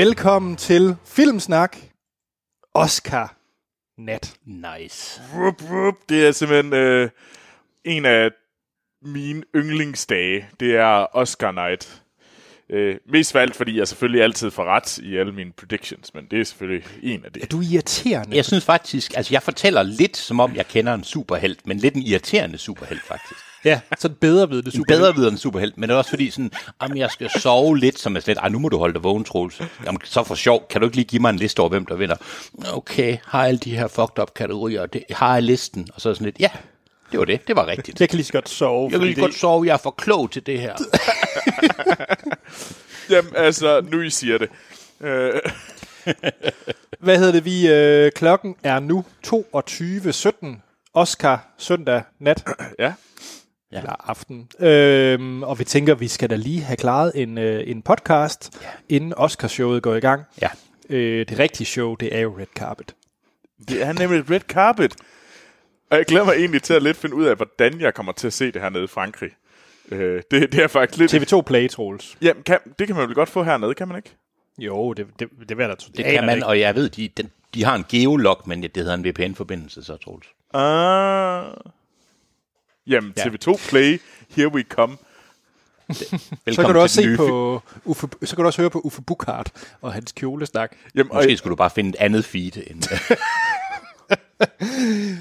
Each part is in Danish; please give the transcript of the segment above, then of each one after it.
Velkommen til Filmsnak Oscar Nat. Nice. Rup, rup. Det er simpelthen øh, en af mine yndlingsdage. Det er Oscar Night. Øh, mest valgt, fordi jeg selvfølgelig altid får ret i alle mine predictions, men det er selvfølgelig en af Er det. du irriterende? Jeg synes faktisk, altså jeg fortæller lidt, som om jeg kender en superhelt, men lidt en irriterende superhelt faktisk. Ja, sådan bedre ved det En super. bedre videre end superhelt, men det er også fordi sådan, jamen jeg skal sove lidt, som er slet, ej nu må du holde dig vågen, Troels. Jamen så for sjov, kan du ikke lige give mig en liste over, hvem der vinder? Okay, har alle de her fucked up kategorier, det, har jeg listen? Og så sådan lidt, ja, det var det, det var rigtigt. Jeg kan lige så godt sove. Jeg kan lige godt sove, jeg er for klog til det her. Jamen, altså, nu I siger det. Øh, Hvad hedder det? Vi, øh, klokken er nu 22.17. Oscar søndag nat. ja. Ja. Eller aften. Øhm, og vi tænker, vi skal da lige have klaret en, øh, en podcast, ja. inden Oscarshowet går i gang. Ja. Øh, det rigtige show, det er jo Red Carpet. Det er nemlig et red carpet. Og jeg glæder mig egentlig til at lidt finde ud af, hvordan jeg kommer til at se det her nede i Frankrig. Øh, det, det er faktisk lidt... TV2 Play, Troels. Jamen, kan, det kan man vel godt få hernede, kan man ikke? Jo, det, det, det vil jeg da tro. Det kan man, og jeg ved, de, den, de har en geolog, men det hedder en VPN-forbindelse, så Troels. Ah. Jamen, Ja. TV2 Play, here we come. Velkommen Så kan, du også se nye på Uffe, så kan du også høre på Uffe Bukhardt og hans kjolesnak. Jamen, og, Måske skulle du bare finde et andet feed. End,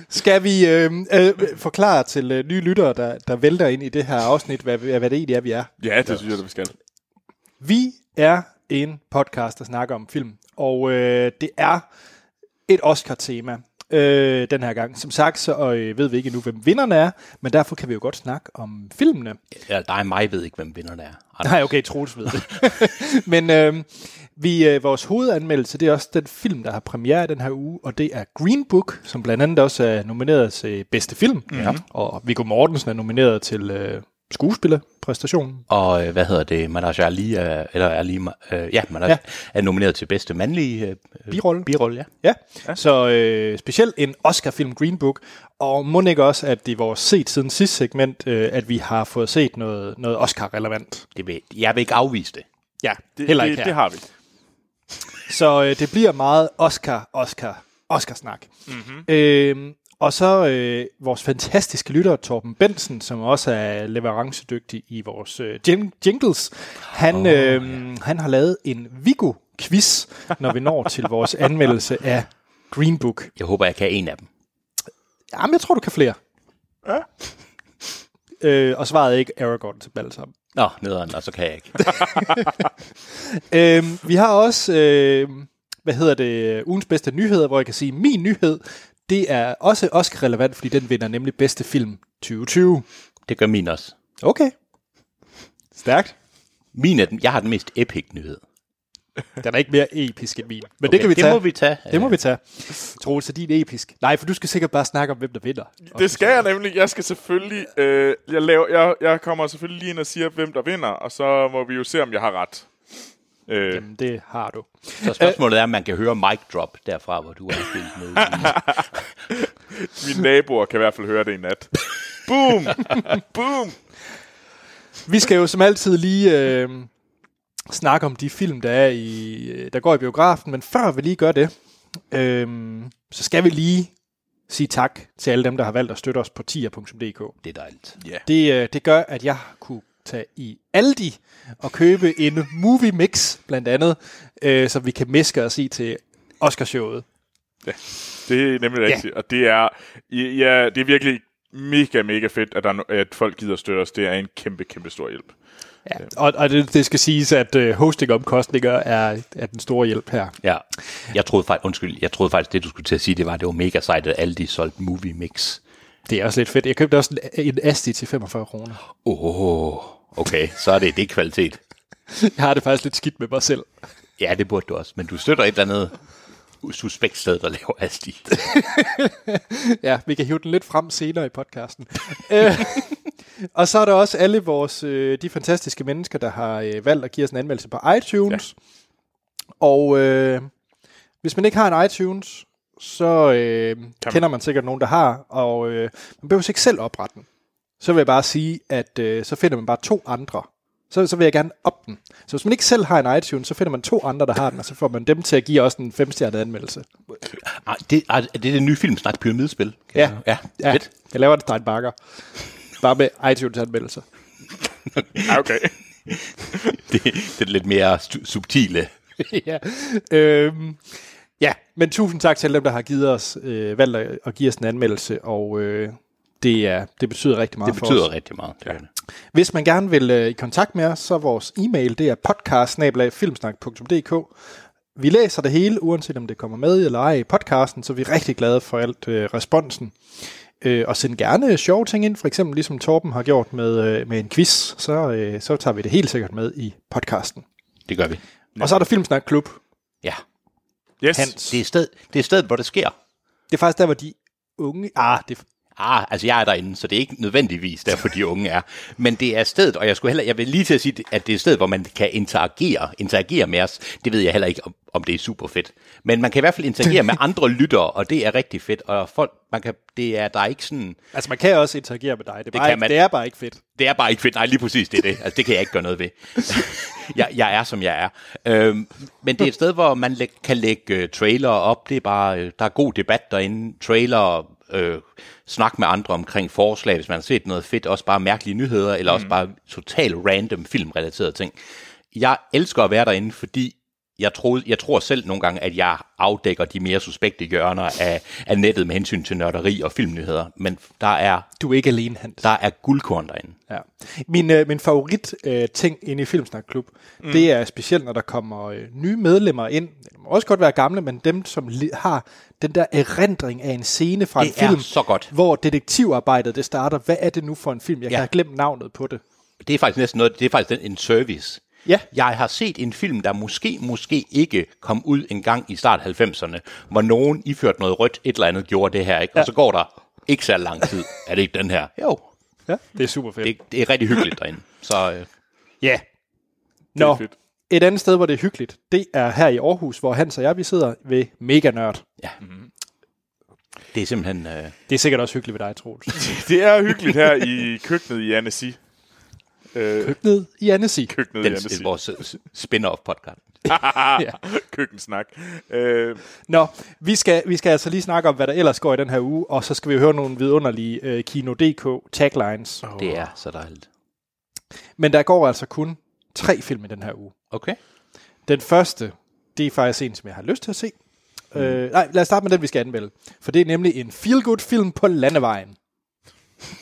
Skal vi øh, øh, forklare til øh, nye lyttere, der, der vælter ind i det her afsnit, hvad, hvad det egentlig er, vi er? ja, det synes jeg, det vi skal. Vi er en podcast, der snakker om film, og øh, det er et Oscar-tema øh, den her gang. Som sagt, så øh, ved vi ikke endnu, hvem vinderne er, men derfor kan vi jo godt snakke om filmene. eller dig og mig ved ikke, hvem vinderne er. Anders. Nej, okay, Troels ved det. men øh, vi, øh, vores hovedanmeldelse, det er også den film, der har premiere den her uge, og det er Green Book, som blandt andet også er nomineret til bedste film. Ja. Og Viggo Mortensen er nomineret til øh, skuespillerpræstationen. Og øh, hvad hedder det? Manaj Ali, er, eller Ali, øh, ja, Manaj Ja. er nomineret til bedste mandlige øh, Birolle. birolle, ja. Ja, ja. så øh, specielt en Oscar-film Green Book, og må ikke også, at i vores set siden sidste segment, øh, at vi har fået set noget, noget Oscar-relevant. Det vil, jeg vil ikke afvise det. Ja, Det, heller det, ikke her. det har vi. Så øh, det bliver meget Oscar, Oscar, Oscar-snak. Mm-hmm. Øh, og så øh, vores fantastiske lytter, Torben Bensen, som også er leverancedygtig i vores øh, jing- jingles, han, oh, øh, han har lavet en Vigo-quiz, når vi når til vores anmeldelse af Green Book. Jeg håber, jeg kan en af dem. Jamen, jeg tror, du kan flere. Ja. Øh, og svaret er ikke Aragorn til sammen. Nå, nederen, og så kan jeg ikke. Øh, vi har også, øh, hvad hedder det, ugens bedste nyheder, hvor jeg kan sige, min nyhed, det er også Oscar-relevant, fordi den vinder nemlig bedste film 2020. Det gør min også. Okay. Stærkt. Min er den, jeg har den mest epic nyhed. Den er ikke mere episk end min. Men okay, det kan vi det tage. må vi tage. Det må vi tage. Troels, så din er episk. Nej, for du skal sikkert bare snakke om, hvem der vinder. Det skal jeg nemlig. Jeg skal selvfølgelig... Øh, jeg, laver, jeg, jeg kommer selvfølgelig lige ind og siger, hvem der vinder, og så må vi jo se, om jeg har ret. Øh, Jamen, det har du. Så spørgsmålet er, om man kan høre mic drop derfra, hvor du er spillet med. mine naboer kan i hvert fald høre det i nat. Boom! Boom! Vi skal jo som altid lige øh, snakke om de film, der, er i, øh, der går i biografen, men før vi lige gør det, øh, så skal vi lige sige tak til alle dem, der har valgt at støtte os på tier.dk. Det er dejligt. Det, øh, det gør, at jeg kunne tage i Aldi og købe en movie mix, blandt andet, øh, som vi kan meske os i til Oscarshowet. Det er nemlig rigtigt, og det er, ja, det er virkelig mega, mega fedt, at, der, er no- at folk gider støtte os. Det er en kæmpe, kæmpe stor hjælp. Ja. Og, og det, det skal siges, at øh, hostingomkostninger er, er den store hjælp her. Ja. Jeg troede faktisk, undskyld, jeg troede faktisk, det du skulle til at sige, det var, at det var mega sejt, at alle de solgte movie mix. Det er også lidt fedt. Jeg købte også en, en Asti til 45 kroner. Åh, oh, okay, så er det det kvalitet. Jeg har det faktisk lidt skidt med mig selv. Ja, det burde du også, men du støtter et eller andet suspekt sted, der laver asti. Ja, vi kan hive den lidt frem senere i podcasten. Øh, og så er der også alle vores, øh, de fantastiske mennesker, der har øh, valgt at give os en anmeldelse på iTunes. Ja. Og øh, hvis man ikke har en iTunes, så øh, kender man sikkert nogen, der har, og øh, man behøver ikke selv oprette den. Så vil jeg bare sige, at øh, så finder man bare to andre, så, så vil jeg gerne op den. Så hvis man ikke selv har en iTunes, så finder man to andre, der har den, og så får man dem til at give os en femstjernet anmeldelse. Ah, det, ah, det er det nye filmsnak pyramidespil. kan Ja. jeg- ja, Ja, fedt. jeg laver en Stein Bakker. Bare med iTunes-anmeldelser. Ja, okay. Det, det er lidt mere subtile. ja. Øhm, ja, men tusind tak til alle dem, der har givet os, øh, valgt at, at give os en anmeldelse, og øh, det, er, det betyder rigtig meget Det for betyder os. rigtig meget. Det det. Hvis man gerne vil øh, i kontakt med os, så er vores e-mail, det er podcast Vi læser det hele, uanset om det kommer med eller ej i podcasten, så vi er rigtig glade for alt øh, responsen. Øh, og send gerne sjove ting ind, for eksempel ligesom Torben har gjort med, øh, med en quiz, så, øh, så tager vi det helt sikkert med i podcasten. Det gør vi. Og så er der Filmsnak Klub. Ja. Yes. Hans. Det er, sted, det er stedet, hvor det sker. Det er faktisk der, hvor de unge... Ah, det, Ah, altså jeg er derinde, så det er ikke nødvendigvis derfor, de unge er. Men det er stedet, og jeg, skulle heller, jeg vil lige til at sige, at det er et sted, hvor man kan interagere, interagere med os. Det ved jeg heller ikke, om, om det er super fedt. Men man kan i hvert fald interagere med andre lyttere, og det er rigtig fedt. Og folk, man kan, det er, der er ikke sådan... altså, man kan også interagere med dig. Det er, bare, kan ikke, man. det er bare ikke fedt. Det er bare ikke fedt. Nej, lige præcis, det er det. Altså, det kan jeg ikke gøre noget ved. jeg, jeg er, som jeg er. Øhm, men det er et sted, hvor man læ- kan lægge uh, trailer op. Det er bare, øh, der er god debat derinde. Trailer, øh, snak med andre omkring forslag, hvis man har set noget fedt. Også bare mærkelige nyheder, eller mm. også bare total random filmrelaterede ting. Jeg elsker at være derinde, fordi jeg, troede, jeg tror selv nogle gange, at jeg afdækker de mere suspekte hjørner af, af nettet med hensyn til nørderi og filmnyheder. Men der er, Du er ikke alene, Hans. der er guldkorn derinde. Ja. Min, øh, min favorit øh, ting inde i Filmsnak Klub, mm. det er specielt, når der kommer øh, nye medlemmer ind. Det må også godt være gamle, men dem, som li- har den der erindring af en scene fra Det en er film, så godt. hvor detektivarbejdet det starter. Hvad er det nu for en film? Jeg Ja. kan have glemt navnet på det. Det er faktisk næsten noget, det er faktisk en service. Ja. Jeg har set en film, der måske, måske ikke kom ud en gang i start 90'erne, hvor nogen iført noget rødt, et eller andet gjorde det her, ikke? Ja. og så går der ikke så lang tid. Er det ikke den her? Jo, Ja, det er super fedt. det, det er rigtig hyggeligt derinde. Så øh, Ja. Nå, fedt. et andet sted, hvor det er hyggeligt, det er her i Aarhus, hvor Hans og jeg, vi sidder ved Mega Nørd. ja, det er simpelthen... Øh, Det er sikkert også hyggeligt ved dig, Troels. Det er hyggeligt her i køkkenet i Annecy. Øh, Køkkenet i Annecy. køkkenet i den, Annecy. vores øh, spin-off podcast. Ja. Køkkensnak. Øh, Nå, vi skal, vi skal altså lige snakke om, hvad der ellers går i den her uge, og så skal vi høre nogle vidunderlige øh, Kino.dk taglines. Oh. Det er så dejligt. Men der går altså kun tre film i den her uge. Okay. Den første, det er faktisk en, som jeg har lyst til at se. Mm. Øh, nej, lad os starte med den, vi skal anmelde. For det er nemlig en feel-good film på landevejen.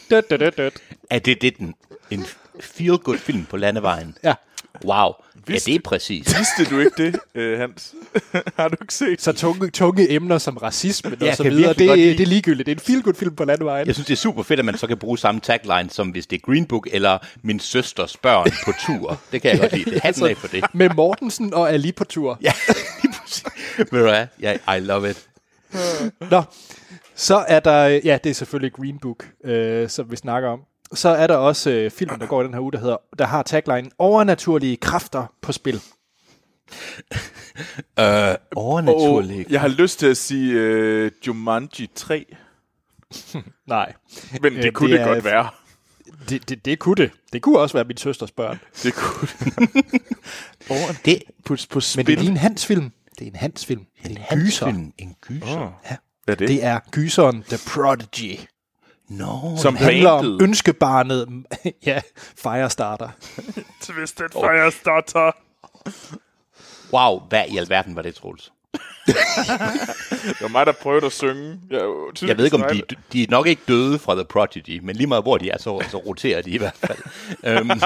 Død, død, død, død. Er det det, den, en feel-good film på landevejen? Ja, Wow. Vidste- Ja, det er præcis. vidste du ikke det, øh, Hans? Har du ikke set? så tunge, tunge emner som racisme og Jeg så kan videre, virkelig det, godt lide- det er ligegyldigt. Det er en feel-good film på landevejen. Jeg synes, det er super fedt, at man så kan bruge samme tagline, som hvis det er Green Book eller min søsters børn på tur. Det kan jeg godt lide. Hatten af for det. Med Mortensen og Ali på tur. Ja, lige præcis. Ved du hvad? Ja, I love it. Nå, så er der, ja, det er selvfølgelig Green Book, øh, som vi snakker om. Så er der også øh, filmen, der går i den her uge, der, hedder, der har tagline Overnaturlige kræfter på spil. Uh, overnaturlig. Og jeg har lyst til at sige øh, Jumanji 3, Nej, men det Øh, kunne det det, er- godt være. det, det, det kunne det. Det kunne også være min søsters børn. Det kunne Over Det på, på Men spil. det er en Hans-film. Det er en Hans-film. Det er en gyser. Film. En gyser. Oh. Ja. Hvad er det? Det er gyseren The Prodigy. Nå, Som Det handler om ønskebarnet, ja, Firestarter. Twisted Firestarter. wow, hvad i alverden var det, Troels? Det var mig, der prøvede at synge. Jeg, Jeg ved ikke, om de, de er nok ikke døde fra The Prodigy, men lige meget hvor de er, så, så roterer de i hvert fald. um,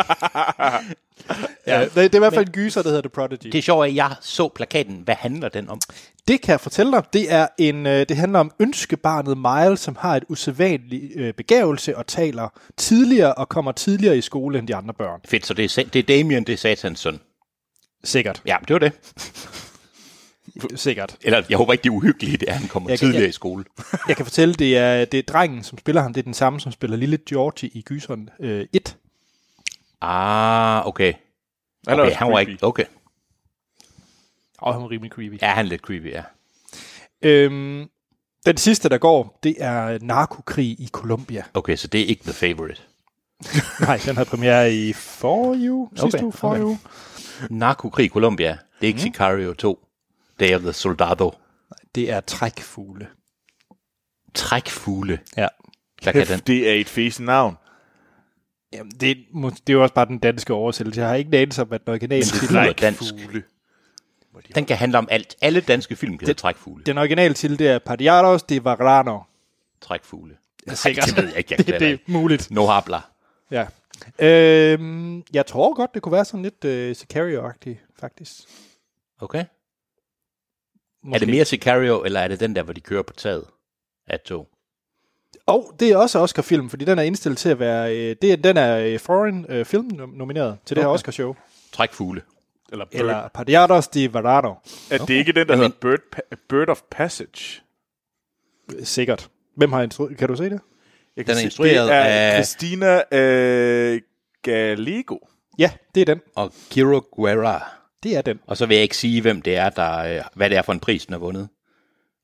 Ja, det, det er i hvert fald en gyser, der hedder The Prodigy. det er sjovt, at jeg så plakaten. Hvad handler den om? Det kan jeg fortælle dig. Det, er en, øh, det handler om ønskebarnet Miles, som har et usædvanligt øh, begævelse og taler tidligere og kommer tidligere i skole end de andre børn. Fedt, så det er, det er Damien, det er Satans søn. Sikkert. Ja, det var det. Sikkert. Eller jeg håber ikke, det er uhyggeligt, at han kommer Jeg kan- tidligere jeg- i skole. Jeg kan fortælle, det er, det er drengen, som spiller ham. Det er den samme, som spiller lille Georgie i Gyseren øh, 1. Ah, okay. Han er okay, han var creepy. ikke... Okay. Og han er rimelig creepy. Ja, han er lidt creepy, ja. Øhm, den sidste, der går, det er narkokrig i Colombia. Okay, så det er ikke The Favorite. Nej, den havde premiere i forrige uge. Sidste Okay, uge, forrige okay. uge. Narkokrig i Colombia. Det er ikke mm. Sicario 2. Day of the Soldado. Det er trækfugle. Trækfugle. Ja. Den. Det er et fæsen navn. Jamen, det, må- det er jo også bare den danske oversættelse. Jeg har ikke anelse om, hvad den originale det titel er. dansk. Fugle. Den kan handle om alt. Alle danske film kan Trækfugle. Den originale titel, det er Padiados de Varano. Trækfugle. Nej, sikkert. det ved jeg ikke. Jeg Det, det er muligt. No habla. Ja. Øhm, jeg tror godt, det kunne være sådan lidt øh, Sicario-agtigt, faktisk. Okay. Måske. Er det mere Sicario, eller er det den der, hvor de kører på taget af tog? Og det er også Oscar-film, fordi den er indstillet til at være... Øh, det, er- den er øh, foreign øh, film nom- nomineret til det her Okay. Oscar-show. Trækfugle. Eller bird. Eller Padiados de Varano. Er det ikke den, der Men- hedder Bird, Pa- Bird of Passage? Sikkert. Hvem har instrueret? Kan du se det? Jeg Den er se- instrueret det er af- Christina øh, Gallego. Ja, det er den. Og Kiro Guerra. Det er den. Og så vil jeg ikke sige, hvem det er, der, øh, hvad det er for en pris, den har vundet.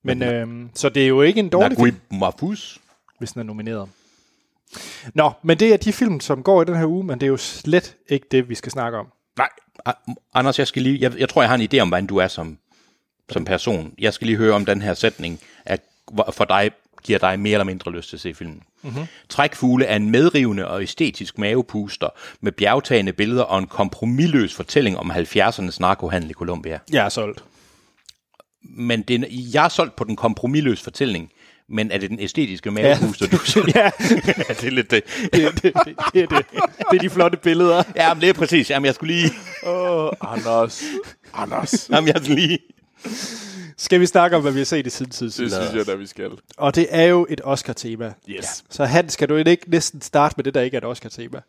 Men, øhm, så det er jo ikke en dårlig Nagui film, Mahfouz. hvis den er nomineret. Nå, men det er de film, som går i den her uge, men det er jo slet ikke det, vi skal snakke om. Nej, Anders, jeg skal lige, jeg, jeg tror, jeg har en idé om, hvordan du er som, som person. Jeg skal lige høre om den her sætning, at for dig giver dig mere eller mindre lyst til at se filmen. Mm-hmm. Trækfugle er en medrivende og æstetisk mavepuster med bjergtagende billeder og en kompromilløs fortælling om 70'ernes narkohandel i Colombia. Jeg er solgt. Men det, er- jeg er solgt på den kompromilløse fortælling, men er det den æstetiske mavepuster, du synes? ja, Ja, det er lidt det. det, det, det, det, er det. det er de flotte billeder. Ja, men det er præcis. Jamen, jeg skulle lige... Åh, oh, Anders. Anders. Jamen, jeg skulle lige... Skal vi snakke om, hvad vi har set i siden tid? Det synes jeg, da vi skal. Og det er jo et Oscar-tema. Yes. Så han, skal du ikke næsten starte med det, der ikke er et Oscar-tema?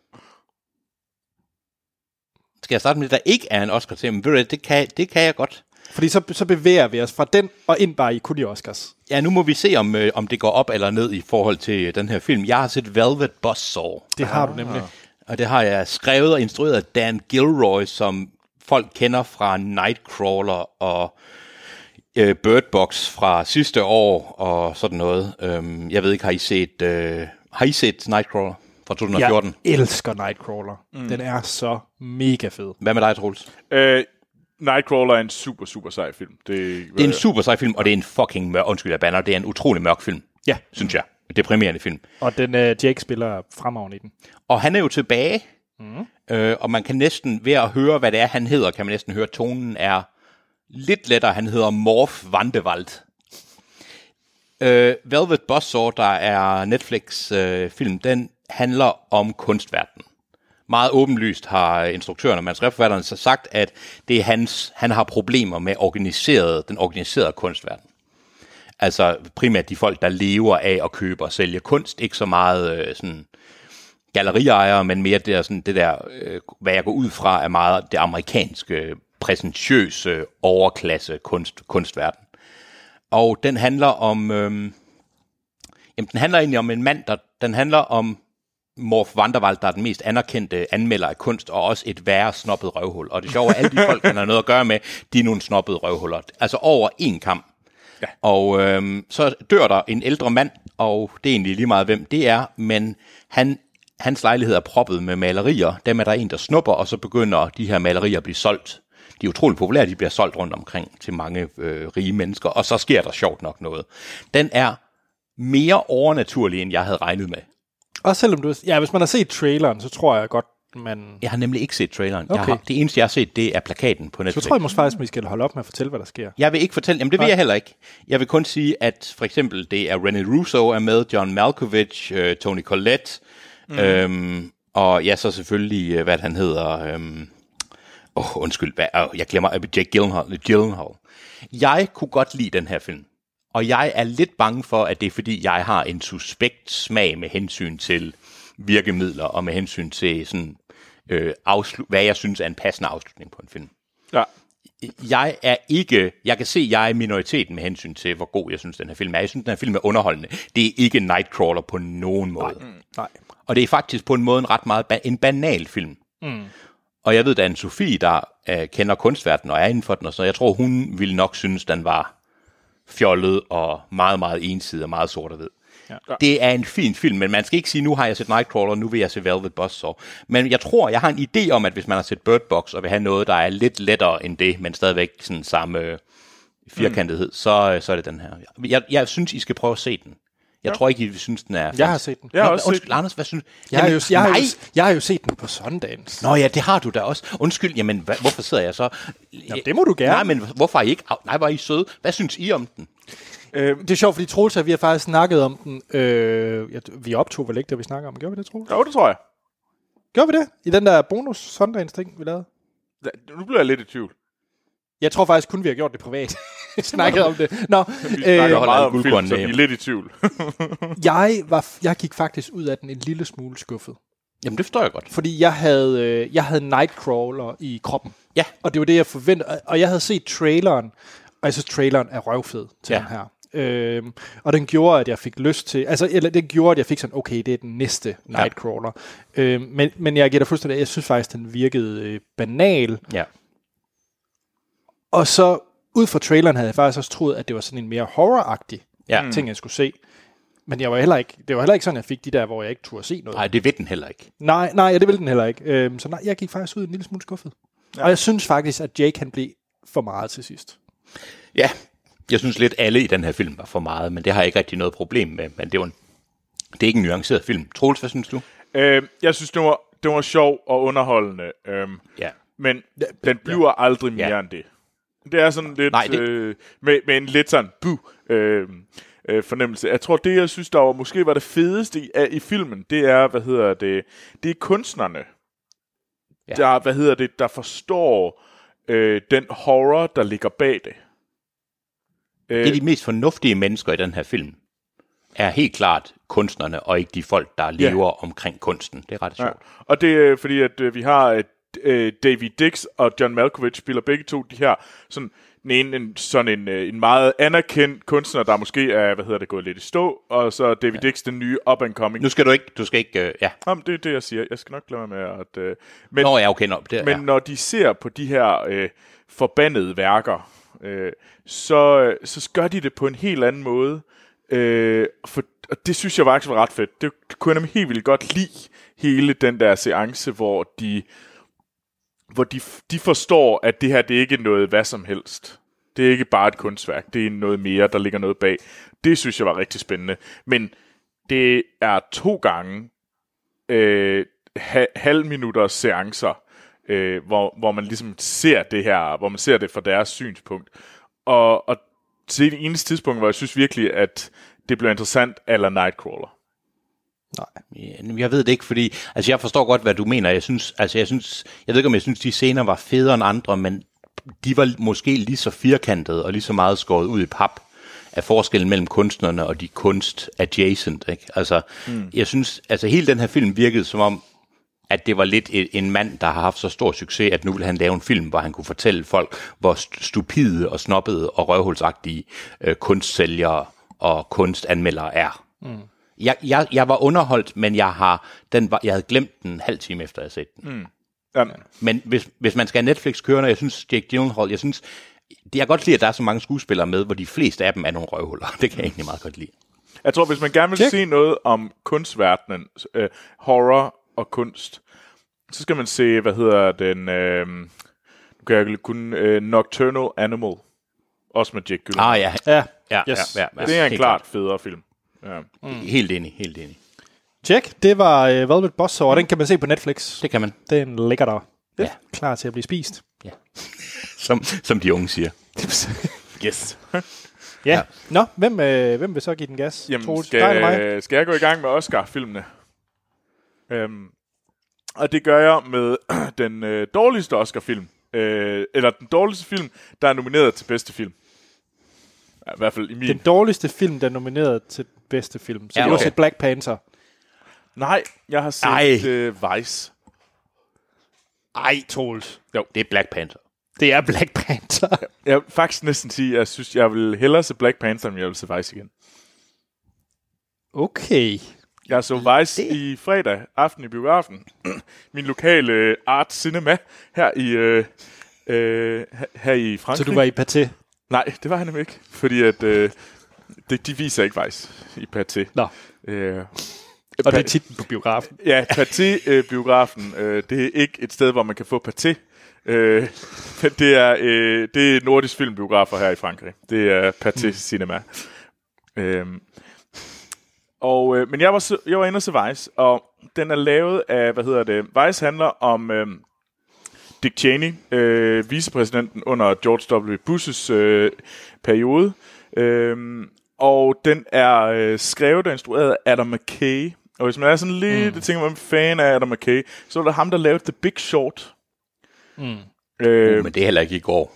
Skal jeg starte med det, der ikke er en Oscar til? Men ved du det kan, det kan jeg godt. Fordi så, så bevæger vi os fra den og ind bare i kun i Oscars. Ja, nu må vi se, om, øh, om det går op eller ned i forhold til øh, den her film. Jeg har set Velvet Buzzsaw, Det har du nemlig. og det har jeg skrevet og instrueret af Dan Gilroy, som folk kender fra Nightcrawler og øh, Bird Box fra sidste år og sådan noget. Øhm, jeg ved ikke, har I set, øh, har I set Nightcrawler fra 2014? Jeg elsker Nightcrawler. Mm. Den er så mega fed. Hvad med dig, Troels? Øh, Nightcrawler er en super, super sej film. Det, Det er en super sej film, og det er en fucking mørk, undskyld, jeg banner, det er en utrolig mørk film, Ja, synes jeg. En deprimerende film. og den uh, Jake spiller fremragende i den. Og han er jo tilbage, mm. øh, og man kan næsten, ved at høre, hvad det er, han hedder, kan man næsten høre, at tonen er lidt lettere. Han hedder Morf Vandewald. Øh, Velvet Buzzsaw, der er Netflix-film, øh, den handler om kunstverdenen. Meget åbenlyst har instruktøren og manuskriptforfatteren så sagt, at det er hans, han har problemer med organiseret, den organiserede kunstverden. Altså primært de folk, der lever af at købe og sælge kunst, ikke så meget øh, sådan galleriejere, men mere det, der, sådan, det der, øh, hvad jeg går ud fra, er meget det amerikanske, præsentiøse overklasse kunst, kunstverden. Og den handler om, øh, jamen den handler egentlig om en mand, der, den handler om Morf Vanderwald, der er den mest anerkendte anmelder af kunst, og også et værre snobbet røvhul. Og det sjove er, at alle de folk, han har noget at gøre med, de er nogle snobbede røvhuller. Altså over en kamp. Ja. Og øhm, så dør der en ældre mand, og det er egentlig lige meget, hvem det er, men han, hans lejlighed er proppet med malerier. Dem er der en, der snupper, og så begynder de her malerier at blive solgt. De er utrolig populære, de bliver solgt rundt omkring til mange øh, rige mennesker, og så sker der sjovt nok noget. Den er mere overnaturlig, end jeg havde regnet med. Også selvom du... Ja, hvis man har set traileren, så tror jeg godt, man... Jeg har nemlig ikke set traileren. Okay. Jeg har, det eneste, jeg har set, det er plakaten på Så Netflix. tror jeg måske faktisk, at vi skal holde op med at fortælle, hvad der sker. Jeg vil ikke fortælle, jamen det vil jeg heller ikke. Jeg vil kun sige, at for eksempel det er René Russo er med, John Malkovich, øh, Tony Collette, mm. øhm, og ja, så selvfølgelig, øh, hvad han hedder, øhm, åh, undskyld, hvad, øh, jeg glemmer, Jake Gyllenhaal, Gyllenhaal. Jeg kunne godt lide den her film, og jeg er lidt bange for, at det er fordi, jeg har en suspekt smag med hensyn til virkemidler, og med hensyn til sådan, øh, afslu- hvad jeg synes er en passende afslutning på en film Ja. jeg er ikke, jeg kan se, at jeg er minoriteten med hensyn til, hvor god jeg synes, den her film er. Jeg synes, den her film er underholdende. Det er ikke Nightcrawler på nogen måde. Nej. Nej. Og det er faktisk på en måde en ret meget ba- en banal film. Mm. Og jeg ved, der er en Sofie, der uh, kender kunstverdenen og er inden for den, og så jeg tror, hun ville nok synes, den var fjollet og meget, meget ensidig og meget sort og hvid. Ja. Det er en fin film, men man skal ikke sige, nu har jeg set Nightcrawler, nu vil jeg se Velvet Buzzsaw. Men jeg tror, jeg har en idé om, at hvis man har set Bird Box og vil have noget, der er lidt lettere end det, men stadigvæk sådan samme øh, firkantethed, mm. så, øh, så er det den her. Jeg, jeg synes, I skal prøve at se den. Jeg ja. tror ikke, I synes, den er... Jeg har set den. Jeg har Nå, også undskyld, set den. Anders, hvad synes Jeg har, jo, jeg, har jo, nej. jeg har jo set den på Sundance. Nå ja, det har du da også. Undskyld, jamen, hva, hvorfor sidder jeg så... Jamen, det må du gerne. Nej, men hvorfor er I ikke... Nej, var I søde? Hvad synes I om den? Øh, Det er sjovt, fordi Troels og vi har faktisk snakket om den. Øh, jeg, vi optog vel ikke, da vi snakkede om den. Gjorde vi det, Troels? jo, det tror jeg. Gjorde vi det? I den der bonus Sundance ting, vi lavede? Da- Nu bliver jeg lidt i tvivl. Jeg tror faktisk kun, vi har gjort det privat. snakket om det. Nå, Vi øh, snakker holder meget om film, så vi er lidt i tvivl. jeg, var, jeg gik faktisk ud af den en lille smule skuffet. Jamen, det forstår jeg godt. Fordi jeg havde, øh, jeg havde Nightcrawler i kroppen. Ja. Og det var det, jeg forventede. Og jeg havde set traileren, og jeg synes, traileren er røvfed til Ja. den her. Øhm, og den gjorde, at jeg fik lyst til... Altså, eller den gjorde, at jeg fik sådan, okay, det er den næste Nightcrawler. Øhm, men, men jeg giver dig fuldstændig... Jeg synes faktisk, den virkede øh, banal. Ja. Og så, ud fra traileren, havde jeg faktisk også troet, at det var sådan en mere horror-agtig Ja. ting, jeg skulle se. Men jeg var heller ikke, det var heller ikke sådan, jeg fik de der, hvor jeg ikke turde se noget. Nej, det ved den heller ikke. Nej, nej, ja, det ville den heller ikke. Øhm, så nej, jeg gik faktisk ud en lille smule skuffet. Ja. Og jeg synes faktisk, at Jake han blev for meget til sidst. Ja, jeg synes lidt alle i den her film var for meget, men det har jeg ikke rigtig noget problem med. Men det, var en, det er ikke en nuanceret film. Troels, hvad synes du? øh, jeg synes, det var, det var sjov og underholdende. Øhm, Ja. men den bliver aldrig mere Ja. end det. Det er sådan lidt... Nej, det- Øh, med, med en lidt sådan... Buh, øh, øh, fornemmelse. Jeg tror, det, jeg synes, der var, måske var det fedeste i, af, i filmen, det er, hvad hedder det, det er kunstnerne, Ja. ja. der, hvad hedder det, der forstår øh, den horror, der ligger bag det. Øh, Det er de mest fornuftige mennesker i den her film. Er helt klart kunstnerne, og ikke de folk, der lever omkring kunsten. Det er ret Ja. sjovt. Og det er fordi, at øh, vi har øh, David Dix og John Malkovich spiller begge to de her, sådan, den ene en, sådan en, øh, en meget anerkendt kunstner, der måske er, hvad hedder det, gået lidt i stå, og så David ja. Dix, den nye up and coming. Nu skal du ikke, du skal ikke, øh, ja. Jamen, det er det, jeg siger. Jeg skal nok være med at... Øh, men, Nå, ja, okay, nå, det, men ja. når de ser på de her øh, forbandede værker, øh, så, øh, så gør de det på en helt anden måde. Øh, for, og det synes jeg faktisk var ret fedt. Det kunne jeg nemlig helt vildt godt lide, hele den der seance, hvor de, hvor de, de forstår, at det her det er ikke noget hvad som helst. Det er ikke bare et kunstværk. Det er noget mere, der ligger noget bag. Det synes jeg var rigtig spændende. Men det er to gange øh, ha- halvminutters seancer, øh, hvor, hvor man ligesom ser det her, hvor man ser det fra deres synspunkt. Og, og til det eneste tidspunkt, hvor jeg synes virkelig, at det blev interessant, eller Nightcrawler. Nej. Jeg ved det ikke, fordi altså, jeg forstår godt, hvad du mener. Jeg synes, altså, jeg synes, jeg ved ikke, om jeg synes, de scener var federe end andre, men de var måske lige så firkantede og lige så meget skåret ud i pap af forskellen mellem kunstnerne og de kunst adjacent. Ikke? Altså, mm. jeg synes, altså hele den her film virkede som om, at det var lidt et, en mand, der har haft så stor succes, at nu vil han lave en film, hvor han kunne fortælle folk, hvor st- stupide og snobbede og røvhulsagtige øh, kunstsælgere og kunstanmeldere er. Mm. Jeg, jeg, jeg var underholdt, men jeg har den var, jeg havde glemt den en halv time efter, jeg havde set den. Mm. Jamen, Men hvis, hvis man skal have Netflix kørende, jeg synes, Jake Gyllenhaal, jeg synes, det jeg kan godt lide, at der er så mange skuespillere med, hvor de fleste af dem er nogle røvhuller. Det kan jeg egentlig meget godt lide. jeg tror, hvis man gerne vil Check. se noget om kunstverdenen, øh, horror og kunst, så skal man se, hvad hedder den, øh, nu kan jeg kun, øh, Nocturnal Animal, også med Jake Gyllenhaal. Ah ja, Ja, ja, Yes. ja, ja, ja det er en helt klart federe film. Ja. klart. Helt enig, helt enig. Check. Det var øh, Velvet Buzzsaw, og den kan man se på Netflix. Det kan man. Den ligger der. Ja. Klar til at blive spist. Ja. Som, som de unge siger. Yes. Ja. ja. Nå, hvem, øh, hvem vil så give den gas? Jamen, Troels, dig eller mig? skal, skal jeg gå i gang med Oscar-filmene? Øhm, og det gør jeg med den øh, dårligste Oscar-film. Øh, eller den dårligste film, der er nomineret til bedste film. I hvert fald i min. Den dårligste film, der er nomineret til bedste film. Så Ja, ja, du har okay. set Black Panther. Nej, jeg har set øh, Vice. Ej, Troels. Jo, det er Black Panther. Det er Black Panther. Jeg vil faktisk næsten sige, at jeg synes, jeg vil hellere se Black Panther, end jeg vil se Vice igen. Okay. Jeg så Vice det. i fredag aften i biografen. Min lokale øh, Art Cinema her i, øh, øh, her- her i Frankrig. Så du var i Pathé? Nej, det var han nemlig ikke. Fordi at... Øh, Det, de viser ikke Vice i Pathé. Nå, Øh, og det er titlen på biografen. Ja, Pathé-biografen, øh, det er ikke et sted, hvor man kan få Pathé. Øh, men det er, øh, det er nordisk filmbiografer her i Frankrig. Det er Pathé mm. Cinema. Øh, og, øh, men jeg var, jeg var inde og se Vice, og den er lavet af, hvad hedder det, Vice handler om øh, Dick Cheney, øh, vicepræsidenten under George W. Bushes øh, periode. Øh, og den er øh, skrevet og instrueret af Adam McKay. Og hvis man er sådan lidt, mm. tænker man fan af Adam McKay, så er det ham, der lavede The Big Short. Mm. Øh, Uh, men det er heller ikke i går.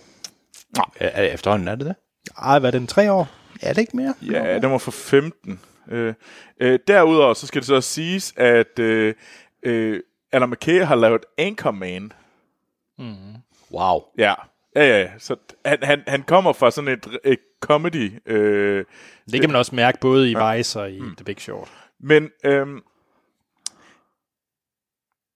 Nej. Er, er, efterhånden er det det? Ej, hvad er den? Tre år? Er det ikke mere? Ja, den var for 15. Øh, øh, derudover så skal det så siges, at øh, øh, Adam McKay har lavet Anchorman. Wow. Ja, ja, ja. ja. Så han, han, han kommer fra sådan et, et comedy. Øh, Det kan man også mærke både i Vice og i The Big Short. men øhm,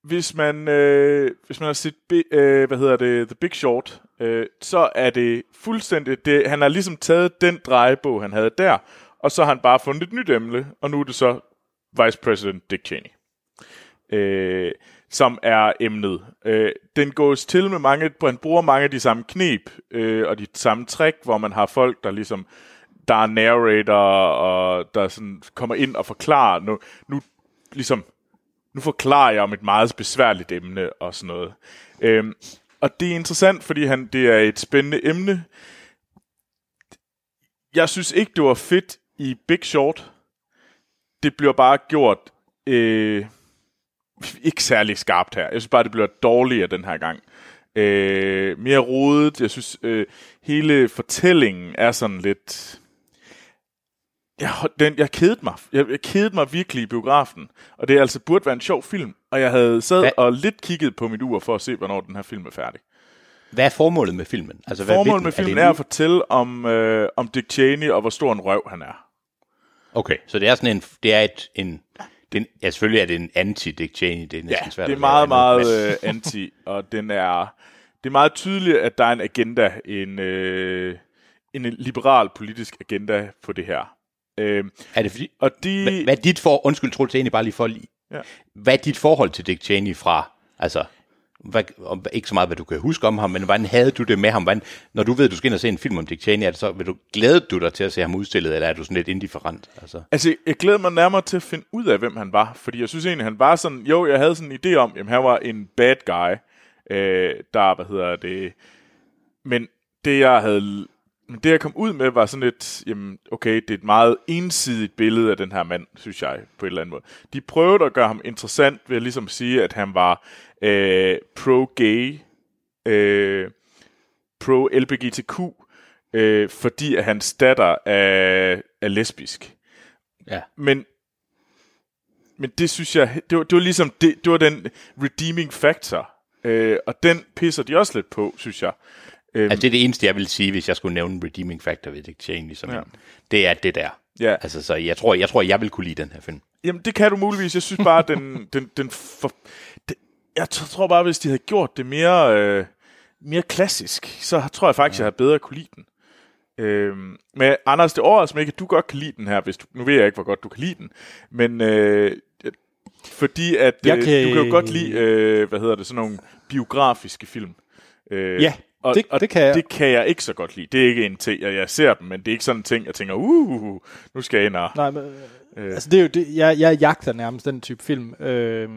hvis man øh, hvis man har set Bi- øh, hvad hedder det The Big Short, øh, så er det fuldstændig det. Han har ligesom taget den drejebog han havde der, og så har han bare fundet et nyt emne, og nu er det så Vice President Dick Cheney. Øh, som er emnet. Øh, den gås til med mange, man bruger mange af de samme knep øh, og de samme trick, hvor man har folk, der ligesom, der er narrator, og der sådan kommer ind og forklarer, nu, nu ligesom, nu forklarer jeg om et meget besværligt emne og sådan noget. Øh, og det er interessant, fordi han, det er et spændende emne. Jeg synes ikke, det var fedt i Big Short. Det bliver bare gjort øh, ikke særlig skarpt her. Jeg synes bare, det bliver dårligere den her gang. Øh, mere rodet. Jeg synes, øh, hele fortællingen er sådan lidt... Jeg, den, jeg kedede mig. Jeg, jeg kedede mig virkelig i biografen. Og det altså burde være en sjov film. Og jeg havde sad Hvad? og lidt kigget på mit ur for at se, hvornår den her film er færdig. Hvad er formålet med filmen? Altså, hvad Formålet med filmen er, en at fortælle om, øh, om Dick Cheney og hvor stor en røv han er. Okay, så det er sådan en, det er et, en, det er, en- ja, selvfølgelig er det en anti-Dick Cheney, det er næsten Ja, svært det er meget, meget øh, anti, og den er, det er meget tydeligt, at der er en agenda, en, øh, en liberal politisk agenda på det her. Øh, Er det fordi, og de... hvad, hvad er dit for, undskyld Troels, egentlig bare lige for lige, Ja. hvad er dit forhold til Dick Cheney fra, altså, hvad, om, ikke så meget, hvad du kan huske om ham, men hvordan havde du det med ham? Hvordan, når du ved, at du skal ind og se en film om Dick Cheney, er det så, vil du, glæder du dig til at se ham udstillet, eller er du sådan lidt indifferent? Altså, Altså, jeg glæder mig nærmere til at finde ud af, hvem han var. Fordi jeg synes egentlig, han var sådan... Jo, jeg havde sådan en idé om, jamen han var en bad guy, øh, der, hvad hedder det... Men det, jeg havde... Men det, jeg kom ud med, var sådan et... Jamen, okay, det er et meget ensidigt billede af den her mand, synes jeg, på en eller anden måde. De prøvede at gøre ham interessant ved at ligesom sige, at han var øh, pro-gay, øh, pro-LBGTQ, øh, fordi at hans datter er, er lesbisk. ja. Men, men det synes jeg, det var, det var ligesom, det, det var den redeeming factor. Øh, og den pisser de også lidt på, synes jeg. Øhm, Altså, det er det eneste, jeg vil sige, hvis jeg skulle nævne en redeeming factor ved Dick Cheney, som Ja. en, det er det der. ja. Altså, så jeg tror, jeg tror, jeg vil kunne lide den her film. Jamen, det kan du muligvis. Jeg synes bare, den, den, den for, det, jeg tror bare, hvis de havde gjort det mere, øh, mere klassisk, så tror jeg faktisk, ja. jeg havde bedre kunne lide den. Øhm, men Anders, det overrasker mig ikke, at du godt kan lide den her, hvis du, nu ved jeg ikke, hvor godt du kan lide den, men øh, fordi at Jeg øh, kan- du kan jo godt lide, øh, hvad hedder det, sådan nogle biografiske film. Øh, Ja, og, det- og det kan jeg. det kan jeg ikke så godt lide. Det er ikke en ting, jeg, jeg ser dem, men det er ikke sådan en ting, jeg tænker, uh, nu skal jeg ind og... Nej, men, øh. altså det er jo det, jeg, jeg jagter nærmest den type film. Øh,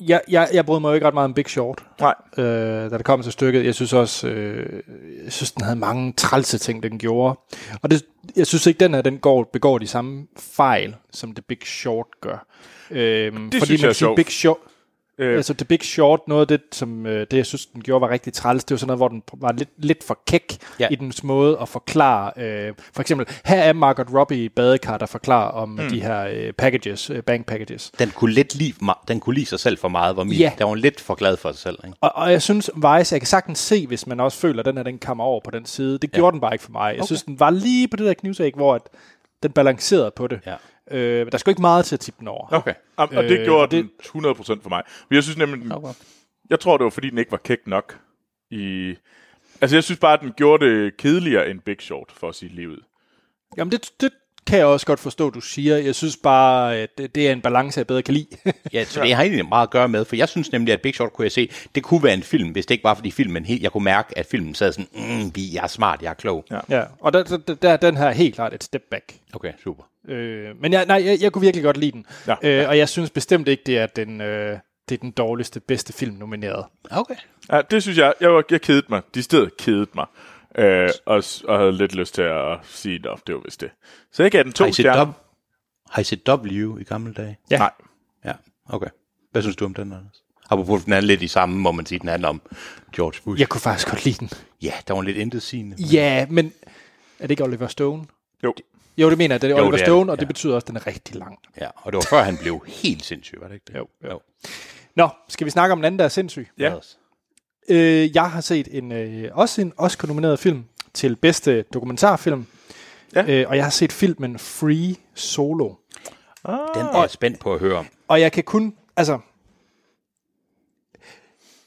jeg, jeg, jeg brød mig jo ikke ret meget om Big Short, Nej. øh, da det kom til stykket. Jeg synes også, øh, jeg synes, den havde mange trælse ting, den gjorde. Og det, jeg synes ikke, den her den går, begår de samme fejl, som The Big Short gør. Øh, det synes jeg er sjovt. Big Short, Øh, Altså The Big Short, noget af det, som øh, det, jeg synes, den gjorde, var rigtig træls. Det var sådan noget, hvor den var lidt, lidt for kæk ja. Ja. i dens måde at forklare. Øh, for eksempel, her er Margot Robbie i badekar, der forklarer om mm. de her øh, packages, øh, bank packages. Den kunne lidt lide, den kunne lide sig selv for meget, hvor min, Ja. der var hun lidt for glad for sig selv. Ikke? Og, og jeg synes, Vice, jeg kan sagtens se, hvis man også føler, at den her, den kommer over på den side. Det gjorde den bare ikke for mig. Jeg okay. synes, den var lige på det der knivsæg, hvor at den balancerede på det. Ja. Øh, men der skulle ikke meget til at tippe den over. Okay. Og, og det Øh, gjorde det- den 100% for mig. Men jeg synes nemlig, den, Okay. jeg tror, det var fordi, den ikke var kæk nok. I, altså, jeg synes bare, at den gjorde det kedeligere end Big Short, for at sige livet. Jamen, det, det kan jeg også godt forstå, du siger. Jeg synes bare, at det, det er en balance, jeg bedre kan lide. Ja, så det har egentlig meget at gøre med, for jeg synes nemlig, at Big Short kunne jeg se, det kunne være en film, hvis det ikke var fordi filmen helt, jeg kunne mærke, at filmen sad sådan, mm, vi- jeg er smart, jeg er klog. Ja. ja, og der, der, der er den her helt klart et step back. Okay, super. Øh, men jeg, nej, jeg, jeg kunne virkelig godt lide den. Ja. Øh, og jeg synes bestemt ikke, det er den, øh, det er den dårligste, bedste film nomineret. Okay. Ja, det synes jeg. Jeg, var, jeg kedede mig. De steder kedede mig. Øh, og, og havde lidt lyst til at sige, at det var vist det. Så jeg gav den to Har I, set stjerner. W, har I set W i gamle dage? Ja. Nej. Ja, okay. Hvad synes du om den, Anders? Apropos, den er lidt i samme, må man sige, den handler om George Bush. Jeg kunne faktisk godt lide den. Ja, der var lidt intet sigende. Ja, men er det ikke Oliver Stone? Jo. Jo, det mener jeg. Det er Jo, Oliver det er Stone, det, og det ja. betyder også, at den er rigtig lang. Ja, og det var før han blev helt sindssyg, var det ikke det? Jo, jo. Nå, skal vi snakke om en anden, der er sindssyg? Ja. Os. Øh, jeg har set en øh, også en Oscar-nomineret film til bedste dokumentarfilm. Ja. Øh, og jeg har set filmen Free Solo. Ah, Den er jeg spændt på at høre om. Og jeg kan kun, altså,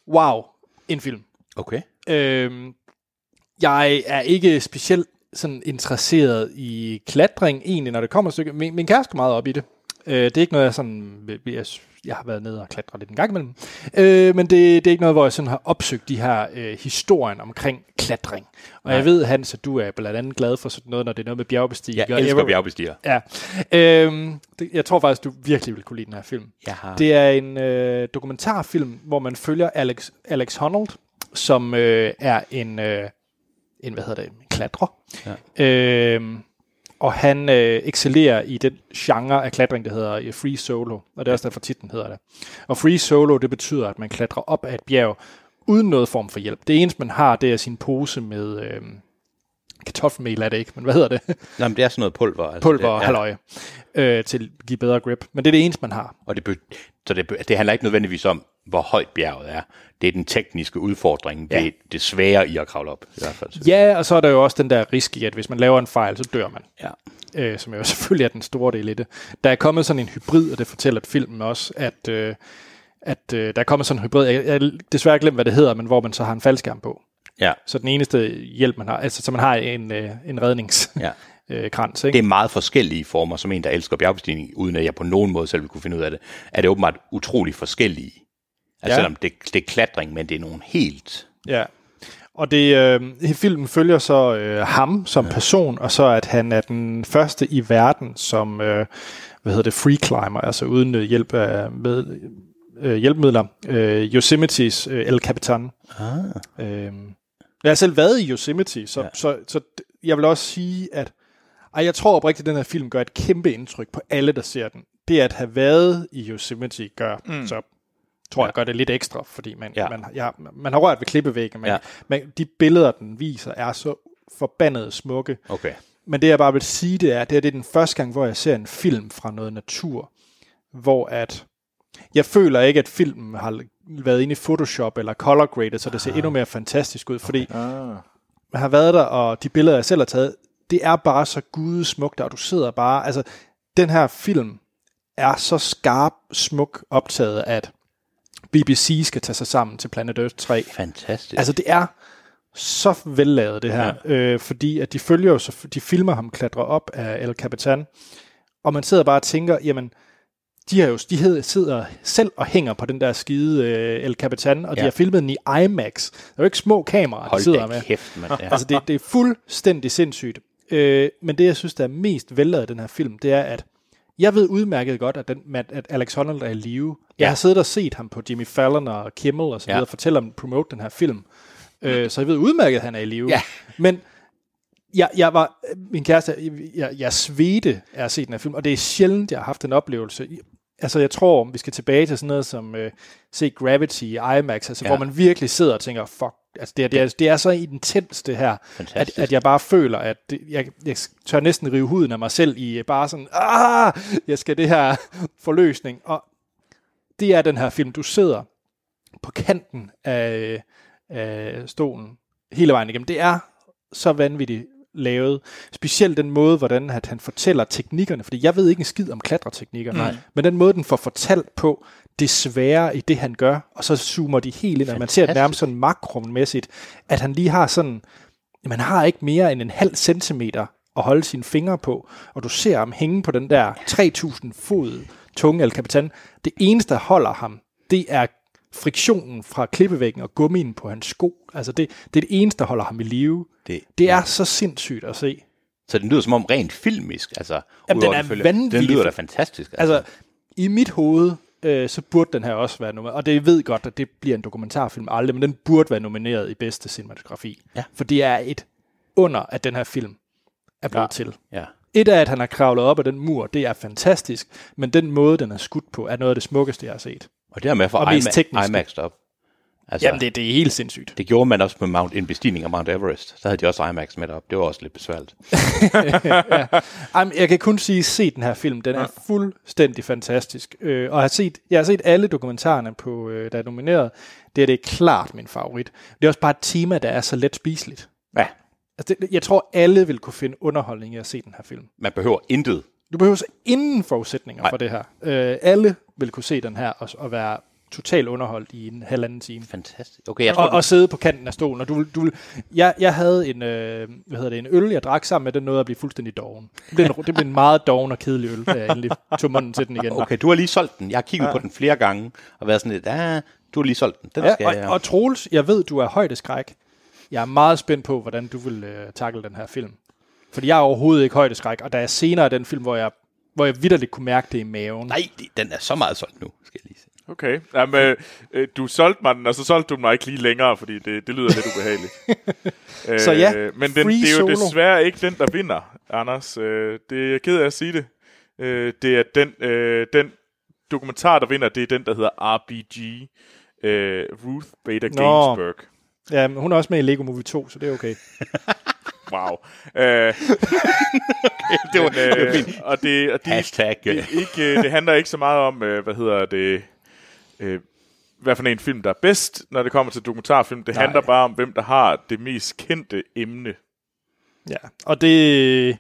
wow, en film. Okay. Øhm, jeg er ikke specielt sådan interesseret i klatring egentlig, når det kommer et stykke. Min, min kæreste går meget op i det. Øh, det er ikke noget, jeg sådan... Jeg, jeg har været nede og klatre lidt en gang imellem. Øh, men det, det er ikke noget, hvor jeg sådan har opsøgt de her øh, historien omkring klatring. Og Nej. jeg ved, Hans, at du er blandt andet glad for sådan noget, når det er noget med bjergbestigning. Jeg elsker bjergbestiger. Ja. Øhm, det, jeg tror faktisk, du virkelig vil kunne lide den her film. Jeg har... Det er en øh, dokumentarfilm, hvor man følger Alex, Alex Honnold, som øh, er en, øh, en, hvad hedder det, en klatrer. Ja. Øh, og han øh, excellerer i den genre af klatring, der hedder øh, free solo, og det er også derfor titlen hedder det. Og free solo, det betyder, at man klatrer op af et bjerg uden noget form for hjælp. Det eneste, man har, det er sin pose med øh, kartoffelmel, er det ikke, men hvad hedder det? Nej, men det er sådan noget pulver. Altså Pulver og det, halløj, øh, til at give bedre grip. Men det er det eneste, man har. Og det, be- så det, det handler ikke nødvendigvis om, hvor højt bjerget er. Det er den tekniske udfordring. Ja. Det er det svære i at kravle op, i hvert fald. Ja, og så er der jo også den der risk i, at hvis man laver en fejl, så dør man. Ja. Øh, som jo selvfølgelig er den store del i det. Der er kommet sådan en hybrid, og det fortæller filmen også, at, øh, at øh, der er kommet sådan en hybrid. Jeg, jeg desværre glemt, hvad det hedder, men hvor man så har en faldskærm på. Ja. Så den eneste hjælp, man har, altså så man har en, øh, en redningskrans, ja. øh, krans, ikke? Det er meget forskellige former, som en, der elsker bjergbestigning, uden at jeg på nogen måde selv vil kunne finde ud af det, er det åbenbart utrolig forskellige. Altså Ja. selvom det, det er klatring, men det er nogle helt... Ja. Og det, øh, filmen følger så øh, ham som ja. person, og så at han er den første i verden, som øh, hvad hedder det, free climber, altså uden øh, hjælp af med, øh, hjælpemidler. Øh, Yosemites øh, El Capitan. Ah. Øh, jeg har selv været i Yosemite, så, ja. Så, så d- jeg vil også sige, at ej, jeg tror oprigtigt, at den her film gør et kæmpe indtryk på alle, der ser den. Det at have været i Yosemite gør, mm. så tror jeg gør det lidt ekstra, fordi man, ja. Ja. man, ja, man har rørt ved klippevæggen, men, ja. Ja. men de billeder, den viser, er så forbandet smukke. Okay. Men det jeg bare vil sige, det er, det er, det er den første gang, hvor jeg ser en film fra noget natur, hvor at jeg føler ikke, at filmen har været inde i Photoshop eller color graded, så det ser endnu mere fantastisk ud, fordi Ah. man har været der, og de billeder, jeg selv har taget, det er bare så gudesmukt, og du sidder bare, altså, den her film er så skarp, smuk optaget, at BBC skal tage sig sammen til Planet Earth 3. Fantastisk. Altså, det er så vellavet, det her, ja. øh, fordi at de følger jo, så, de filmer ham klatre op af El Capitan, og man sidder bare og tænker, jamen, de, har jo, de hed- sidder selv og hænger på den der skide øh, El Capitan, og ja. de har filmet den i IMAX. Det er jo ikke små kameraer, de Hold sidder da med. kæft, mand. Ja. Altså, det, det er fuldstændig sindssygt. Øh, men det, jeg synes, der er mest velladet i den her film, det er, at jeg ved udmærket godt, at, den, at Alex Honnold er i live. Jeg Ja. har siddet og set ham på Jimmy Fallon og Kimmel og så Ja. videre, fortælle om, promote den her film. Øh, så jeg ved udmærket, at han er i live. Ja. Men jeg, jeg var, min kæreste, jeg, jeg svedte af at se den her film, og det er sjældent, jeg har haft en oplevelse. Altså, jeg tror, vi skal tilbage til sådan noget som uh, se Gravity i IMAX, altså, ja. Ja. hvor man virkelig sidder og tænker, fuck, altså, det, er, det, er, det er så intens, det her, at, Fantastisk. at jeg bare føler, at det, jeg, jeg tør næsten rive huden af mig selv i øh, bare sådan, ah, jeg skal det her forløsning. Og det er den her film, du sidder på kanten af, af stolen hele vejen igennem. Det er så vanvittigt lavet. Specielt den måde, hvordan at han fortæller teknikkerne, fordi jeg ved ikke en skid om klatreteknikker, Nej. men den måde, den får fortalt på, det svære i det, han gør, og så zoomer de helt ind, og man ser det nærmest sådan makromæssigt, at han lige har sådan, man har ikke mere end en halv centimeter at holde sine fingre på, og du ser ham hænge på den der 3000 fod tunge El Capitan. Det eneste, der holder ham, det er friktionen fra klippevæggen og gummien på hans sko. Altså det, det er det eneste, der holder ham i live. Det, Det er så sindssygt at se. Så den lyder som om rent filmisk. Altså, Jamen, den er selvfølgelig- vanvittig Den lyder da fantastisk. Altså. Altså, i mit hoved, øh, så burde den her også være nomineret. Og det jeg ved godt, at det bliver en dokumentarfilm aldrig, men den burde være nomineret i bedste cinematografi. Ja. For det er et under, at den her film er blevet ja. til. Ja. Et af, at han har kravlet op ad den mur, det er fantastisk, men den måde, den er skudt på, er noget af det smukkeste, jeg har set. Og det er med for Og. IMAX op. Altså, Jamen, det, det er helt sindssygt. det gjorde man også med Mount, en bestigning af Mount Everest. Der havde de også IMAX med op. Det var også lidt besværligt. Jamen, jeg kan kun sige, se den her film. Den er fuldstændig fantastisk. Øh, og jeg har, set, jeg har set alle dokumentarerne, på, øh, der er nomineret. Det er det er klart min favorit. Det er også bare et tema, der er så let spiseligt. Ja. Altså, det, jeg tror, alle vil kunne finde underholdning i at se den her film. Man behøver intet. Du behøver så ingen forudsætninger Nej. for det her. Øh, alle vil kunne se den her og, og være totalt underholdt i en halvanden time. Fantastisk. Okay, jeg tror, Og, og sidde på kanten af stolen. Og du, du, jeg, jeg havde en, øh, hvad hedder det, en øl, jeg drak sammen med den, nåede at blive fuldstændig doven. Det blev en, det blev en meget doven og kedelig øl, da jeg endelig tog munden til den igen. okay, du har lige solgt den. Jeg har kigget ja. på den flere gange og været sådan lidt, ah, du har lige solgt den. Den Ja, skal og, jeg. og Troels, jeg ved, du er højdeskræk. Jeg er meget spændt på, hvordan du vil øh, takle den her film. Fordi jeg er overhovedet ikke højdeskræk, og der er senere i den film, hvor jeg, hvor jeg vidderligt kunne mærke det i maven. Nej, den er så meget solgt nu, skal jeg lige se. Okay. Jamen, øh, øh, du solgte mig den, og så solgte du mig ikke lige længere, fordi det, det lyder lidt ubehageligt. øh, Så ja, men den, free det er jo solo. desværre ikke den, der vinder, Anders. Øh, det er jeg ked af at sige det. Øh, det er den, øh, den dokumentar, der vinder, det er den, der hedder RBG. Øh, Ruth Bader Nå. Ginsburg. Ja, men hun er også med i Lego Movie 2, så det er okay. Wow. Øh, Det var, men, det var øh, fint. og det, og det, Hashtag. det, er ikke, øh, det handler ikke så meget om, øh, hvad hedder det, øh, hvad for en film, der er bedst, når det kommer til dokumentarfilm. Det Nej. handler bare om, hvem der har det mest kendte emne. Ja, og det...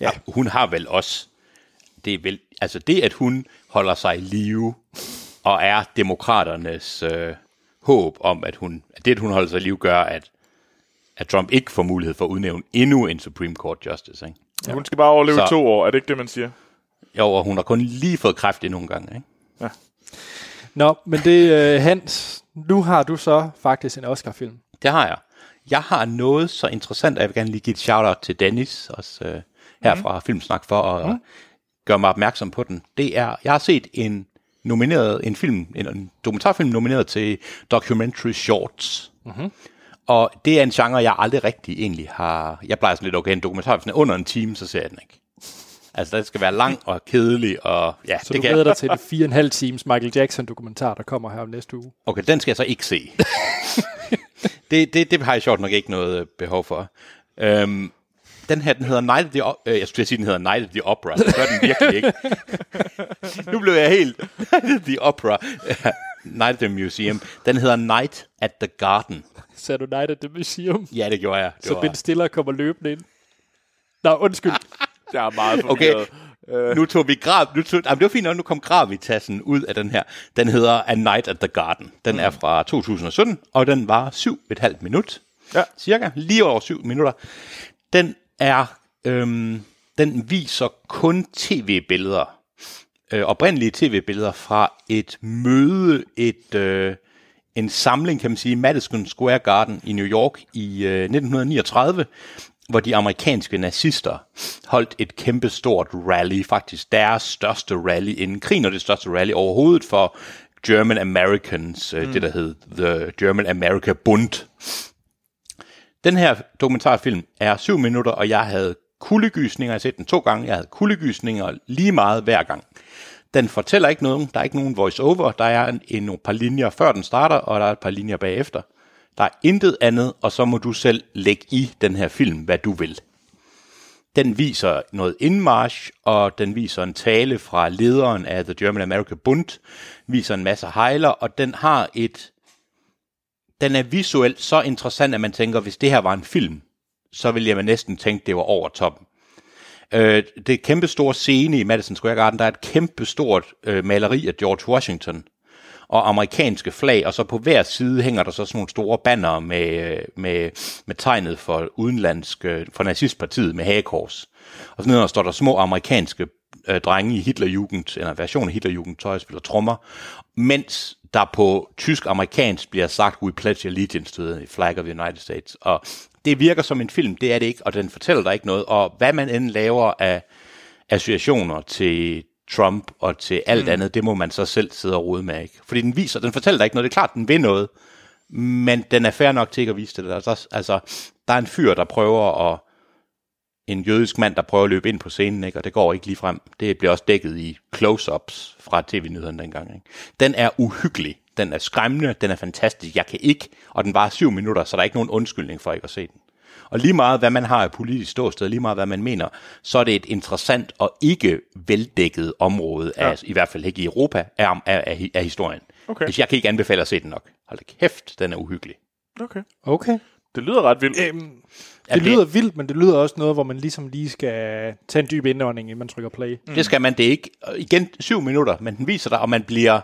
Ja. Hun har vel også, det er vel, altså det, at hun holder sig i live, og er demokraternes øh, håb om, at hun, at det, at hun holder sig i live, gør, at, at Trump ikke får mulighed for at udnævne endnu en Supreme Court Justice. Ikke? Ja. Hun skal bare overleve Så- to år, er det ikke det, man siger? Jo, og hun har kun lige fået kræft endnu en gang. Ikke? Nå, men det, øh, Hans, nu har du så faktisk en Oscar-film. Det har jeg. Jeg har noget så interessant, at jeg vil gerne lige give et shout-out til Dennis, også øh, her fra mm. Filmsnak, for at mm. gøre mig opmærksom på den. Det er, jeg har set en nomineret, en film, en, en dokumentarfilm nomineret til Documentary Shorts. Mm-hmm. Og det er en genre, jeg aldrig rigtig egentlig har... Jeg plejer sådan lidt, okay, en dokumentarfilm sådan under en time, så ser jeg den ikke. Altså, den skal være lang og kedelig, og ja, Så det du kan glæder dig til det fire og en halv times Michael Jackson-dokumentar, der kommer her om næste uge. Okay, den skal jeg så ikke se. det, det, det har jeg sjovt nok ikke noget øh, behov for. Øhm, den her, den hedder Night at the Opera. Øh, jeg skulle sige, den hedder Night at the Opera. Det gør den virkelig ikke. nu blev jeg helt... Night at the Opera. Night at the Museum. Den hedder Night at the Garden. Ser du Night at the Museum? Ja, det gjorde jeg. Det Så var- Ben Stiller kommer løbende ind. Nå, undskyld. Jeg er meget Okay, forvirret. nu tog vi grav, nu tog, jamen, det var fint nok, nu kom Gravitasen ud af den her. Den hedder A Night at the Garden. Den mm. er fra 2017, og den var syv et halvt minut. Ja. Cirka, lige over syv minutter. Den er, øhm, den viser kun tv-billeder. Øh, oprindelige tv-billeder fra et møde, et, øh, en samling, kan man sige, i Madison Square Garden i New York i øh, 1939, hvor de amerikanske nazister holdt et kæmpestort rally, faktisk deres største rally inden krigen, og det største rally overhovedet for German Americans, mm. det der hed The German America Bund. Den her dokumentarfilm er syv minutter, og jeg havde kuldegysninger. Jeg har set den to gange. Jeg havde kuldegysninger lige meget hver gang. Den fortæller ikke noget. Der er ikke nogen voice-over. Der er en, en, et par linjer før den starter, og der er et par linjer bagefter. Der er intet andet, og så må du selv lægge i den her film, hvad du vil. Den viser noget indmarsch, og den viser en tale fra lederen af The German America Bund, viser en masse hejler, og den har et den er visuelt så interessant, at man tænker, hvis det her var en film, så ville jeg næsten tænke, det var over toppen. Øh, det er kæmpe store scene i Madison Square Garden. Der er et kæmpe stort øh, maleri af George Washington og amerikanske flag, og så på hver side hænger der så sådan nogle store banner med, med, med tegnet for udenlandsk, øh, for nazistpartiet med hagekors. Og så nedenunder står der små amerikanske øh, drenge i Hitlerjugend, eller en version af Hitlerjugend, tøj spiller trommer, mens der på tysk-amerikansk bliver sagt, we pledge allegiance to the flag of the United States. Og det virker som en film, det er det ikke, og den fortæller dig ikke noget. Og hvad man end laver af associationer til Trump og til alt mm. andet, det må man så selv sidde og rode med, ikke? Fordi den viser, den fortæller dig ikke noget. Det er klart, den vil noget, men den er fair nok til ikke at vise det. Altså, altså der er en fyr, der prøver at en jødisk mand, der prøver at løbe ind på scenen, ikke? og det går ikke lige frem. Det bliver også dækket i close-ups fra tv-nyhederne dengang. Ikke? Den er uhyggelig, den er skræmmende, den er fantastisk. Jeg kan ikke, og den var syv minutter, så der er ikke nogen undskyldning for ikke at se den. Og lige meget, hvad man har af politisk ståsted, lige meget, hvad man mener, så er det et interessant og ikke veldækket område, ja. af, i hvert fald ikke i Europa, af, af, af, af historien. Okay. Hvis jeg kan ikke anbefale at se den nok. Hold da kæft, den er uhyggelig. Okay. Okay. Det lyder ret vildt. Øhm, det lyder vildt, men det lyder også noget, hvor man ligesom lige skal tage en dyb indånding, inden man trykker play. Mm. Det skal man det ikke. Igen syv minutter, men den viser dig, og man bliver...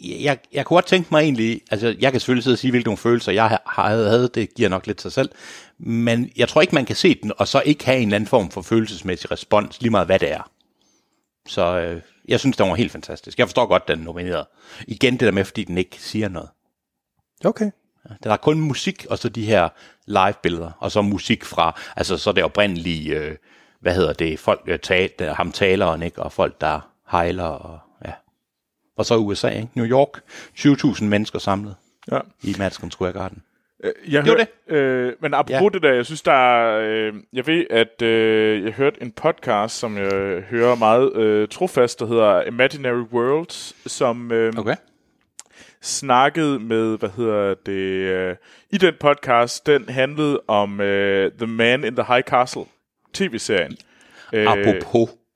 Jeg, jeg kunne godt tænke mig egentlig, altså jeg kan selvfølgelig sidde og sige, hvilke nogle følelser jeg havde, havde, det giver nok lidt sig selv, men jeg tror ikke, man kan se den, og så ikke have en eller anden form for følelsesmæssig respons, lige meget hvad det er. Så øh, jeg synes, det var helt fantastisk. Jeg forstår godt, den er nomineret. Igen det der med, fordi den ikke siger noget. Okay. Der er kun musik, og så de her live-billeder, og så musik fra, altså så det oprindelige, øh, hvad hedder det, folk, øh, tal, ham taleren, ikke, og folk, der hejler, og. Og så USA, ikke? New York, 20.000 mennesker samlet ja. i Madison Square Garden. Øh, jeg hør, det. Øh, men apropos ja. det der, jeg synes, der er, øh, jeg ved, at øh, jeg hørte en podcast, som jeg hører meget øh, trofast, der hedder Imaginary Worlds, som øh, okay snakket med, hvad hedder det, uh, i den podcast, den handlede om uh, The Man in the High Castle, tv-serien. Øh,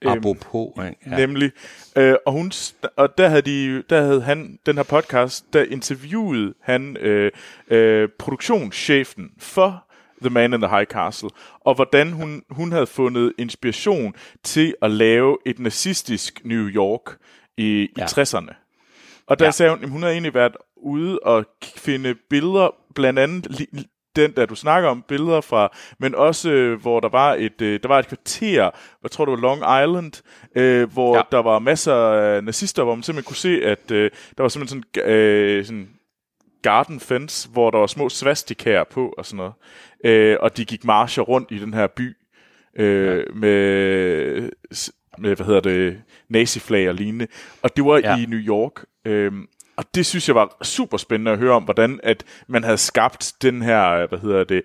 apropos. Uh, apropos. Ja. Nemlig. Uh, og, hun, og der havde, de, der havde han, den her podcast, der interviewede han uh, uh, produktionschefen for The Man in the High Castle, og hvordan hun, hun havde fundet inspiration til at lave et nazistisk New York i, ja. i 60'erne. Og der ja. sagde hun, at hun havde egentlig været ude og finde billeder, blandt andet den, der du snakker om, billeder fra, men også øh, hvor der var et øh, der var et kvarter, jeg tror det var Long Island, øh, hvor ja. der var masser af nazister, hvor man simpelthen kunne se, at øh, der var simpelthen sådan, øh, sådan garden fence, hvor der var små svastikaer på og sådan noget. Øh, og de gik marscher rundt i den her by øh, ja. med, med, hvad hedder det, naziflag og lignende. Og det var ja. i New York. Øhm, og det synes jeg var super spændende at høre om, hvordan at man havde skabt den her, hvad hedder det,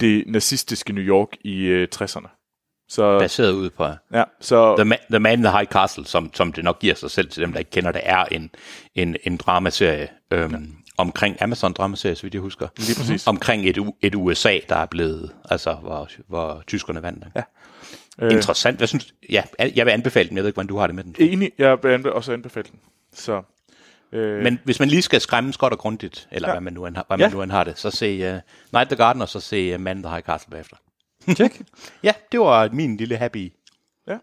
det nazistiske New York i øh, 60'erne. Så, Baseret ud på ja, så, The, Man, The Man in the High Castle, som, som det nok giver sig selv til dem, der ikke kender det, er en, en, en dramaserie øhm, ja. omkring Amazon dramaserie, så vidt jeg husker. Lige præcis. Omkring et, et USA, der er blevet, altså hvor, hvor tyskerne vandt. Ja. Interessant. Hvad synes, ja, jeg vil anbefale den. Jeg ved ikke, hvordan du har det med den. Enig, jeg vil også anbefale den. Så Øh, Men hvis man lige skal skræmme godt og grundigt, eller ja. hvad man nu end har, hvad ja. man nu end har det, så se uh, Night the Garden, og så se uh, Man the High Castle bagefter. Check. ja, det var min lille happy. Ja.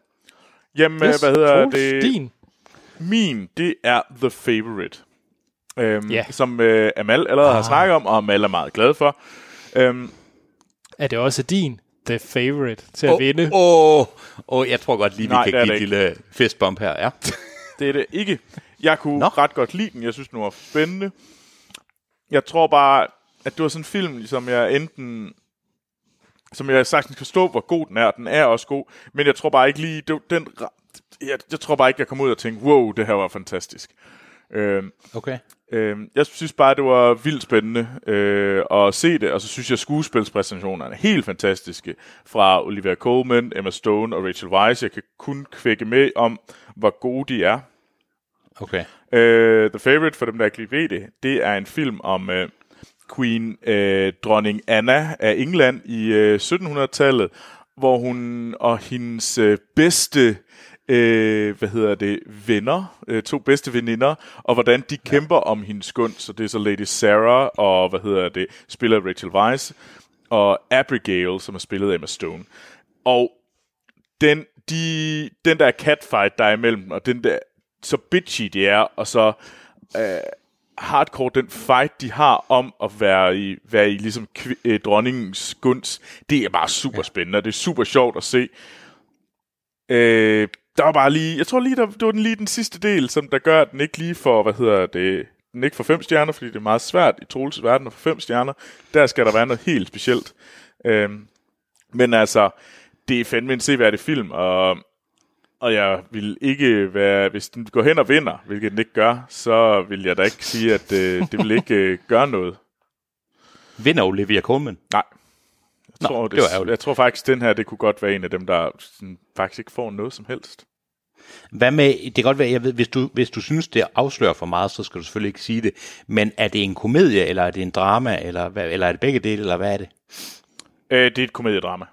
Jamen, yes, hvad hedder det? Din. Min, det er The Favorite. Øhm, yeah. Som uh, Amal allerede ah. har snakket om, og Amal er meget glad for. Øhm, er det også din The Favorite til at oh, vinde? Åh, oh, oh, jeg tror godt lige, vi Nej, kan give et lille fistbump her. Ja. det er det ikke. Jeg kunne Nå. ret godt lide den. Jeg synes, den var spændende. Jeg tror bare, at det var sådan en film, som jeg enten som jeg sagtens kan stå, hvor god den er. Den er også god, men jeg tror bare ikke lige, det, den, jeg, jeg tror bare ikke, jeg kom ud og tænkte, wow, det her var fantastisk. Øh, okay. Øh, jeg synes bare, det var vildt spændende øh, at se det, og så synes jeg, at skuespilspræsentationerne er helt fantastiske fra Olivia Colman, Emma Stone og Rachel Weisz. Jeg kan kun kvække med om, hvor gode de er. Okay. Uh, The Favorite, for dem, der ikke lige ved det, det er en film om uh, Queen uh, dronning Anna af England i uh, 1700-tallet, hvor hun og hendes uh, bedste øh, hvad hedder det, venner, øh, to bedste veninder, og hvordan de kæmper om hendes gunst. Så det er så Lady Sarah, og hvad hedder det, spiller Rachel Weisz, og Abigail, som er spillet af Emma Stone. Og den, de, den der catfight, der er imellem, og den der så bitchy de er, og så øh, hardcore den fight, de har om at være i, være i ligesom kvi, øh, dronningens gunst, det er bare super spændende, og det er super sjovt at se. Øh, der var bare lige, jeg tror lige, der, det var den, lige den sidste del, som der gør, at den ikke lige får, hvad hedder det, den ikke får fem stjerner, fordi det er meget svært i Troels verden at få fem stjerner. Der skal der være noget helt specielt. Øh, men altså, det er fandme en seværdig film, og og jeg vil ikke være, hvis den går hen og vinder, hvilket den ikke gør, så vil jeg da ikke sige, at øh, det vil ikke øh, gøre noget. Vinder Olivia Colman? Nej. Jeg Nå, tror, det var ærgerligt. jeg tror faktisk, den her, det kunne godt være en af dem, der sådan, faktisk ikke får noget som helst. Hvad med, det kan godt være, jeg ved, hvis du, hvis du synes, det afslører for meget, så skal du selvfølgelig ikke sige det. Men er det en komedie, eller er det en drama, eller, eller er det begge dele, eller hvad er det? Øh, det er et komediedrama.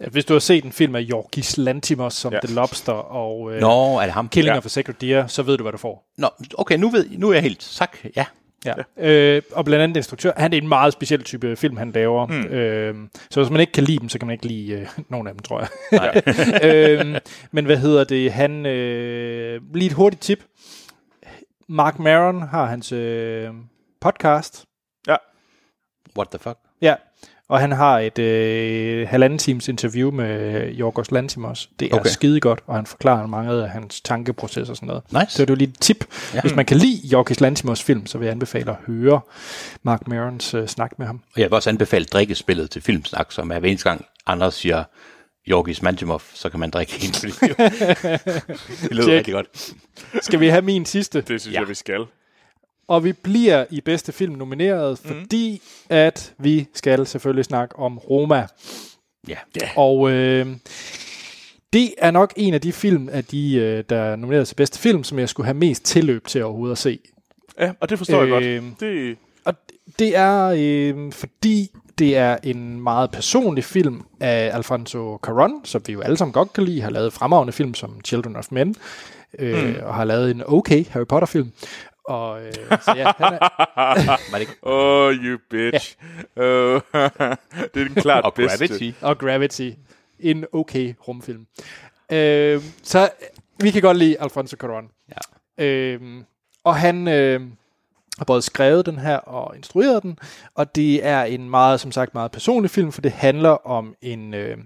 Ja, Hvis du har set en film af Yorgis Lantimos som Ja. ja. The Lobster og øh, Nå, er det ham? Killing Ja. ja. of a Sacred Deer, så ved du, hvad du får. Nå, okay, nu, ved, nu er jeg helt sak. Ja. Ja. Øh, og blandt andet instruktør. Han er en meget speciel type film, han laver. Mm. Øh, så hvis man ikke kan lide dem, så kan man ikke lide øh, nogen af dem, tror jeg. øh, men hvad hedder det? Han, øh, lige et hurtigt tip. Mark Maron har hans øh, podcast. Ja. What the fuck? Ja, og han har et øh, halvanden times interview med Jorgos Lantimos. Det er Okay. skide godt, og han forklarer mange af hans tankeprocesser og sådan noget. Nice. Så det er jo lige et tip. Ja. Hvis man kan lide Jorgos Lantimos film, så vil jeg anbefale at høre Mark Marons øh, snak med ham. Og jeg vil også anbefale drikkespillet til Filmsnak, som er hver eneste gang andre siger Jorgis Mantimov, så kan man drikke en. det lyder Check. rigtig godt. Skal vi have min sidste? Det synes ja. jeg, vi skal. Og vi bliver i bedste film nomineret, Mhm. fordi at vi skal selvfølgelig snakke om Roma. Ja. Og øh, det er nok en af de film, af de, øh, der er nomineret til bedste film, som jeg skulle have mest tilløb til overhovedet at se. Ja, og det forstår øh, jeg Øh, godt. Det, Og det er øh, fordi, det er en meget personlig film af Alfonso Cuarón, som vi jo alle sammen godt kan lide, har lavet fremragende film som Children of Men, øh, mm. og har lavet en okay Harry Potter-film. Og øh, så ja, han er, Var det ikke? oh, you bitch. Ja. Oh, det er den klart Og bedste. Gravity. og Gravity, en okay rumfilm. Øh, så vi kan godt lide Alfonso Cuarón. Ja. Øh, og han øh, har både skrevet den her og instrueret den, og det er en meget, som sagt, meget personlig film, for det handler om en øh,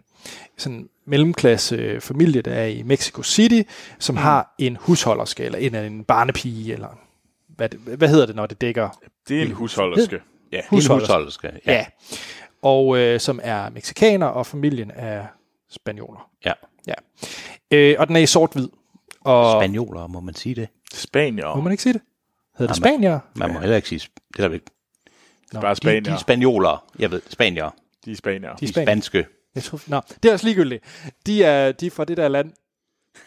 sådan mellemklasse øh, familie, der er i Mexico City, som mm. har en husholderske, eller en, en barnepige, eller hvad, hvad hedder det, når det dækker Det er en husholderske. Ja. En husholderske? husholderske. Ja. ja. Og øh, som er meksikaner, og familien er spanioler. ja. Ja. Øh, og den er i sort-hvid. Og Spanioler, må man sige det? Spanier. må man ikke sige det? Hedder det spanier? Man må heller ikke sige... Det er der ikke. Bare De, spanier. de er spanioler. Jeg ved, spanier. De er spanier. De De er er spanier. spanske. Jeg tror, nå, det er også ligegyldigt. De er, de er fra det der land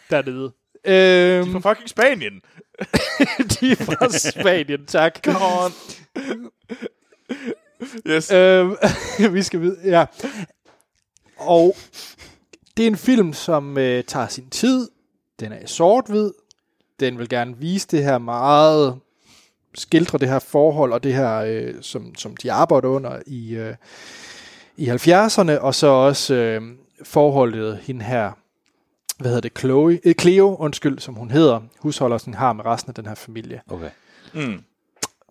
dernede. Øhm, Fra fucking Spanien. de er fra Spanien, tak. Come on. yes. øhm, vi skal vide, ja. Og det er en film, som øh, tager sin tid. Den er i sort-hvid. Den vil gerne vise det her meget, skildre det her forhold, og det her, øh, som, som de arbejder under i, øh, i 70'erne, og så også øh, forholdet hende her, hvad hedder det, Chloe, øh, Cleo, undskyld, som hun hedder, husholdersen har med resten af den her familie. Okay. Mm.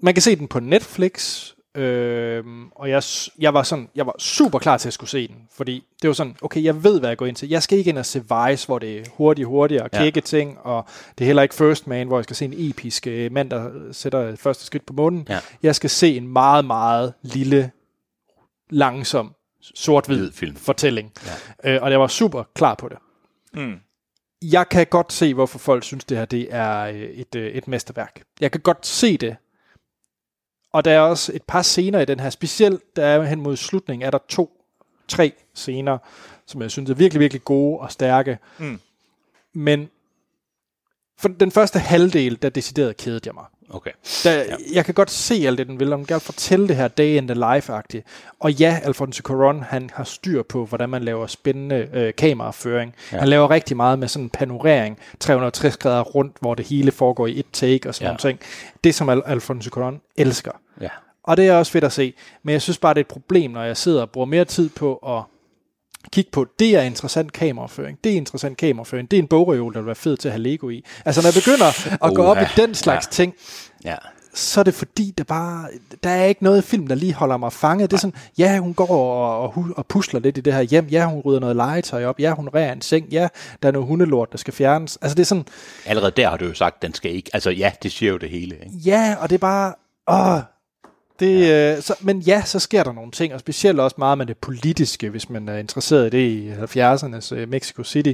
Man kan se den på Netflix, øhm, og jeg, jeg var sådan, jeg var super klar til at skulle se den, fordi det var sådan, okay, jeg ved, hvad jeg går ind til. Jeg skal ikke ind og se Vice, hvor det er hurtigt, hurtigt og Ja. kække ting, og det er heller ikke First Man, hvor jeg skal se en episk øh, mand, der sætter første skridt på månen. Ja. Jeg skal se en meget, meget lille, langsom, sort-hvid Hvid film. fortælling. Ja. Øh, og jeg var super klar på det. Mm. Jeg kan godt se, hvorfor folk synes, det her det er øh, et, øh, et mesterværk. Jeg kan godt se det. Og der er også et par scener i den her. Specielt der er hen mod slutningen, er der to, tre scener, som jeg synes er virkelig, virkelig gode og stærke. Mm. Men for den første halvdel, der decideret kedede jeg mig. Okay. Der, ja. Jeg kan godt se alt det, den vil, og den gerne fortælle det her day in the life-agtigt. Og ja, Alfonso Cuarón, han har styr på, hvordan man laver spændende øh, kameraføring. Ja. Han laver rigtig meget med sådan en panorering, 360 grader rundt, hvor det hele foregår i et take og sådan Ja. ja. nogle ting. Det, som Al- Alfonso Cuarón elsker. Ja. Og det er også fedt at se. Men jeg synes bare, det er et problem, når jeg sidder og bruger mere tid på at kigge på, det er interessant kameraføring, det er interessant kameraføring, det er en bogreol, der vil være fed til at have Lego i. Altså når jeg begynder at gå op i den slags Ja. ting, Ja. så er det fordi, der bare, der er ikke noget i film, der lige holder mig fanget. Det er sådan, ja, hun går og, og, og pusler lidt i det her hjem, ja, hun rydder noget legetøj op, ja, hun rærer en seng, ja, der er noget hundelort, der skal fjernes. Altså det er sådan, Allerede der har du jo sagt, den skal ikke... Altså ja, det siger jo det hele. Ikke? ja, og det er bare, åh, det, ja. øh, så, men ja, så sker der nogle ting, og specielt også meget med det politiske, hvis man er interesseret i det i 70'ernes øh, Mexico City.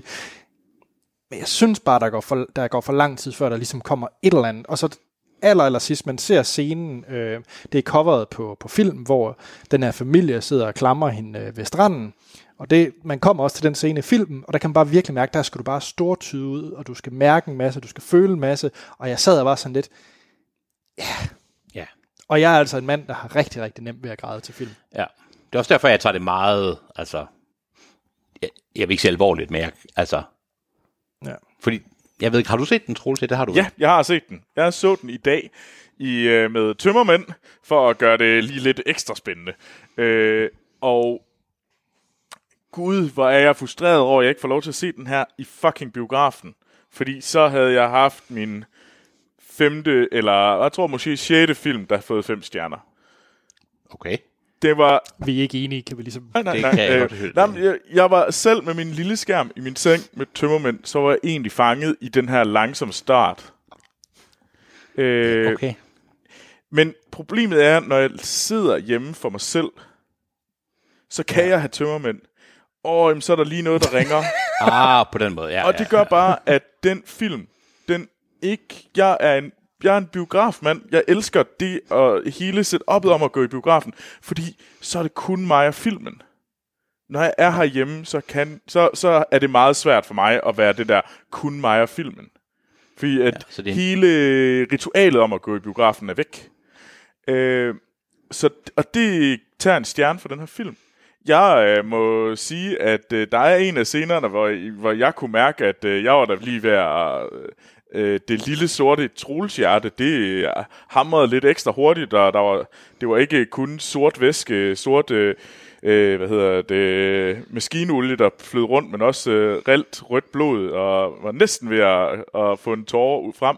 Men jeg synes bare, der går, for, der går for lang tid, før der ligesom kommer et eller andet. Og så aller, aller sidst, man ser scenen, øh, det er coveret på, på film, hvor den her familie sidder og klamrer hende øh, ved stranden. Og det, man kommer også til den scene i filmen, og der kan man bare virkelig mærke, der skal du bare stortyde ud, og du skal mærke en masse, du skal føle en masse. Og jeg sad og var sådan lidt, Ja. Og jeg er altså en mand, der har rigtig, rigtig nemt ved at græde til film. Ja. Det er også derfor, jeg tager det meget, altså, jeg, jeg vil ikke sige alvorligt, men jeg, altså, Ja. fordi, jeg ved ikke, har du set den, Troels? Det har du Ja, jeg har set den. Jeg så den i dag i øh, med tømmermænd, for at gøre det lige lidt ekstra spændende. Øh, og gud, hvor er jeg frustreret over, at jeg ikke får lov til at se den her i fucking biografen. Fordi så havde jeg haft min femte, eller jeg tror måske sjette film, der har fået fem stjerner. Okay. Det var Vi er ikke enige, kan vi ligesom... Nej, nej, Det nej. kan jeg øh, nej men jeg, jeg var selv med min lille skærm i min seng med tømmermænd, så var jeg egentlig fanget i den her langsomme start. Øh, Okay. Men problemet er, når jeg sidder hjemme for mig selv, så kan ja. jeg have tømmermænd. Og jamen, så er der lige noget, der ringer. Ah, på den måde, ja. og ja, det gør bare, at den film, ikke... Jeg er en, jeg er en biografmand. Jeg elsker det og hele setupet om at gå i biografen. Fordi så er det kun mig og filmen. Når jeg er herhjemme, så, kan, så, så er det meget svært for mig at være det der kun mig og filmen. Fordi at Ja, så det en- hele ritualet om at gå i biografen er væk. Øh, så, og det tager en stjerne for den her film. Jeg øh, må sige, at øh, der er en af scenerne, hvor, hvor jeg kunne mærke, at øh, jeg var der lige ved at... Øh, det lille sorte trolshjerte, det øh, hamrede lidt ekstra hurtigt, og der var, det var ikke kun sort væske, sort... Øh, øh, hvad hedder det, maskinolie, der flød rundt, men også øh, reelt rødt blod, og var næsten ved at, at få en tårer ud frem.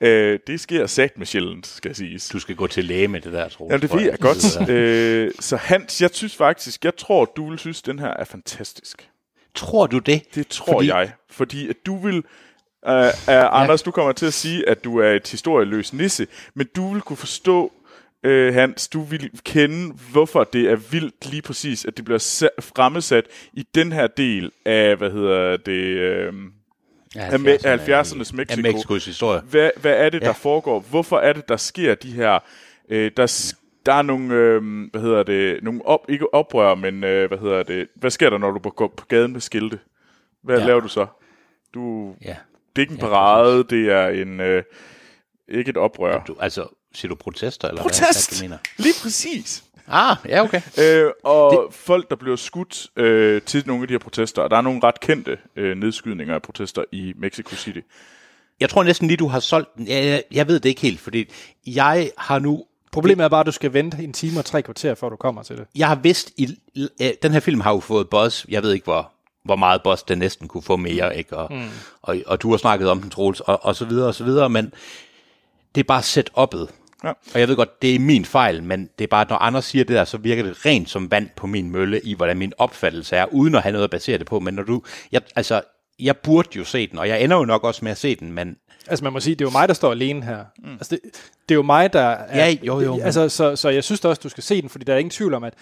Øh, det sker sat med sjældent, skal siges. Du skal gå til læge med det der, Troels. Ja, det tror ved jeg godt. øh, så Hans, jeg synes faktisk, jeg tror, du vil synes, den her er fantastisk. Tror du det? Det tror Fordi... jeg. Fordi at du vil... Uh, uh, Anders, du kommer til at sige, at du er et historieløs nisse, men du vil kunne forstå, uh, Hans, du vil kende, hvorfor det er vildt lige præcis, at det bliver sa- fremsat i den her del af, hvad hedder det, uh, Ja, af me- af 70'ernes Mexico. Mexikos historie. Hvad, hvad er det, der Ja. foregår? Hvorfor er det, der sker de her... Øh, der, s- der er nogle, øh, hvad hedder det, nogle op, ikke oprør, men øh, hvad hedder det, hvad sker der, når du går på gaden med skilte? Hvad Ja. ja. laver du så? Du, Ja. Det er ikke en Ja, parade, det er en, øh, ikke et oprør. Du, altså, siger du protester? Eller Protest! Hvad, hvad du mener? Lige præcis! Ah, ja, okay. Øh, og det... folk, der bliver skudt øh, til nogle af de her protester, og der er nogle ret kendte øh, nedskydninger af protester i Mexico City. Jeg tror næsten lige, du har solgt den. Jeg, jeg, jeg ved det ikke helt, fordi jeg har nu... Problemet er bare, at du skal vente en time og tre kvarter, før du kommer til det. Jeg har vidst... I, øh, den her film har jo fået buzz. Jeg ved ikke, hvor, hvor meget buzz den næsten kunne få mere, ikke? Og, mm. og, og du har snakket om den, Troels, og, og så videre, og så videre, men det er bare setup'et. Ja. Og jeg ved godt, det er min fejl, men det er bare, når andre siger det der, så virker det rent som vand på min mølle, i hvordan min opfattelse er, uden at have noget at basere det på. Men når du... Jeg, altså, jeg burde jo se den, og jeg ender jo nok også med at se den, men Altså man må sige, det er jo mig, der står alene her. Mm. Altså det, det er jo mig, der er... Ja, jo, jo, men- Altså, så, så jeg synes da også, du skal se den, fordi der er ingen tvivl om, at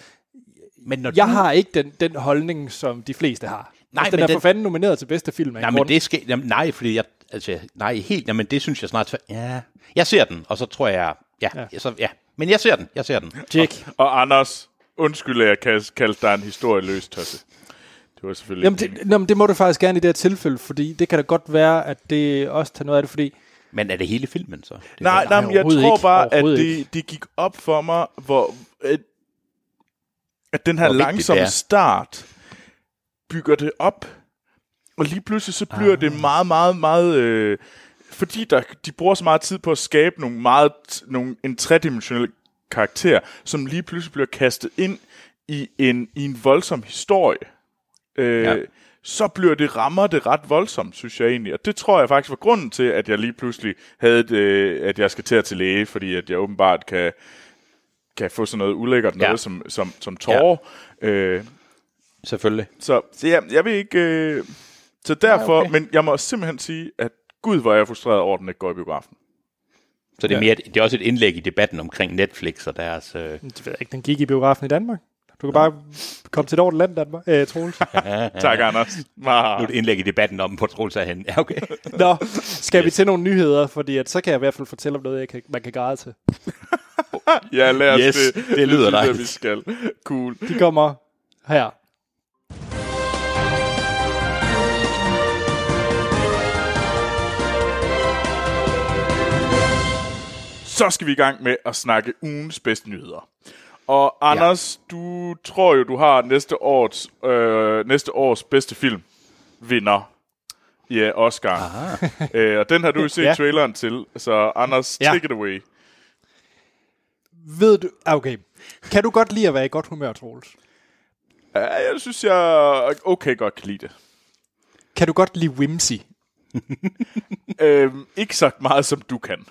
Men når jeg du, har ikke den, den holdning, som de fleste har. Nej, altså, den men er den- for fanden nomineret til bedste film Nej, men det skal, jamen, nej, fordi jeg, altså, nej, helt, jamen, det synes jeg snart, ja, jeg ser den, og så tror jeg, ja, Ja. Så, ja. men jeg ser den, jeg ser den. Jack. Og Anders, undskyld, at jeg kal- kaldte dig en historieløs tosse. Det var selvfølgelig Jamen, det, jamen, det må du faktisk gerne i det her tilfælde, fordi det kan da godt være, at det også tager noget af det, fordi Men er det hele filmen så? Det Nej, nej, men jeg tror ikke. bare, at det, det gik op for mig, hvor at, at den her Hvor langsomme det start bygger det op, og lige pludselig så bliver Ah. det meget, meget, meget... Øh, fordi der, de bruger så meget tid på at skabe nogle meget, nogle, en tredimensionel karakter, som lige pludselig bliver kastet ind i en, i en voldsom historie. øh, Ja. så bliver det rammer det ret voldsomt, synes jeg egentlig. Og det tror jeg faktisk var grunden til, at jeg lige pludselig havde det, øh, at jeg skal til at til læge, fordi at jeg åbenbart kan, kan få sådan noget ulækkert noget Ja. som, som, som tårer. Ja. Øh, Selvfølgelig. så, så jeg, jeg vil ikke... Øh, så derfor, Ja, okay. men jeg må simpelthen sige, at gud, hvor er jeg frustreret over, at den ikke går i biografen. Så det er, mere, et- det er også et indlæg i debatten omkring Netflix og deres... Øh, Det ved jeg ikke, den gik i biografen i Danmark. Du kan bare komme til et ordentligt land, Danmark. Øh, Troels. Tak, Anders. nu er det et indlæg i debatten om, hvor Troels er henne. Ja, okay. Nå, skal vi til nogle nyheder, fordi at, så kan jeg i hvert fald fortælle om noget, jeg kan, man kan græde til. Ja, lad os Yes, det. det lyder jeg, dejligt. vi skal. Cool. De kommer her. Så skal vi i gang med at snakke ugens bedste nyheder. Og Anders, ja. du tror jo, du har næste års, øh, næste års bedste film vinder i ja, Oscar. øh, og den har du jo set Ja. traileren til, så Anders, Ja. ja. take it away. Ved du... ah, Okay. Kan du godt lide at være i godt humør, Troels? Ja, jeg synes, jeg okay godt kan lide det. Kan du godt lide whimsy? Øhm, ikke så meget, som du kan.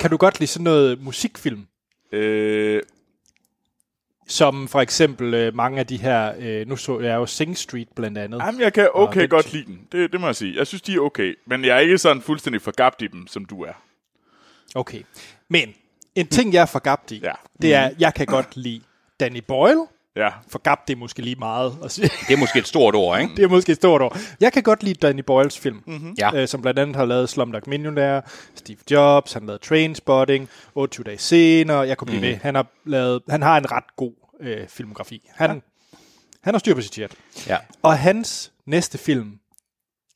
Kan du godt lide sådan noget musikfilm? Øh, Som for eksempel øh, mange af de her... Øh, nu så jeg jo Sing Street blandt andet. jamen, jeg kan okay godt lide den. Det, det må jeg sige. Jeg synes, de er okay. Men jeg er ikke sådan fuldstændig forgabt i dem, som du er. Okay. Men en ting, jeg er forgabt i, Ja. det er, jeg kan godt lide Danny Boyle. Ja. Forgabt, det er måske lige meget at sige. Det er måske et stort ord, ikke? Det er måske et stort ord. Jeg kan godt lide Danny Boyles film, mm-hmm. Ja. øh, som blandt andet har lavet Slumdog Millionaire, Steve Jobs, han har lavet Trainspotting, 28 dage senere, jeg kunne blive mm. ved. Han har, lavet, han har en ret god øh, filmografi. Han, ja. han har styr på sit chat. Ja. Og hans næste film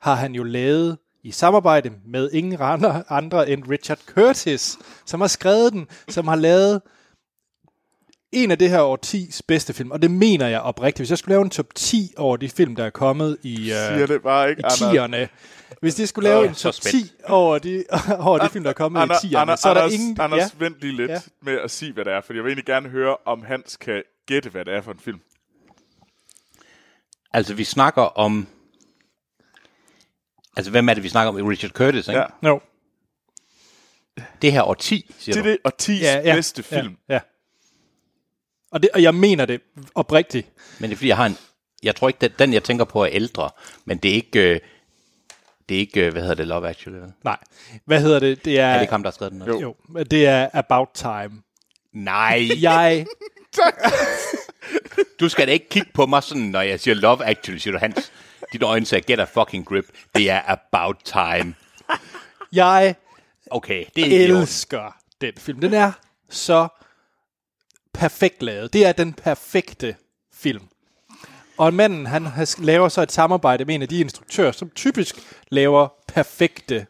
har han jo lavet i samarbejde med ingen andre, andre end Richard Curtis, som har skrevet den, som har lavet en af det her årtis bedste film, og det mener jeg oprigtigt. Hvis jeg skulle lave en top 10 over de film, der er kommet i, Siger uh, det bare ikke, i tierne, hvis jeg skulle lave Åh, en top spændt. 10 over de, over de film, der er kommet Ander, i tierne, Ander, så er der Anders, ingen... Anders, ja, vent lige lidt Ja. med at sige, hvad det er, for jeg vil egentlig gerne høre, om Hans kan gætte, hvad det er for en film. Altså, vi snakker om... Altså, hvem er det, vi snakker om? Richard Curtis, ikke? Ja. no. Det her årti, siger Det er du? det årtis ja, ja, bedste film. Ja, ja. Og, det, og jeg mener det oprigtigt. Men det er fordi, jeg har en... Jeg tror ikke, den, den jeg tænker på er ældre, men det er ikke... Øh, det er ikke, øh, hvad hedder det, Love Actually? Nej. Hvad hedder det? Det er... Er det ikke ham, der har skrevet den? også? Jo, det er About Time. Nej, Jeg... du skal da ikke kigge på mig sådan, når jeg siger Love Actually, siger du, Hans, dit øjne sagde, get a fucking grip. Det er about time. Jeg Okay, det er elsker den film. Den er så perfekt lavet. Det er den perfekte film. Og manden, han laver så et samarbejde med en af de instruktører, som typisk laver perfekte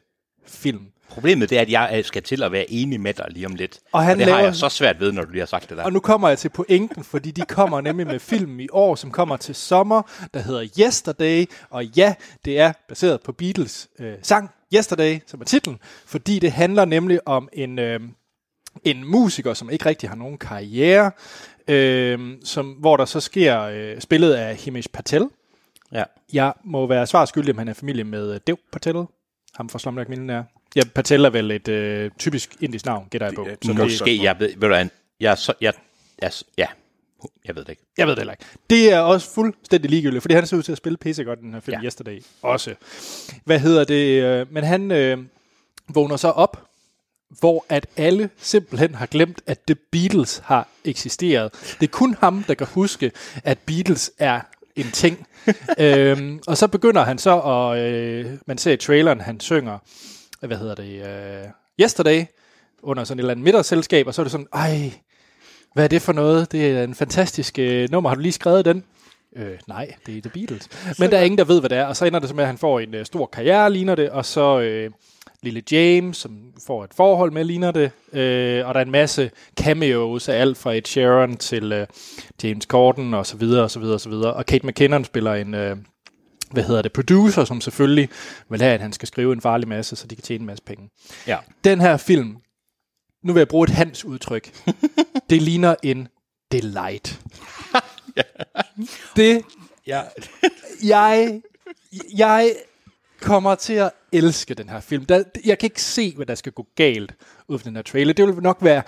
film. Problemet det er, at jeg skal til at være enig med dig lige om lidt. Og han det har laver- jeg så svært ved, når du lige har sagt det der. Og nu kommer jeg til pointen, fordi de kommer nemlig med film i år, som kommer til sommer, der hedder Yesterday. Og ja, det er baseret på Beatles øh, sang Yesterday, som er titlen, fordi det handler nemlig om en, øh, en musiker, som ikke rigtig har nogen karriere, øh, som, hvor der så sker øh, spillet af Himesh Patel. Ja. Jeg må være svar skyldig, om han er familie med øh, Dev Patel, ham fra Slumdog Millionaire. Ja, Patel er vel et øh, typisk indisk navn, gætter jeg på. er et Så godt det, Måske, jeg ved, ved du jeg, så, jeg, jeg, ja, jeg ved det ikke. Jeg ved det heller ikke. Det er også fuldstændig ligegyldigt, fordi han ser ud til at spille pissegodt i den her film Ja. ja. Yesterday også. Hvad hedder det? øh, Men han øh, vågner så op, hvor at alle simpelthen har glemt, at The Beatles har eksisteret. Det er kun ham, der kan huske, at Beatles er en ting. øhm, og så begynder han så, og øh, man ser i traileren, han synger, hvad hedder det, øh, Yesterday, under sådan et eller andet middagsselskab, og så er det sådan, ej, hvad er det for noget? Det er en fantastisk øh, nummer. Har du lige skrevet den? Øh, nej, det er The Beatles. Men der er ingen, der ved, hvad det er. Og så ender det så med, at han får en øh, stor karriere, ligner det. Og så øh, lille James, som får et forhold med, ligner det. Øh, og der er en masse cameos af alt fra Ed Sheeran til øh, James Corden og så videre, og så videre, og så videre. Og Kate McKinnon spiller en... Øh, hvad hedder det, producer, som selvfølgelig vil have, at han skal skrive en farlig masse, så de kan tjene en masse penge Ja. den her film, nu vil jeg bruge et hans udtryk, det ligner en delight. Det jeg, jeg, jeg kommer til at elske den her film. Der, jeg kan ikke se, hvad der skal gå galt ud fra den her trailer. Det vil nok være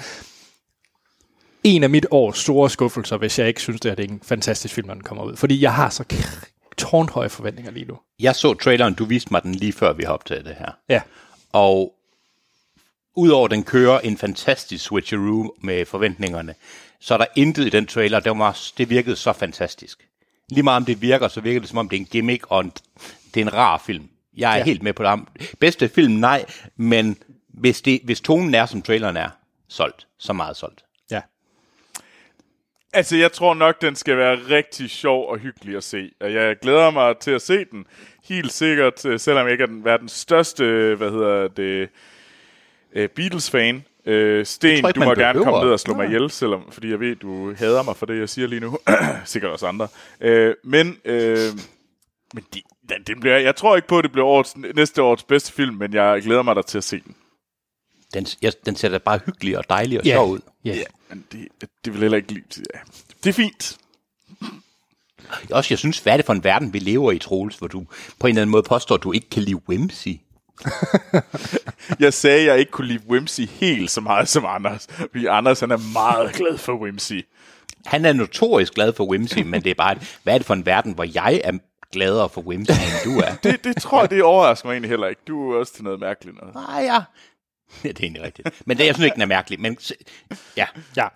en af mit års store skuffelser, hvis jeg ikke synes, det er en fantastisk film, når den kommer ud. Fordi jeg har så tårnhøje forventninger lige nu. Jeg så traileren, du viste mig den lige før vi optaget det her. Ja. Og udover den kører en fantastisk switcheroo med forventningerne, så er der intet i den trailer, det, var, det virkede så fantastisk. Lige meget om det virker, så virker det som om det er en gimmick, og en, det er en rar film. Jeg er ja. Helt med på det. Bedste film, nej, men hvis, det, hvis tonen er, som traileren er, solgt. Så meget solgt. Ja. Altså, jeg tror nok, den skal være rigtig sjov og hyggelig at se. Og jeg glæder mig til at se den. Helt sikkert, øh, selvom jeg ikke er den verdens største, øh, hvad hedder det, øh, Beatles-fan. Øh, Sten, tror ikke, du må gerne behøver. komme ned og slå mig ihjel, selvom, fordi jeg ved, du hader mig for det, jeg siger lige nu. sikkert også andre. Øh, men øh, men de, den, den bliver, jeg tror ikke på, at det bliver årets, næste års bedste film, men jeg glæder mig da til at se den. Den, jeg, den ser da bare hyggelig og dejlig og Ja. sjov ud. Ja. Men det, det vil heller ikke lide. Ja. Det er fint. Også, jeg synes, hvad er det for en verden, vi lever i, Troels, hvor du på en eller anden måde påstår, at du ikke kan lide whimsy? Jeg sagde, at jeg ikke kunne lide Whimsy helt så meget som Anders. Fordi Anders han er meget glad for Whimsy. Han er notorisk glad for whimsy, men det er bare, et- hvad er det for en verden, hvor jeg er gladere for whimsy, end du er? Det, det tror jeg, det overrasker mig egentlig heller ikke. Du er også til noget mærkeligt noget. Nej, ja. Ja, det er egentlig rigtigt. Men det, jeg synes ikke, den er mærkelig. Men se- ja, ja.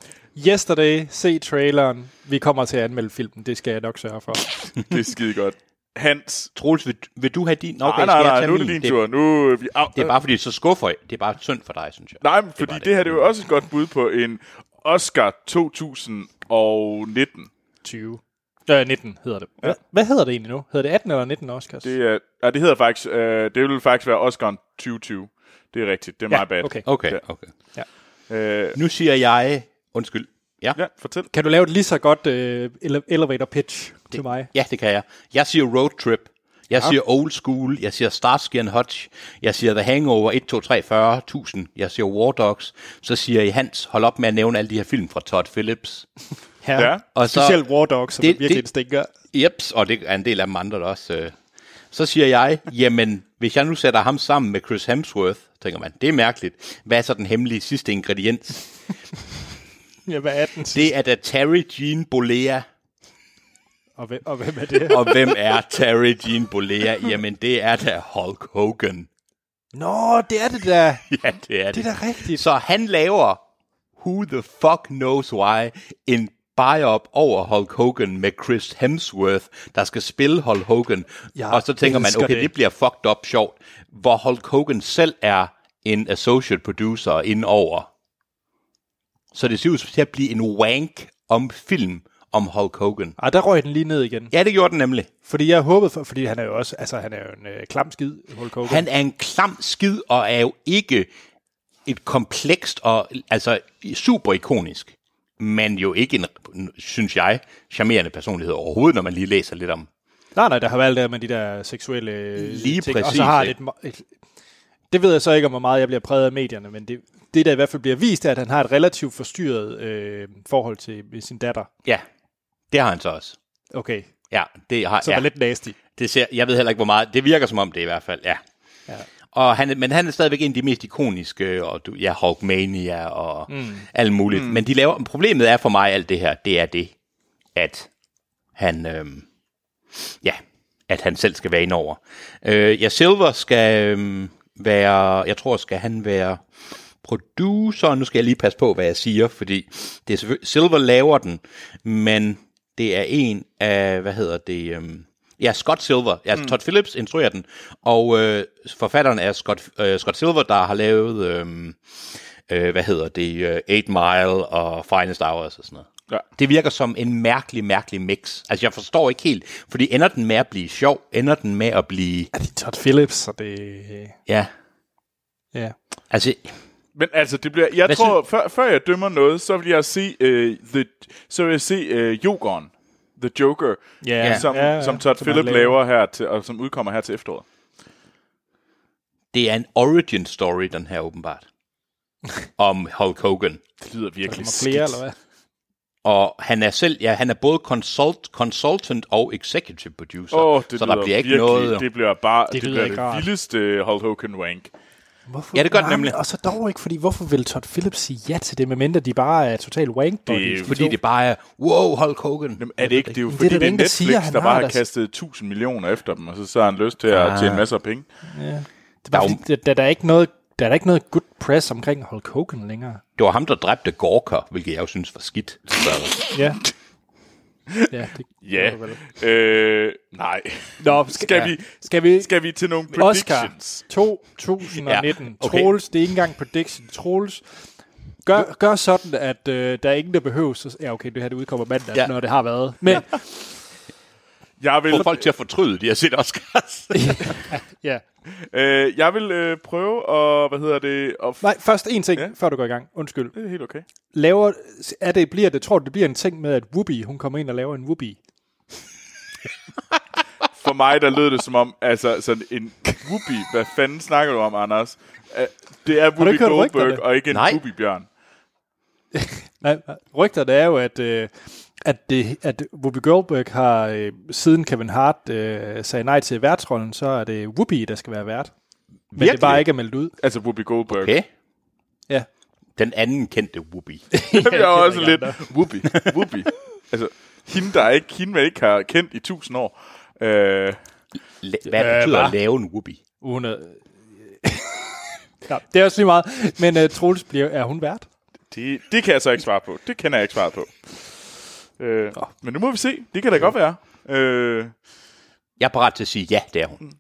Yesterday, se traileren. Vi kommer til at anmelde filmen. Det skal jeg nok sørge for. Det er skide godt. Hans. Troels, vil, vil du have din? Nej, Okay, nej, nej, tage nu er det din tur. Nu, er vi, au, Det er bare fordi, så skuffer jeg. Det er bare synd for dig, synes jeg. Nej, men fordi bare det, det. det her det er jo også et godt bud på en Oscar 2019. 20. Øh, 19 hedder det. Hvad, hvad hedder det egentlig nu? Hedder det 18 eller 19 Oscars? Det, er, ja, det hedder faktisk, øh, det vil faktisk være Oscar 2020. Det er rigtigt, det er ja, my bad. okay. Okay, Ja. okay. Øh, Nu siger jeg... Undskyld. Ja, ja, fortæl. Kan du lave et lige så godt øh, ele- elevator pitch det, til mig? ja det kan jeg. Jeg siger road trip. Jeg siger old school. Jeg siger Starsky and Hutch. Jeg siger The Hangover 1, 2, 3, 40.000. Jeg siger War Dogs. Så siger I Hans, hold op med at nævne alle de her film fra Todd Phillips. Ja. Ja. Og så- Specielt War Dogs, som Det- det, virkelig det- stinker. Jeps, og det er en del af dem andre der også. øh. Så siger jeg, jamen, hvis jeg nu sætter ham sammen med Chris Hemsworth, tænker man, det er mærkeligt. Hvad er så den hemmelige sidste ingrediens? Ja, hvad er den sidste? Det er da Terry Jean Bolea. Og, hvem, og hvem er det? Og hvem er Terry Jean Bolea? Jamen, det er da Hulk Hogan. Nå, det er det der. Ja, det er det. Det er da rigtigt. Så han laver Who the fuck knows why en biop over Hulk Hogan med Chris Hemsworth, der skal spille Hulk Hogan. Jeg og så tænker man, okay, det. det. bliver fucked up sjovt, hvor Hulk Hogan selv er en associate producer indover. Så det ser ud til at blive en wank om film om Hulk Hogan. Ej, der røg den lige ned igen. Ja, det gjorde den nemlig. Fordi jeg håbede for, fordi han er jo også, altså han er jo en øh, klam skid, Hulk Hogan. Han er en klam skid og er jo ikke et komplekst og altså super ikonisk, men jo ikke en, synes jeg, charmerende personlighed overhovedet, når man lige læser lidt om. Nej, nej, der har været der med de der seksuelle øh, Lige ting. Og præcis, så har det et, et, det ved jeg så ikke, om hvor meget jeg bliver præget af medierne, men det, det der i hvert fald bliver vist, er, at han har et relativt forstyrret øh, forhold til sin datter. Ja, det har han så også. Okay, Ja, det har så ja. ja. er lidt nasty. Det ser, jeg ved heller ikke, hvor meget. Det virker som om det i hvert fald, ja. Ja. Og han, men han er stadigvæk en af de mest ikoniske, og du, ja, Hulkmania og mm. alt muligt. Mm. Men de laver, problemet er for mig alt det her, det er det, at han, øhm, ja, at han selv skal være indover. Øh, ja, Silver skal øhm, være, jeg tror, skal han være producer, nu skal jeg lige passe på, hvad jeg siger, fordi det er Silver laver den, men det er en af, hvad hedder det, øhm, ja, Scott Silver, ja, mm. Todd Phillips instruerer den, og øh, forfatteren er Scott, øh, Scott Silver, der har lavet, øhm, øh, hvad hedder det, øh, Eight Mile og Finest Hours og sådan noget. Ja. Det virker som en mærkelig, mærkelig mix. Altså, jeg forstår ikke helt, fordi ender den med at blive sjov? Ender den med at blive... Er det Todd Phillips, så det... Ja, Ja. altså, Men altså, det bliver, jeg Hvad tror, før, før jeg dømmer noget, så vil jeg se, uh, the, så vil jeg se uh, Jokeren, The Joker, Ja, som, ja, ja, som Todd som han Phillip laver. her, til, og som udkommer her til efteråret. det er en origin story, den her åbenbart. om Hulk Hogan. Det lyder virkelig Kommer flere, skidt. eller hvad? Og han er selv, ja, han er både consult, consultant og executive producer. Åh, det så der bliver ikke virkelig, noget... Det bliver bare det, Det bliver det rart. vildeste Hulk Hogan wank. Hvorfor? Ja, det gør det nemlig. Og så dog ikke, fordi hvorfor vil Todd Phillips sige ja til det, medmindre de bare er totalt wank Det er Fordi det bare er, wow, Hulk Hogan. Jamen, er det ikke? Det er jo Men det fordi, er der det er, der Netflix, siger, der bare har deres- kastet 1000 millioner efter dem, og så, så har han lyst til at Ah. tjene masser af penge. Ja. Det er Der bare, jo- fordi, der, der, er ikke noget, der er ikke noget good press omkring Hulk Hogan længere. Det var ham, der dræbte Gorker, hvilket jeg jo synes var skidt. Så, Ja. ja, det Ja. vel. Øh, nej. Nå, Skal ja. vi- Skal vi... Skal vi til nogle Oscar predictions? 2019. Ja, okay. Troels, det er ikke engang prediction. Troels, gør, gør sådan, at øh, der er ingen, der behøves... Ja, okay, det her det udkommer mandag, Ja. ja. når det har været. Men, Jeg vil, få folk til at fortryde, de har set Oscars. ja. øh, jeg vil øh, prøve at, hvad hedder det, at f- Nej, først en ting, Ja. før du går i gang. Undskyld. det er helt okay. Laver, er det, bliver det, tror du, det bliver en ting med, at Whoopi, hun kommer ind og laver en Whoopi? For mig, der lød det som om, altså sådan en whoopie. Hvad fanden snakker du om, Anders? Det er Whoopi Goldberg, og ikke en. Nej, nej. rygterne er jo, at, øh, at, det, at Whoopi Goldberg har, øh, siden Kevin Hart øh, sagde nej til værtsrollen, så er det Whoopi, der skal være vært. Men det Virkelig? er bare ikke er meldt ud. Altså Whoopi Goldberg. Okay. Ja. Den anden kendte Whoopi. jeg er også lidt andre. whoopie. whoopie. Altså, hende, der ikke, hende, man ikke har kendt i tusind år. Øh, La- hvad Øh, betyder hva? at lave en Whoopi? Hun er, ja, det er også lige meget. Men uh, Troels, bliver, er hun vært? det, det kan jeg så ikke svare på. Det kender jeg ikke svaret på. Øh, men nu må vi se. Det kan da godt være. Øh, Jeg er parat til at sige, ja, det er hun.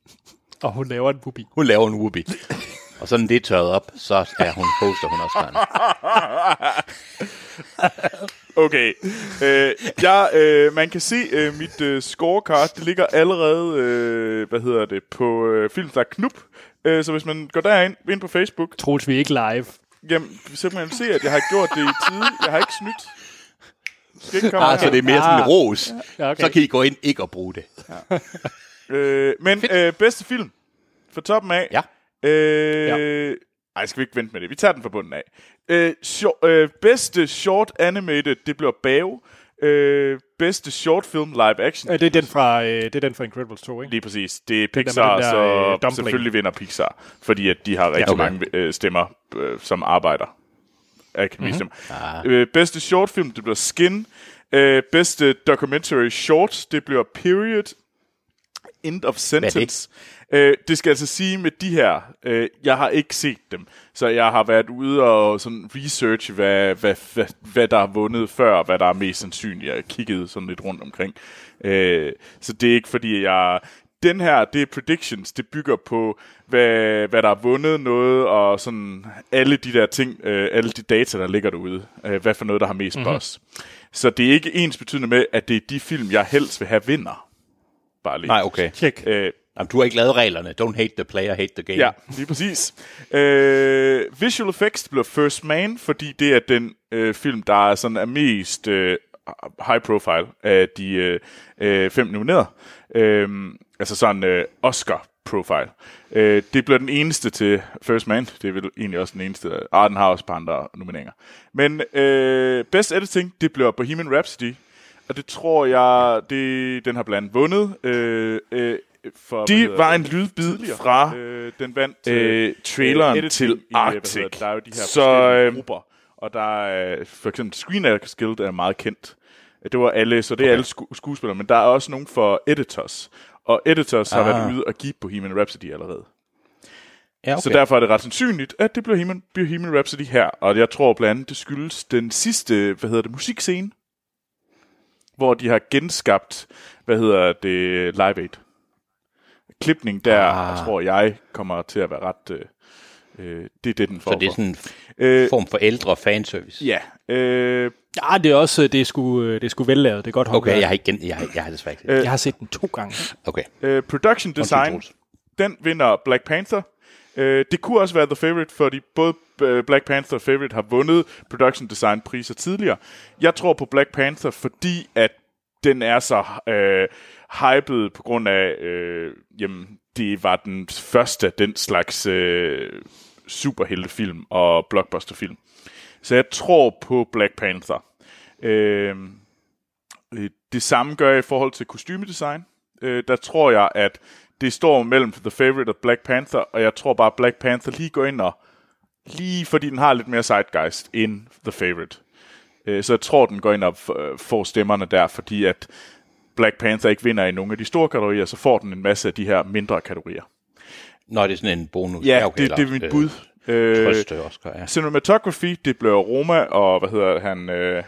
Og hun laver en Whoopi. Hun laver en Whoopi. Og sådan det er tørret op, så er hun hoster hun Oscar'en. Okay. Øh, jeg, øh, man kan se øh, mit øh, scorecard. Det ligger allerede, øh, hvad hedder det, på øh, Filmstar Knup. Øh, så hvis man går derind, ind på Facebook, Troels, vi er ikke live. jamen, så kan man se, at jeg har gjort det i tide. Jeg har ikke snydt. Skal komme Ah, så det er mere sådan en Ah. ros. Ja, okay. Så kan I gå ind ikke og bruge det. øh, Men øh, bedste film fra toppen af. Ja. Øh, Ej, skal vi ikke vente med det. Vi tager den fra bunden af. Øh, short, øh, bedste short animated, det bliver Bave. Øh, bedste short film live action. Øh, Det er den fra, øh, det er den fra Incredibles 2, ikke? Lige præcis. Det er Pixar, den der, så øh, selvfølgelig vinder Pixar, fordi at de har rigtig okay. mange øh, stemmer, øh, som arbejder. Akademistemmer. Mhm. Mm-hmm. Øh, bedste shortfilm, det bliver Skin. Øh, bedste documentary short, det bliver Period. End of Sentence. Øh, det skal altså sige med de her, øh, jeg har ikke set dem, så jeg har været ude og sådan research, hvad, hvad, hvad, hvad der er vundet før, hvad der er mest sandsynligt. Jeg har kigget sådan lidt rundt omkring. Øh, så det er ikke fordi, jeg... Den her, det er predictions, det bygger på, hvad, hvad der er vundet noget, og sådan alle de der ting, øh, alle de data, der ligger derude. Øh, hvad for noget, der har mest mm-hmm. boss. Så det er ikke ens betydende med, at det er de film, jeg helst vil have vinder. Bare lige. Nej, okay. Tjek. Øh, Jamen, du har ikke lavet reglerne. Don't hate the player, hate the game. Ja, lige præcis. Øh, visual effects bliver First Man, fordi det er den øh, film, der er sådan er mest øh, high profile af de øh, øh, fem nominerede. Øh, altså sådan øh, Oscar profile. Øh, det bliver den eneste til First Man. Det er vel egentlig også den eneste. Ah, den har også par andre nomineringer. Men øh, Best Editing, det bliver Bohemian Rhapsody. Og det tror jeg, det, den har blandt andet vundet. Øh, øh, for, Det var en lydbid tidligere. fra Øh, den vandt øh, traileren editing til i, Arctic. det, Der er jo de her Så, øh, grupper, og der er for eksempel Screen Actors Guild er meget kendt. Det var alle, så det er alle sku- skuespillere, men der er også nogen for editors. Og editors har Ah. været ude og give Bohemian Rhapsody allerede. ja Okay. Så derfor er det ret sandsynligt, at det bliver Bohemian, Bohemian Rhapsody her. Og jeg tror blandt andet, det skyldes den sidste, hvad hedder det, musikscene, hvor de har genskabt, hvad hedder det, Live Aid. Klipning der, Ah. ah. tror jeg, kommer til at være ret... Øh, øh, det er det, den får Så det er sådan en Øh, form for ældre fanservice. Ja. Øh, Ja, det er også, det er sgu, øh, det er sgu vellavet. Det er godt Okay, håndværk. jeg har, ikke, gen- jeg, har, jeg har desværre ikke Øh, jeg har set den to gange. Okay. øh, production design, den vinder Black Panther. Øh, det kunne også være The Favorite, fordi både øh, Black Panther og Favorite har vundet production design priser tidligere. Jeg tror på Black Panther, fordi at den er så øh, hyped på grund af, øh, jamen, det var den første af den slags øh, superheltefilm og blockbusterfilm. Så jeg tror på Black Panther. Øhm, øh, det samme gør jeg i forhold til kostymedesign. Øh, der tror jeg, at det står mellem The Favorite og Black Panther, og jeg tror bare, at Black Panther lige går ind og lige fordi den har lidt mere zeitgeist end The Favorite. Øh, så jeg tror, den går ind og øh, får stemmerne der, fordi at Black Panther ikke vinder i nogle af de store kategorier, så får den en masse af de her mindre kategorier. Nå, det er sådan en bonus. Ja, okay, det, det er mit bud. Øh, Trøste Oscar, ja. Cinematography, det bliver Roma, og hvad hedder han? Øh,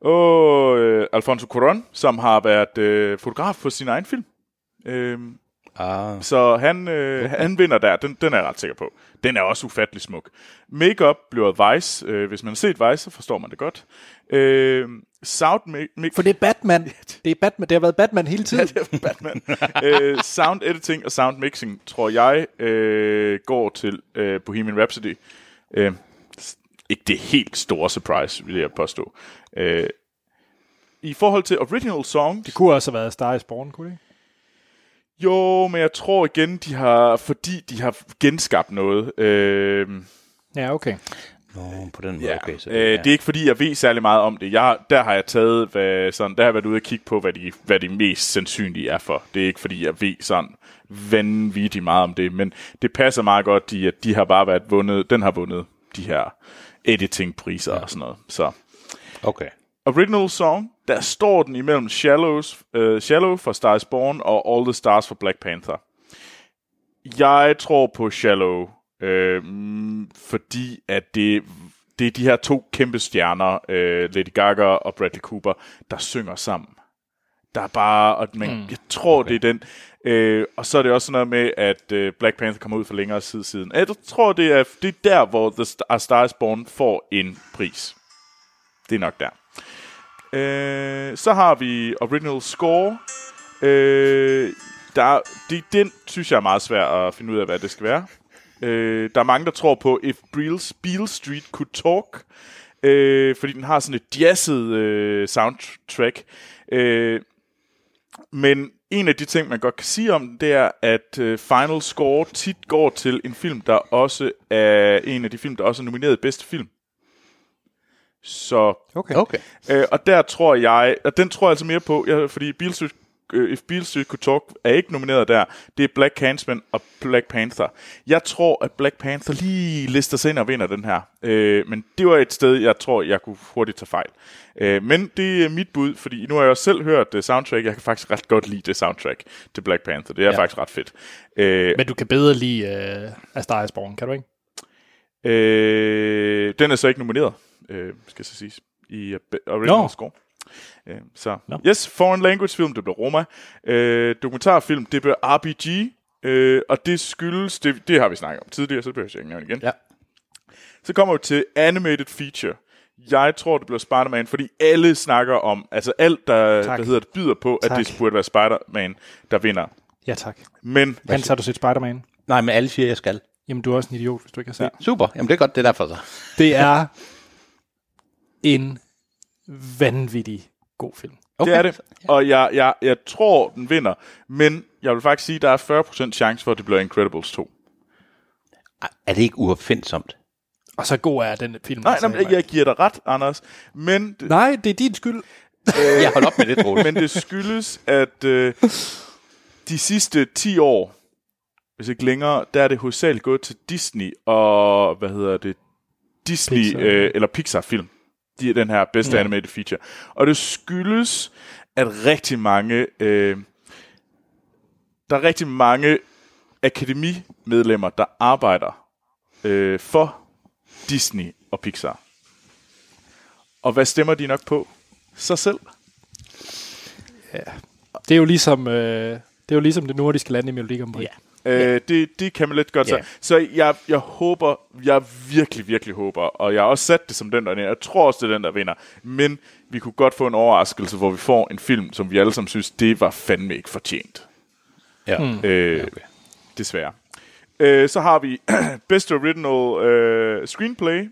og øh, Alfonso Cuarón, som har været øh, fotograf på sin egen film. Øh, Ah, så han, øh, han vinder der, den, den er jeg ret sikker på. Den er også ufattelig smuk. Makeup bliver Vice. Øh, hvis man har set Vice, så forstår man det godt. Øh, sound mix... For det er Batman. Det er Batman. Det har været Batman hele tiden. det er Batman. øh, sound editing og sound mixing, tror jeg, øh, går til øh, Bohemian Rhapsody. Øh, ikke det helt store surprise, vil jeg påstå. Øh, I forhold til original song, Det kunne også have været Star is Born, kunne det ikke? Jo, men jeg tror igen, de har, fordi de har genskabt noget. Øh, Ja, okay. Nå, på den måde, Ja, okay. Så, øh, det er ikke fordi, jeg ved særlig meget om det. Jeg, der har jeg taget, hvad, sådan, der har jeg været ude og kigge på, hvad de, hvad de mest sandsynlige er for. Det er ikke fordi, jeg ved sådan vanvittigt meget om det, men det passer meget godt, de, at de har bare været vundet, den har vundet de her editing-priser ja. og sådan noget. Så Okay. original song, der står den imellem Shallows, uh, Shallow for Stars Born og All the Stars for Black Panther. Jeg tror på Shallow, øh, mm, fordi at det, det er de her to kæmpe stjerner, øh, Lady Gaga og Bradley Cooper, der synger sammen. Der er bare, og man, mm. jeg tror, okay. det er den. Øh, og så er det også sådan noget med, at øh, Black Panther kommer ud for længere tid siden. Jeg tror, det er, det er der, hvor The Star is Born får en pris. Det er nok der. Øh, så har vi Original Score. Øh, der, de, den synes jeg er meget svær at finde ud af, hvad det skal være. Øh, der er mange, der tror på If Beale, Beale Street Could Talk, øh, fordi den har sådan et jazzet øh, soundtrack. Øh, men en af de ting, man godt kan sige om den, det er, at øh, Final Score tit går til en film, der også er en af de film, der også er nomineret bedste film. Så Okay. Okay. Øh, og der tror jeg, og den tror jeg altså mere på, jeg, fordi Street, øh, If Street Could Talk er ikke nomineret der. Det er Black Clansman og Black Panther. Jeg tror, at Black Panther lige lister sig ind og vinder den her. Øh, men det var et sted, jeg tror, jeg kunne hurtigt tage fejl. Øh, men det er mit bud, fordi nu har jeg jo selv hørt det soundtrack. Jeg kan faktisk ret godt lide det soundtrack til Black Panther. Det er ja. Ja. faktisk ret fedt. Øh, Men du kan bedre lide uh, A Star is Born, kan du ikke? Øh, den er så ikke nomineret, øh, skal så siges, i uh, be- original Nå. score. Øh, så, Nå. yes, foreign language film, det blev Roma. Øh, dokumentarfilm, det blev RPG. Øh, og det skyldes, det, det har vi snakket om tidligere, så det behøver jeg ikke nævne igen. Ja. Så kommer vi til animated feature. Jeg tror, det bliver Spider-Man, fordi alle snakker om, altså alt, der, Tak. der hedder, det byder på, at Tak. det burde være Spider-Man, der vinder. Ja, tak. Men Hans, har du set Spider-Man? Nej, men alle siger, jeg skal. Jamen, du er også en idiot, hvis du ikke har set. Ja. Super. Jamen, det er godt, det er derfor så. Det er en vanvittig god film. Okay. Det er det. Og jeg, jeg, jeg tror, den vinder. Men jeg vil faktisk sige, at der er 40% chance for, at det bliver Incredibles 2. Er det ikke uopfindsomt? Og så god er den film. Nej, altså, nej, men jeg giver dig ret, Anders. Men, det- nej, det er din skyld. Jeg holder op med det, Troels. men det skyldes, at øh, de sidste 10 år, hvis ikke længere, der er det hovedsageligt gået til Disney og, hvad hedder det, Disney. Pixar. Øh, eller Pixar-film. De den her bedste Ja. ja. animated feature. Og det skyldes, at rigtig mange, øh, der er rigtig mange akademimedlemmer, der arbejder øh, for Disney og Pixar. Og hvad stemmer de nok på? Sig selv. Det er jo ligesom, øh, det er jo ligesom det nordiske land i Melodi Grand Prix. Ja. Øh, det, det kan man lidt godt yeah. Så jeg, jeg håber, jeg virkelig, virkelig håber, og jeg har også sat det som den, der vinder. Jeg tror også, det er den, der vinder. Men vi kunne godt få en overraskelse, hvor vi får en film, som vi alle sammen synes, det var fandme ikke fortjent. Ja. Mm. Øh, okay. Desværre. Øh, så har vi Best Original øh, Screenplay.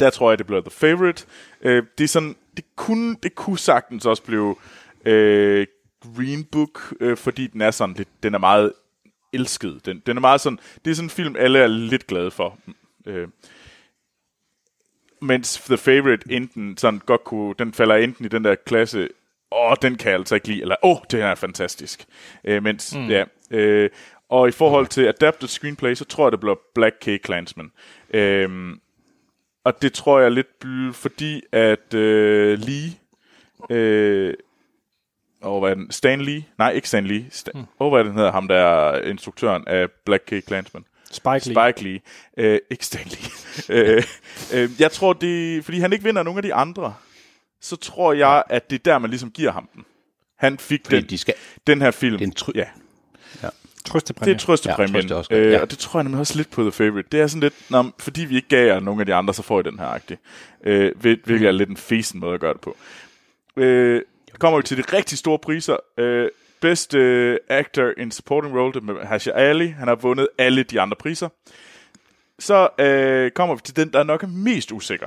Der tror jeg, det bliver The Favorite. Øh, det er sådan, det kunne, det kunne sagtens også blive øh, Green Book, øh, fordi den er sådan lidt, den er meget elsket. Den, den er meget sådan, det er sådan en film, alle er lidt glade for. Øh, mens The Favorite enten sådan godt kunne, den falder enten i den der klasse, åh, den kan jeg altså ikke lide, eller åh, det her er fantastisk. Øh, mens, mm. ja, øh, og i forhold til adapted screenplay, så tror jeg, det bliver Black K. Klansman. Øh, og det tror jeg lidt, fordi at øh, Lee, øh, og hvad er den? Stan Lee? Nej, ikke Stan Lee. Sta- mm. Og hvad er den hedder? Ham, der er instruktøren af Black K. Klansman. Spike Lee. Spike Lee. Øh, ikke Stan Lee. øh, øh, jeg tror, det fordi han ikke vinder nogen af de andre, så tror jeg, at det er der, man ligesom giver ham den. Han fik Fordi den, de skal... den her film. Det er en try- ja, Trøstepræmie. det er trøstepræmien. Ja, trøste øh, ja. Og det tror jeg nemlig også lidt på The Favorite. Det er sådan lidt, nå, fordi vi ikke gav jer nogen af de andre, så får I den her agtig. Øh, hvil- hvilket er lidt en fesen måde at gøre det på. Øh, kommer vi til de rigtig store priser. Øh, Best uh, Actor in Supporting Role, det er med Hasha Ali. Han har vundet alle de andre priser. Så øh, kommer vi til den, der nok er mest usikker.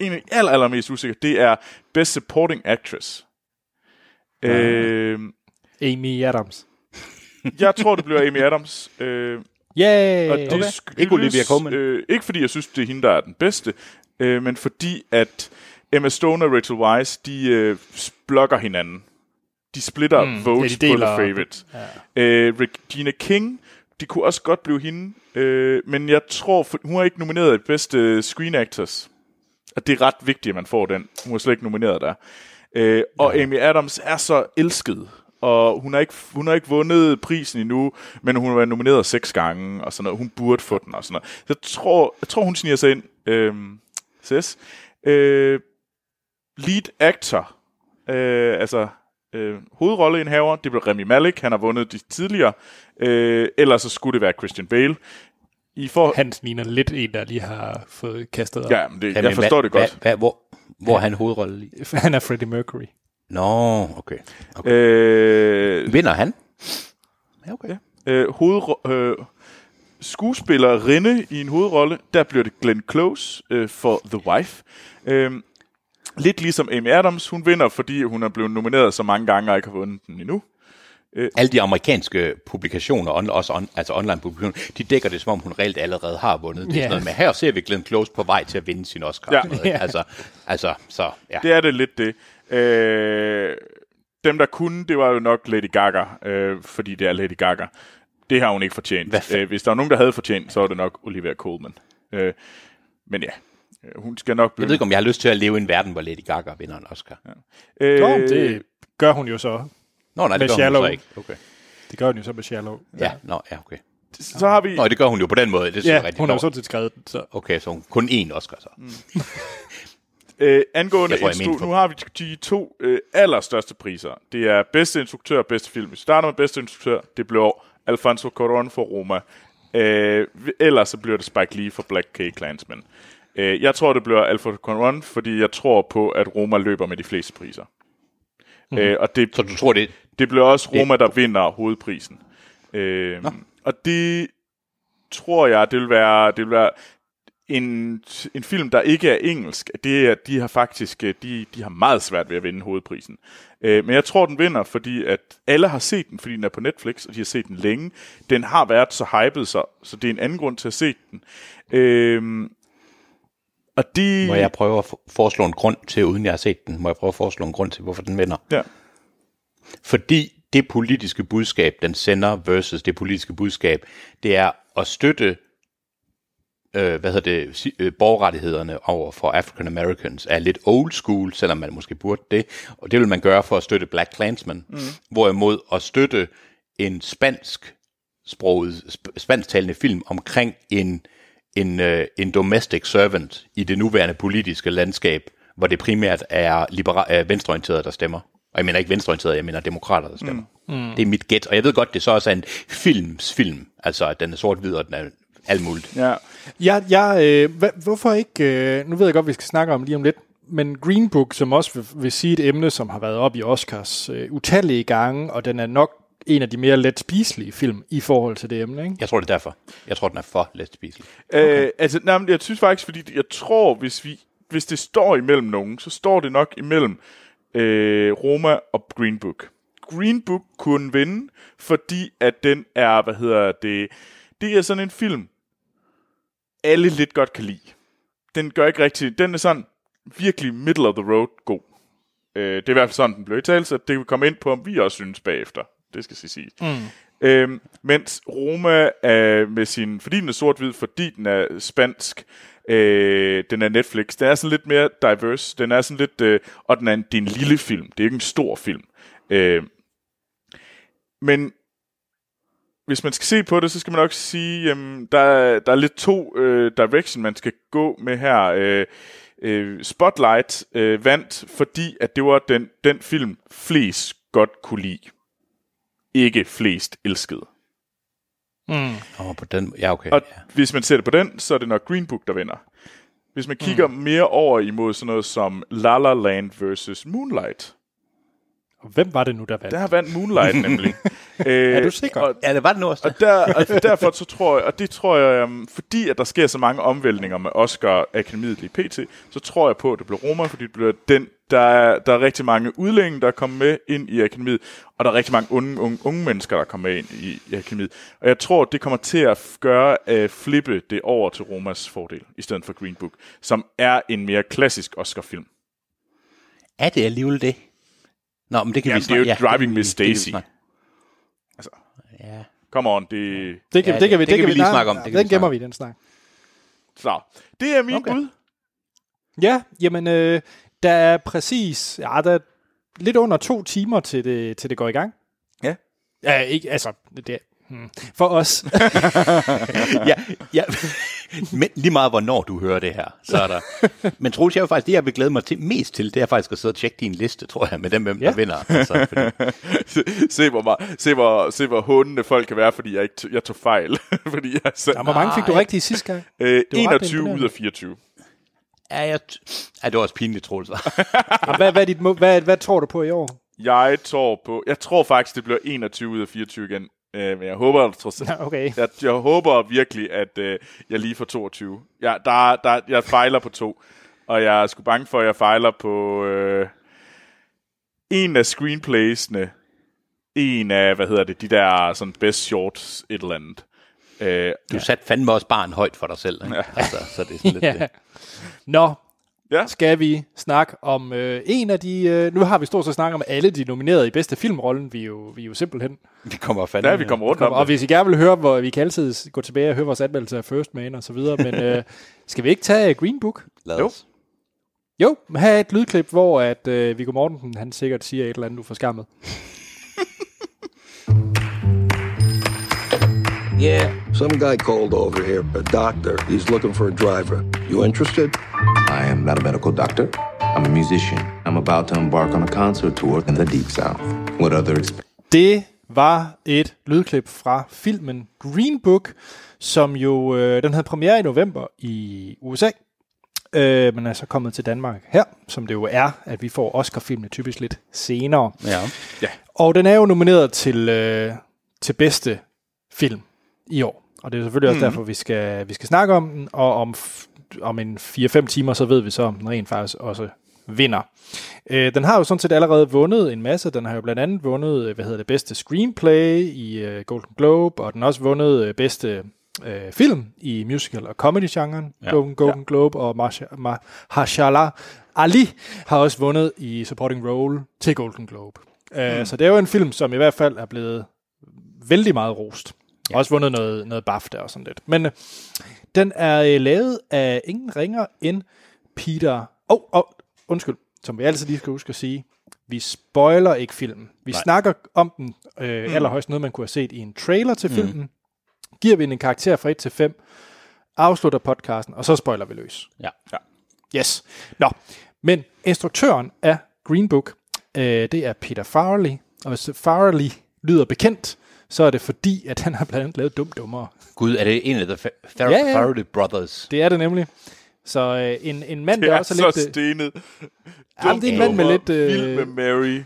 En af de aller, aller mest usikre, det er Best Supporting Actress. Øh, Amy Adams. jeg tror, det bliver Amy Adams. Øh, Yay! og det okay. skyldes, Ikke Olivia Colman. Øh, ikke fordi jeg synes, det er hende, der er den bedste, øh, men fordi at Emma Stone og Rachel Weisz, de øh, blokker hinanden. De splitter Mm, votes ja, de på The Favorite. Ja. Øh, Regina King, de kunne også godt blive hende, øh, men jeg tror, for, hun er ikke nomineret i bedste Screen Actors. Og det er ret vigtigt, at man får den. Hun er slet ikke nomineret der. Øh, og Amy Adams er så elsket, og hun har, ikke, hun har ikke vundet prisen endnu, men hun har været nomineret seks gange, og sådan noget. Hun burde få den, og sådan noget. Så jeg tror, jeg tror hun sniger sig ind. Øh, ses. Øh, lead actor, øh, altså øh, hovedrolleindhaver, det blev Remy Malek, han har vundet de tidligere, øh, ellers så skulle det være Christian Bale. I for, Han ligner lidt en, der lige har fået kastet op. ja, men det, Jamen, jeg forstår hvad, det godt. Hvad, hvad, hvor, hvor er han hovedrolle i? Han er Freddie Mercury. Nå, okay. okay. Øh, Vinder han? Ja, okay. øh, hoved, øh, skuespillerinde i en hovedrolle, der bliver det Glenn Close øh, for The Wife. Øh, lidt ligesom Amy Adams, hun vinder, fordi hun er blevet nomineret så mange gange og ikke har vundet den endnu. Alle de amerikanske publikationer, on, også on, altså online publikationer, de dækker det, som om hun reelt allerede har vundet. Det er sådan noget med, her ser vi Glenn Close på vej til at vinde sin Oscar. Ja. noget? Altså, altså, så, ja. Det er det lidt det. Øh, dem, der kunne, det var jo nok Lady Gaga, øh, fordi det er Lady Gaga. Det har hun ikke fortjent. Øh, hvis der var nogen, der havde fortjent, så var det nok Olivia Colman. Øh, men ja, øh, hun skal nok Jeg blive... ved ikke, om jeg har lyst til at leve i en verden, hvor Lady Gaga vinder en Oscar. Ja. øh, Nå, det gør hun jo så. Nå, nej, Med det gør hun Shallow. så ikke. Okay. Det gør hun jo så med Shallow. Ja, nå, ja, okay. Så har vi... Nå, det gør hun jo på den måde. Det Ja, jeg rigtig hun har jo sådan set skrevet så... Okay, så hun kun én Oscar så. Mm. Øh, angående Jeg tror, jeg instru- for- nu har vi de to øh, allerstørste priser. Det er bedste instruktør og bedste film. Vi starter med bedste instruktør. Det bliver Alfonso Cuarón for Roma. Øh, ellers så bliver det Spike Lee for Black K. Klansman. Øh, jeg tror, det bliver Alfonso Cuarón, fordi jeg tror på, at Roma løber med de fleste priser. Mm. Øh, og det, Så du tror, det, det bliver også Roma, der vinder hovedprisen. Øh, og det tror jeg, det vil være, det vil være en, en film, der ikke er engelsk. Det er, de har faktisk øh, de, de har meget svært ved at vinde hovedprisen. Øh, men jeg tror, den vinder, fordi at alle har set den, fordi den er på Netflix, og de har set den længe. Den har været så hyped, så, så det er en anden grund til at se den. Øh, og de... må jeg prøve at for- foreslå en grund til, uden jeg har set den, må jeg prøve at foreslå en grund til, hvorfor den vinder. Ja. Fordi det politiske budskab, den sender versus det politiske budskab, det er at støtte øh, hvad hedder det, øh, borgerrettighederne over for African Americans er lidt old school, selvom man måske burde det. Og det vil man gøre for at støtte Black Klansman. Mm. Hvorimod at støtte en spansk sproget, sp- spansktalende film omkring en, en, øh, en domestic servant i det nuværende politiske landskab, hvor det primært er libera- øh, venstreorienterede, der stemmer. Og jeg mener ikke venstreorienterede, jeg mener demokrater, der stemmer. Mm. Mm. Det er mit gæt. Og jeg ved godt, det så også er en films film. Altså, at den er sort-hvid, og den er alt muligt. Ja. Jeg, jeg, øh, hva, hvorfor ikke, øh, nu ved jeg godt, vi skal snakke om lige om lidt, men Green Book, som også vil, vil sige et emne, som har været op i Oscars øh, utallige gange, og den er nok en af de mere let spiselige film i forhold til det emne, ikke? Jeg tror, det er derfor. Jeg tror, den er for let spiselig. Okay. Øh, altså, nej, men jeg synes faktisk, fordi jeg tror, hvis, vi, hvis det står imellem nogen, så står det nok imellem øh, Roma og Green Book. Green Book kunne vinde, fordi at den er, hvad hedder det, det er sådan en film, alle lidt godt kan lide. den gør ikke rigtig... Den er sådan virkelig middle of the road god. Øh, det er i hvert fald sådan, den blev i tale, så det vil komme ind på, om vi også synes bagefter. Det skal sige. Mm. Øhm, mens Roma er med sin... Fordi den er sort-hvid, fordi den er spansk, øh, den er Netflix, den er sådan lidt mere diverse. Den er sådan lidt... Øh, og den er en, det er en lille film. Det er ikke en stor film. Øh, men hvis man skal se på det, så skal man nok sige, jamen, der, er- der er lidt to øh, direction, man skal gå med her. Øh, øh, Spotlight øh, vandt, fordi at det var den, den film, flest godt kunne lide. Ikke flest elskede. Åh, oh, på den... Ja, okay. Og Ja. hvis man ser det på den, så er det nok Green Book, der vinder. Hvis man kigger mm. mere over imod sådan noget som La La Land versus Moonlight, Hvem var det nu, der vandt? der har vandt Moonlight nemlig. øh, Er du sikker? Og, ja, det var det nu også. Og, der, og derfor så tror jeg, og det tror jeg, um, fordi at der sker så mange omvæltninger med Oscar Akademiet i PT, så tror jeg på, at det bliver Roma, fordi det bliver den, der er, der er rigtig mange udlændinge, der er kommet med ind i Akademiet, og der er rigtig mange unge, unge, unge mennesker, der er kommet med ind i, i Akademiet. Og jeg tror, det kommer til at gøre, at flippe det over til Romas fordel, i stedet for Green Book, som er en mere klassisk Oscar-film. Er det alligevel det? Nå, men det kan Jamen, vi det er jo snakke- Driving det- Miss det Daisy. snakke- Altså, Ja. come on, det... Det kan, Ja, det kan vi, det kan vi lige snakke om. Det kan vi Den gemmer snakke vi, den snak. Så, det er min okay. bud. Ja, jamen, øh, der er præcis, ja, der er lidt under to timer til det, til det går i gang. Ja. Ja, ikke, altså, det er, hmm. for os. ja, ja. Men lige meget, hvornår du hører det her, så er der... Men Troels, jeg vil faktisk, det jeg vil glæde mig til, mest til, det er faktisk at sidde og tjekke din liste, tror jeg, med dem, hvem Ja. der vinder. Altså, fordi, se, se, hvor, meget, se, hvor, se, hvor hundende folk kan være, fordi jeg, ikke t- jeg tog fejl. fordi jeg Ja, sagde, hvor mange fik du rigtigt sidste gang? øh, ret 21 imponerende. ud af 24. er jeg t- ja, det var også pinligt, Troels. hvad, hvad, er dit, må- hvad, hvad tror du på i år? Jeg tror på... Jeg tror faktisk, det bliver 21 ud af 24 igen. Øh, men jeg håber, trods, Ja, okay. jeg, jeg håber virkelig, at øh, jeg lige får 22. Jeg, der, der, jeg fejler på to. Og jeg er sgu bange for, at jeg fejler på øh, en af screenplaysene. En af, hvad hedder det, de der sådan best shorts et eller andet. Øh, Du satte fandme også barn højt for dig selv. Ikke? Ja. Altså, så det er sådan lidt... Ja. ja. Nå, ja, skal vi snakke om øh, en af de... Øh, nu har vi stort set snakket om alle de nominerede i bedste filmrollen. Vi er jo, vi er jo simpelthen... Vi kommer fandme... der er vi kommet rundt om og hvis I gerne vil høre, hvor vi kan altid gå tilbage og høre vores anmeldelse af First Man og så videre. Men øh, skal vi ikke tage Green Book? Lad Jo. os. Jo, have et lydklip, hvor at øh, Viggo Mortensen, han sikkert siger et eller andet uforskammet. Yeah. Some guy called over here, a doctor. He's looking for a driver. You interested? I am not a medical doctor. I'm a musician. I'm about to embark on a concert tour in the Deep South. What other Det var et lydklip fra filmen Green Book, som jo, øh, den havde premiere i november i USA, øh, men er så kommet til Danmark her, som det jo er, at vi får Oscar-filmene typisk lidt senere. Ja. Og den er jo nomineret til, øh, til bedste film i år. Og det er selvfølgelig også derfor, vi skal, vi skal snakke om den, og om, om en 4-5 timer, så ved vi så, om den rent faktisk også vinder. Øh, den har jo sådan set allerede vundet en masse. Den har jo blandt andet vundet, øh, hvad hedder det, bedste screenplay i øh, Golden Globe, og den har også vundet øh, bedste øh, film i musical og comedy-genren, ja. Golden, Golden ja. Globe, og Mahershala Ali har også vundet i supporting role til Golden Globe. Mm. Så det er jo en film, som i hvert fald er blevet vældig meget rost. Ja. Også vundet noget, noget BAFTA og sådan lidt. Men øh, den er øh, lavet af ingen ringer end Peter... Åh, oh, oh, undskyld, som vi altid lige skal huske at sige. Vi spoiler ikke filmen. Vi Nej. snakker om den øh, mm. allerhøjst noget, man kunne have set i en trailer til filmen. Giver vi den en karakter fra 1 til 5, afslutter podcasten, og så spoiler vi løs. Ja. Ja. Yes. Nå, men instruktøren af Green Book, øh, det er Peter Farrelly. Og hvis Farrelly lyder bekendt, så er det fordi, at han har blandt andet lavet Dum Dummere. Gud, er det en af de Fa- Far- Ja, ja. Farrelly Brothers? Det er det nemlig. Så øh, en, en mand, Det der er også er så lidt... øh, stenet. Jamen, det er en mand med lidt... Vild med Øh, Mary.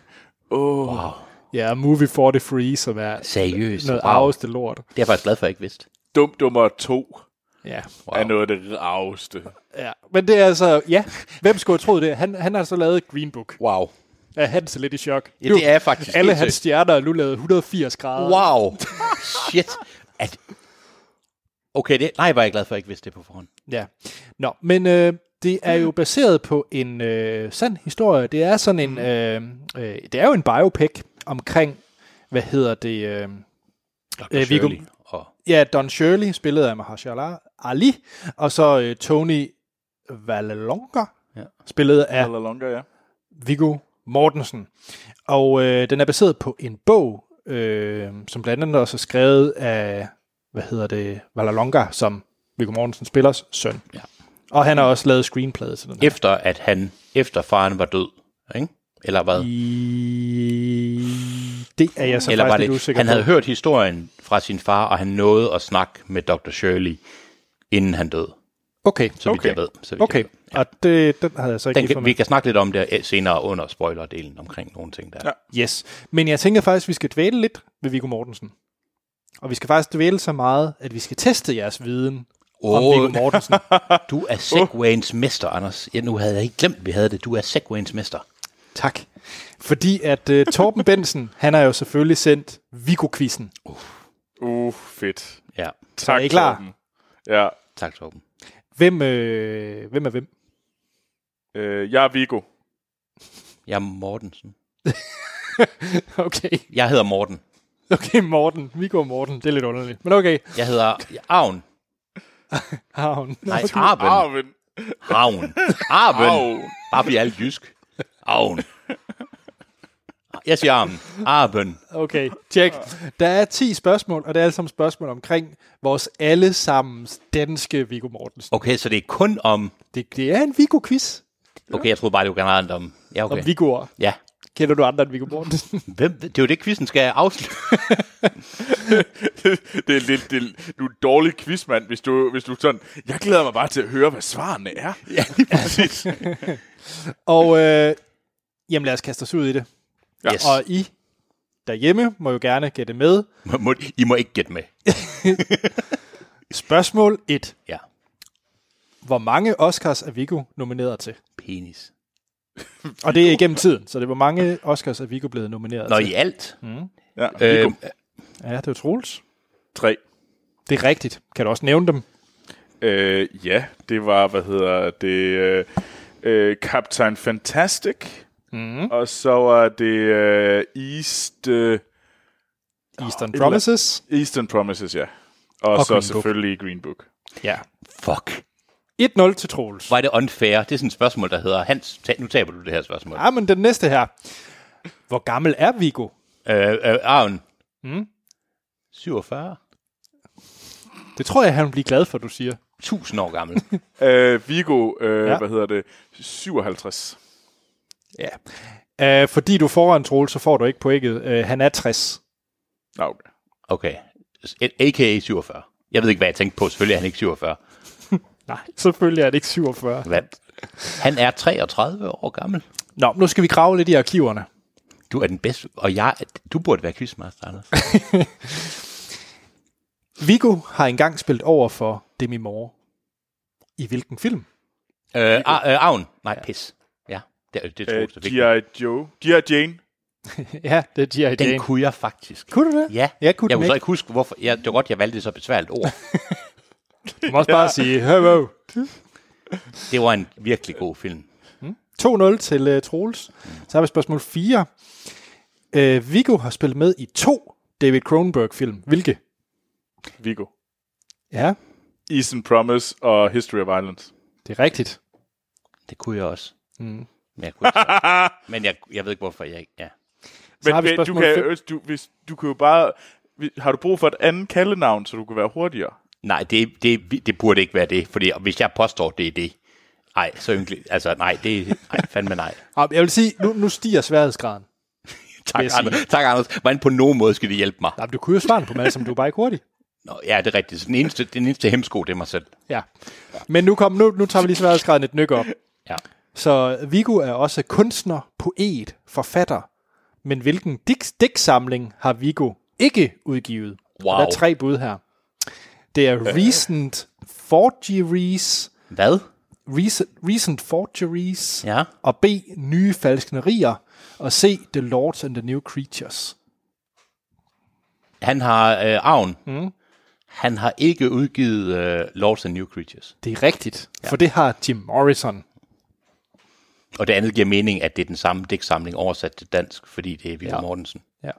Oh. Wow. ja, Movie 43, som er Seriøst? noget Wow. arveste lort. Det er jeg faktisk glad for, at jeg ikke vidste. Dum Dummer 2 Ja. wow. er noget af det arveste. ja. Men det er altså... Ja, hvem skulle have troet det? Han, han har så lavet Green Book. Wow. Er så lidt i chok. Ja, det er faktisk. Alle hans stjerner er nu lavet 180 grader. Wow. Shit. At, Okay, det, nej, var jeg glad for, at jeg ikke vidste det på forhånd. Ja. Nå, men øh, det er jo baseret på en øh, sand historie. Det er sådan en, øh, øh, det er jo en biopic omkring, hvad hedder det, øh. Øh, Viggo- Shirley og ja, Don Shirley, spillet af Mahershala Ali, og så øh, Tony Vallelonga, Ja. spillet af Eller longer, ja. Viggo Mortensen. Og øh, den er baseret på en bog, øh, som blandt andet også er skrevet af, hvad hedder det, Vallelonga, som Viggo Mortensen spillers søn. Ja. Og han har også lavet screenplayet til den her. efter at han, efter faren var død, ikke? Eller hvad? I... Det er jeg så Eller var faktisk lidt usikker han på. havde hørt historien fra sin far, og han nåede at snakke med Dr. Shirley, inden han døde, Okay, så vidt Okay. jeg ved. Så vidt okay. Jeg ved. Og det, den havde jeg så ikke Den kan, vi kan snakke lidt om det senere under spoilerdelen omkring nogle ting der. Ja. Yes. Men jeg tænker faktisk, at vi skal dvæle lidt ved Viggo Mortensen. Og vi skal faktisk dvæle så meget, at vi skal teste jeres viden oh. om. Viggo Mortensen. Du er Segwayens mester, Anders. Ja, nu havde jeg ikke glemt, at vi havde det. Du er Segwayens mester. tak. Fordi at uh, Torben Bensen, han har jo selvfølgelig sendt Viggo-quizzen. Uh, fedt. Ja, Tak, er I klar? Torben. Ja. tak Torben. Hvem, øh, hvem er hvem? Øh, jeg er Vigo. Jeg er Mortensen. Okay. Jeg hedder Morten. Okay, Morten. Viggo og Morten. Det er lidt underligt. Men okay. Jeg hedder Avn. Havn. Nej, Arben. Arven. Havn. Arben. Arven. Bare bliver alt jysk. Avn. Jeg siger Arben. Arben. Okay, tjek. Der er 10 spørgsmål, og det er alle sammen spørgsmål omkring vores allesammens danske Viggo Mortensen. Okay, så det er kun om... Det, det er en Viggo-quiz Okay, jeg troede bare, det var generelt om... Ja, okay. om Viggo'er. Ja. Kender du andre end Viggo Mortensen? Hvem? Det er jo det, quizzen skal afslutte. det er lidt, det du er en dårlig quizmand, hvis du, hvis du sådan, jeg glæder mig bare til at høre, hvad svarene er. Ja, lige præcis. og øh, jamen lad os kaste os ud i det. Ja. Yes. Og I derhjemme må jo gerne gætte med. Må- I må ikke gætte med. Spørgsmål 1. Ja. Hvor mange Oscars er Viggo nomineret til? Penis. Og det er igennem tiden, så det er hvor mange Oscars er Viggo blevet nomineret Nå, til. i alt. ja Øh, Viggo. Ja, det er jo Troels. Tre. Det er rigtigt. Kan du også nævne dem? Øh, ja, det var, hvad hedder det, øh, øh, Captain Fantastic. Mm. Og så var det øh, East, øh, Eastern et Promises. Eastern Promises, ja. Og, Og så Green Book. selvfølgelig Green Book. Ja. fuck. 1-0 til Troels. Var er det unfair? Det er sådan et spørgsmål, der hedder, Hans, nu taber du det her spørgsmål. Ja, men den næste her. Hvor gammel er Viggo? Øh, øh, Arven. Mm. 47. Det tror jeg, han vil blive glad for, du siger. 1000 år gammel. Øh, Vigo, øh, ja. hvad hedder det, 57. Ja. Uh, fordi du foran Troels, så får du ikke pointet. Uh, han er 60. Nå, okay. Okay. A.k.a. 47. Jeg ved ikke, hvad jeg tænkte på. Selvfølgelig er han ikke 47. Nej, selvfølgelig er det ikke 47. Hvad? Han er 33 år gammel. Nå, nu skal vi grave lidt i arkiverne. Du er den bedste, og jeg, du burde være quizmaster, Anders. Viggo har engang spillet over for Demi Moore. I hvilken film? øh, Ar- øh, Avn. Nej, pis. Ja, det, det tror Øh, jeg, det G.I. Joe. G.I. Jane. ja, det er G.I. Jane. Den kunne jeg faktisk. Kunne du det? Ja, Jeg kunne jeg kunne så ikke. ikke huske, hvorfor. Ja, det var godt, jeg valgte så besværligt ord. Du må også bare sige, hello. Det var en virkelig god film. 2-0 til uh, Troels. Så har vi spørgsmål 4. Uh, Viggo har spillet med i to David Cronenberg-film. Hvilke? Vigo. Ja, Eastern Promise og History of Violence. det er rigtigt. Det kunne jeg også. Mm. Men jeg, kunne ikke, men jeg, jeg ved ikke, hvorfor jeg ikke... Ja. Så har vi men du kan, du, hvis, du kan jo bare... Har du brug for et andet kaldenavn, så du kan være hurtigere? Nej, det, det, det burde ikke være det, fordi hvis jeg påstår, det er det, ej, så ynkeligt. Altså, nej, det nej, fandme nej. Jeg vil sige, nu, nu stiger sværhedsgraden. Tak. Anders. tak, Anders. Hvordan på nogen måde skal det hjælpe mig? Nej, men du kunne jo svare på alle sammen, du er bare ikke hurtig. Nå, ja, det er rigtigt. Den eneste, den eneste hemsko, det er mig selv. Ja. Men nu, kom, nu, nu tager vi lige sværhedsgraden et nyk op. Ja. Så Viggo er også kunstner, poet, forfatter. Men hvilken digtsamling har Viggo ikke udgivet? Wow. Der er tre bud her. Det er Recent Forgeries, Hvad? Recent, recent Forgeries, Ja. og B. Nye falsknerier, og C. The Lords and the New Creatures. Han har øh, arven. Mm. Han har ikke udgivet uh, Lords and New Creatures. Det er rigtigt, ja. for det har Jim Morrison. Og det andet giver mening, at det er den samme digtsamling oversat til dansk, fordi det er Viggo Ja. Mortensen. Ja.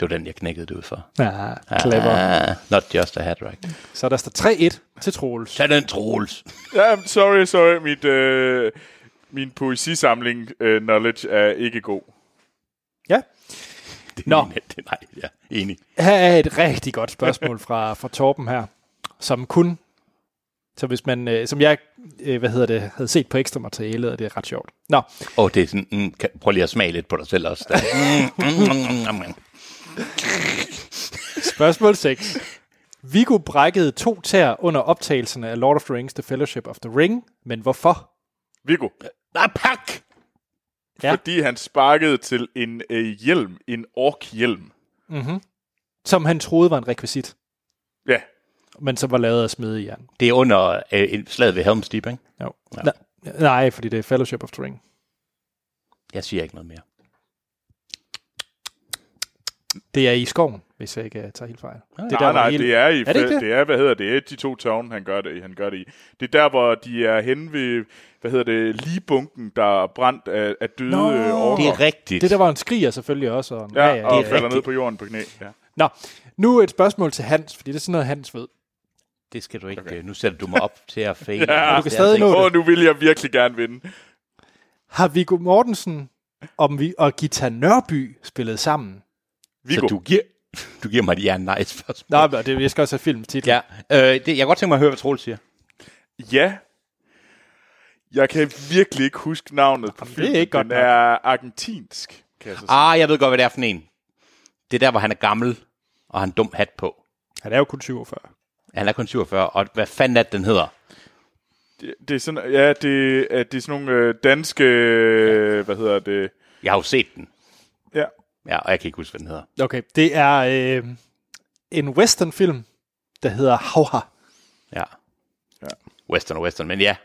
Det var den, jeg knækkede det ud for. Ja, clever. Ah, not just a hat rack. Så der står 3-1 til Troels. Tag den, Troels. Ja, sorry, sorry. Mit, øh, min poesisamling øh, knowledge er ikke god. Ja. Det, Nå. Det, nej, ja, enig. Her er et rigtig godt spørgsmål fra, fra Torben her, som kun, så hvis man, øh, som jeg, øh, hvad hedder det, havde set på ekstra materialet, og det er ret sjovt. Nå, Åh, oh, det er sådan, mm, kan, prøv lige at smage lidt på dig selv også. Der. Spørgsmål 6. Viggo brækkede to tær under optagelserne af Lord of the Rings, The Fellowship of the Ring, men hvorfor? Viggo. Nej, pak! Ja. Fordi han sparkede til en øh, hjelm, en ork-hjelm. Som han troede var en rekvisit, Ja, men som var lavet af smedejern. Det er under øh, en slag ved Helm's Deep, ikke? Jo. Ja. Nej, fordi det er Fellowship of the Ring. Jeg siger ikke noget mere. Det er i skoven, hvis jeg ikke øh, tager helt fejl. Det det nej, hvor nej, hele- det er i, Er det ikke det? det er, hvad hedder det, de to tårne, han gør det, i- han gør det i. Det er der, hvor de er henne ved, hvad hedder det, lige bunken, der er brændt af, af døde Nå. øh, orker. Det er rigtigt. Det der var en skriger selvfølgelig også. Og, Ja, ja, og det er falder rigtigt. ned på jorden på knæ. Ja. Nå, nu et spørgsmål til Hans, fordi det er sådan noget, Hans ved. Det skal du ikke. Okay. Nu sætter du mig op til at fake. Ja. Du kan stadig nå Åh, det. nu vil jeg virkelig gerne vinde. Har Viggo Mortensen om vi, og Gita Nørby spillet sammen? Viggo. Så du giver, du giver mig et ja-nej spørgsmål. Nej, men det, jeg skal også have filmtitel. Ja, øh, det, jeg kan godt tænke mig at høre, hvad Troels siger. Ja. Jeg kan virkelig ikke huske navnet på det er filmen. ikke godt Den nok. er argentinsk, kan jeg så sige. Ah, jeg ved godt, hvad det er for en. Det er der, hvor han er gammel, og har en dum hat på. Han er jo kun 47. Han er kun 47, og hvad fanden er det, den hedder? Det, det er sådan, ja, det, er, det er sådan nogle øh, danske, øh, hvad hedder det? Jeg har jo set den. Ja. Ja, og jeg kan ikke huske, hvad den hedder. Okay, det er øh, en westernfilm, der hedder Havha. Ja. ja. Western og western, men ja.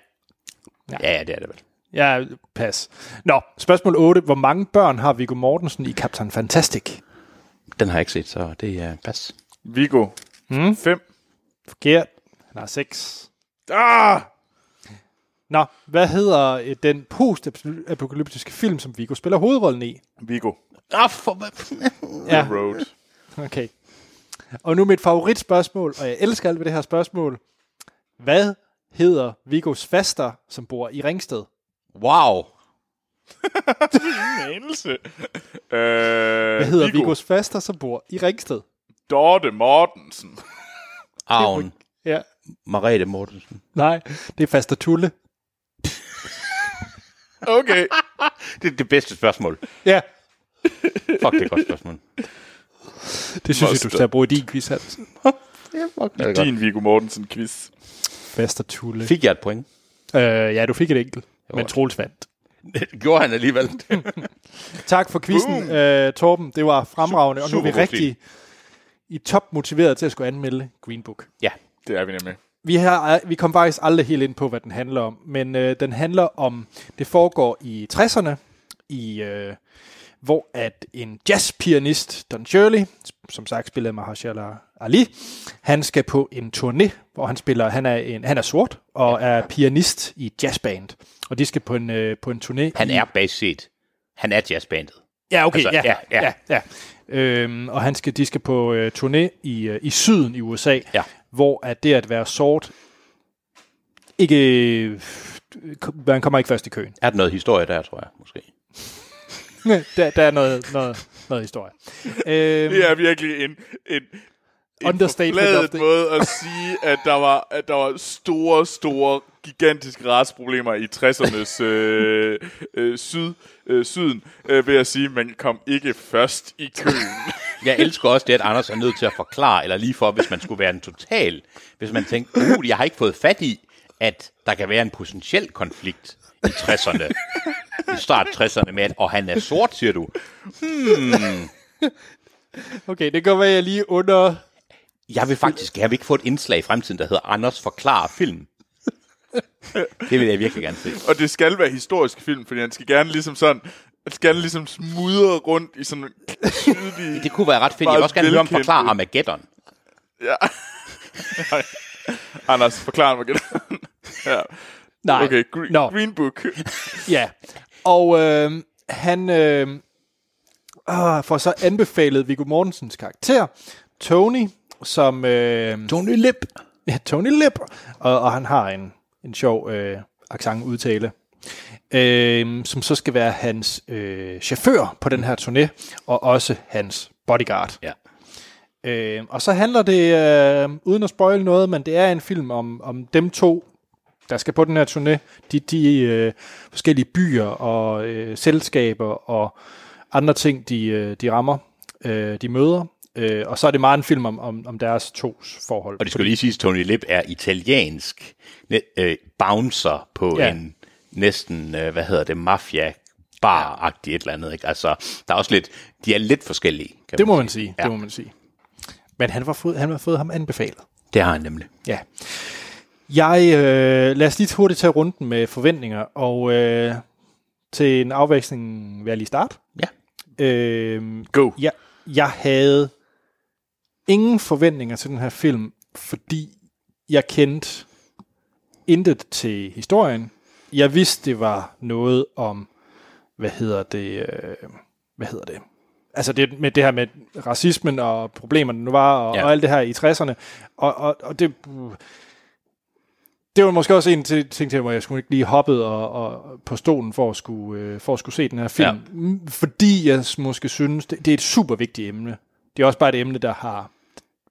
Ja. Ja, ja, det er det vel. Ja, pas. Nå, spørgsmål 8. Hvor mange børn har Viggo Mortensen i Captain Fantastic? Den har jeg ikke set, så det er pas. Viggo. Hmm? Fem. Forkert. Han har 6. Ah! Nå, hvad hedder øh, den post-apokalyptiske film, som Viggo spiller hovedrollen i? Viggo. Ah, for... Ja, Road. okay. Og nu mit favoritspørgsmål, og jeg elsker alt ved det her spørgsmål. Hvad hedder Viggos faster, som bor i Ringsted? Wow. Anelse. Øh, Hvad hedder Viggo. Viggos faster, som bor i Ringsted? Dorte Mortensen. Avn. Ja, Marete Mortensen. nej, det er faster Tulle. Okay. Det er det bedste spørgsmål. Ja, Fuck, det er et godt spørgsmål. det synes jeg, Moster. du skal bruge i din quiz, Hans. Din Viggo Mortensen quiz. Faster Tulle. Fik jeg et point? Øh, ja, du fik et enkelt, men Troels vandt. Det gjorde han alligevel. Tak for quizzen, øh, Torben. Det var fremragende, og nu er vi rigtig i top motiveret til at skulle anmelde Green Book. ja. Det er vi nemlig. Vi, har, vi kom faktisk aldrig helt ind på, hvad den handler om, men øh, den handler om, det foregår i 60'erne, i, øh, hvor at en jazzpianist, Don Shirley, som sagt spillede Mahershala Ali, han skal på en turné, hvor han spiller, han er, en, han er sort og er pianist i jazzband, og de skal på en, øh, på en turné. Han i, er basic set. Han er jazzbandet. Ja, okay, Altså, ja, ja, ja, ja. ja. Øhm, og han skal, de skal på øh, turné i, øh, i syden i USA, Ja. hvor at det at være sort ikke... øh, Man kommer ikke først i køen. Er der noget historie der, tror jeg, måske? der, der er noget, noget, noget historie. Øhm, Det er virkelig en, en, en Understatement forfladet of the- måde at sige, at der var, at der var store, store, gigantiske retsproblemer i 60'ernes øh, øh, syd, øh, syden, øh, ved at sige, at man kom ikke først i køen. Jeg elsker også det, at Anders er nødt til at forklare, eller lige for, hvis man skulle være en total, hvis man tænkte, uh, jeg har ikke fået fat i, at der kan være en potentiel konflikt i 60'erne, i start 60'erne med, at, og han er sort, siger du. Okay, det kan være, jeg lige under... Jeg vil faktisk, jeg vil ikke få et indslag i fremtiden, der hedder Anders forklarer film. Det vil jeg virkelig gerne se. Og det skal være historisk film, fordi han skal gerne ligesom sådan, han skal gerne ligesom smudre rundt i sådan en tydelig... Det kunne være ret fedt. Jeg vil også gerne høre om forklare Armageddon. Ja. Anders, forklar mig igen. ja. Nej. Okay, green, Nå. green Book. Ja, og øh, han øh, øh, får så anbefalet Viggo Mortensens karakter, Tony, som... Øh, Tony Lip. ja, Tony Lip, og, og han har en, en sjov øh, accent udtale, øh, som så skal være hans øh, chauffør på den her turné, og også hans bodyguard. Ja. Øh, og så handler det, øh, uden at spoil noget, men det er en film om, om dem to, der skal på den her turné. De, de øh, forskellige byer og øh, selskaber og andre ting, de, øh, de rammer, øh, de møder. Øh, og så er det meget en film om, om, om deres tos forhold. Og det skal lige siges, at Tony Lip er italiensk øh, bouncer på Ja. ja. en næsten, øh, hvad hedder det, mafia bar-agtigt et eller andet. Ikke? Altså, der er også lidt, de er lidt forskellige. Kan det må man sige. Ja. Det må man sige. Men han var fået, han var fået ham anbefalet. Det har han nemlig. Ja. Jeg, øh, lad os lige hurtigt tage runden med forventninger, og øh, til en afveksling vil jeg lige starte. Ja. Øh, Go. jeg, jeg havde ingen forventninger til den her film, fordi jeg kendte intet til historien. Jeg vidste, det var noget om, hvad hedder det, øh, hvad hedder det, altså det med det her med racismen og problemerne nu var, og, ja. Og alt det her i 60'erne, og, og, og det, det var måske også en ting til, hvor jeg skulle ikke lige hoppet og, og på stolen for at skulle, øh, for at skulle se den her film. Ja. Fordi jeg måske synes, det, det er et super vigtigt emne. Det er også bare et emne, der har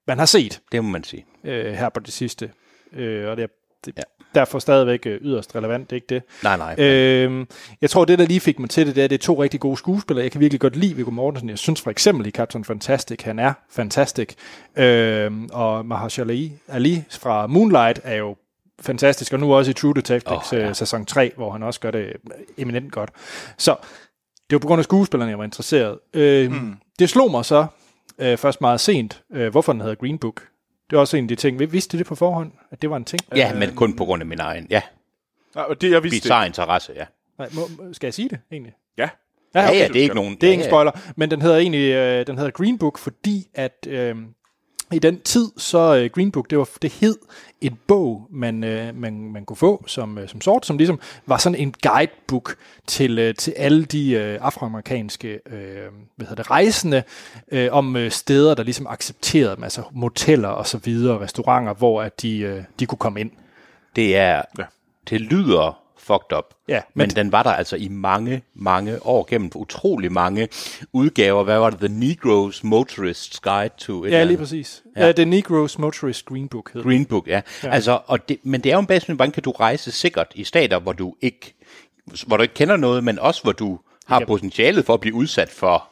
man har set Det må man sige. øh, her på det sidste. Øh, og det er det, ja. Derfor stadigvæk øh, yderst relevant, det er ikke det. Nej, nej. Øh, jeg tror, det der lige fik mig til det, det er, det er to rigtig gode skuespillere. Jeg kan virkelig godt lide Viggo Mortensen. Jeg synes for eksempel i Captain Fantastic, han er fantastisk. Øh, og Mahershala Ali fra Moonlight er jo fantastisk, og nu også i True Detective oh, ja. ja. sæson 3, hvor han også gør det eminent godt. Så det var på grund af skuespillerne, jeg var interesseret. Øh, mm. Det slog mig så øh, først meget sent, øh, hvorfor den hedder Green Book. Det var også en af de ting. Vi vidste det på forhånd, at det var en ting? Ja, men kun på grund af min egen. Ja, Nej, og det jeg vidste. bizarre interesse, ja. Nej, må, skal jeg sige det egentlig? Ja. Ja, ja, du det er ikke nogen... Det er ja, ingen ja. spoiler, men den hedder egentlig øh, den hedder Green Book, fordi at øh, i den tid, så øh, Green Book, det, var, det hed en bog, man, øh, man, man kunne få som, øh, som sort, som ligesom var sådan en guidebook til, øh, til alle de øh, afroamerikanske øh, hvad hedder det, rejsende øh, om øh, steder, der ligesom accepterede dem, altså moteller og så videre, restauranter, hvor at de, øh, de kunne komme ind. Det er... Ja. Det lyder fucked up. Ja, men, men- den var der altså i mange, mange år gennem utrolig mange udgaver. Hvad var det? The Negro's Motorist's Guide to... et Ja, lige præcis. Ja. Ja. The Negro's Motorist Green Book hed. Green Book, ja. ja. Altså, og det, men det er jo en base, hvordan kan du rejse sikkert i stater, hvor du ikke, hvor du ikke kender noget, men også hvor du har Ikke- potentialet for at blive udsat for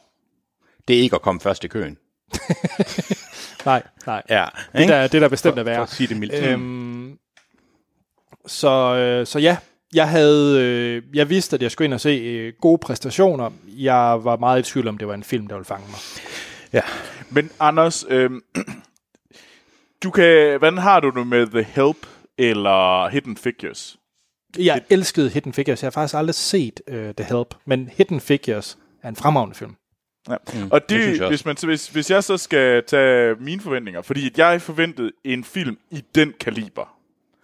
det ikke at komme først i køen. Nej, nej. Ja, Det der, det der bestemt er værre. For at sige det mildt. Øhm, så, øh, så ja, jeg havde, øh, jeg vidste, at jeg skulle ind og se øh, gode præstationer. Jeg var meget i tvivl om, det var en film, der ville fange mig. Ja. Men Anders, øhm, du kan, hvordan har du det med The Help eller Hidden Figures? Jeg elskede Hidden Figures. Jeg har faktisk aldrig set uh, The Help, men Hidden Figures er en fremragende film. Ja. Mm, og det det, hvis, man, hvis, hvis jeg så skal tage mine forventninger, fordi at jeg forventede en film i den kaliber.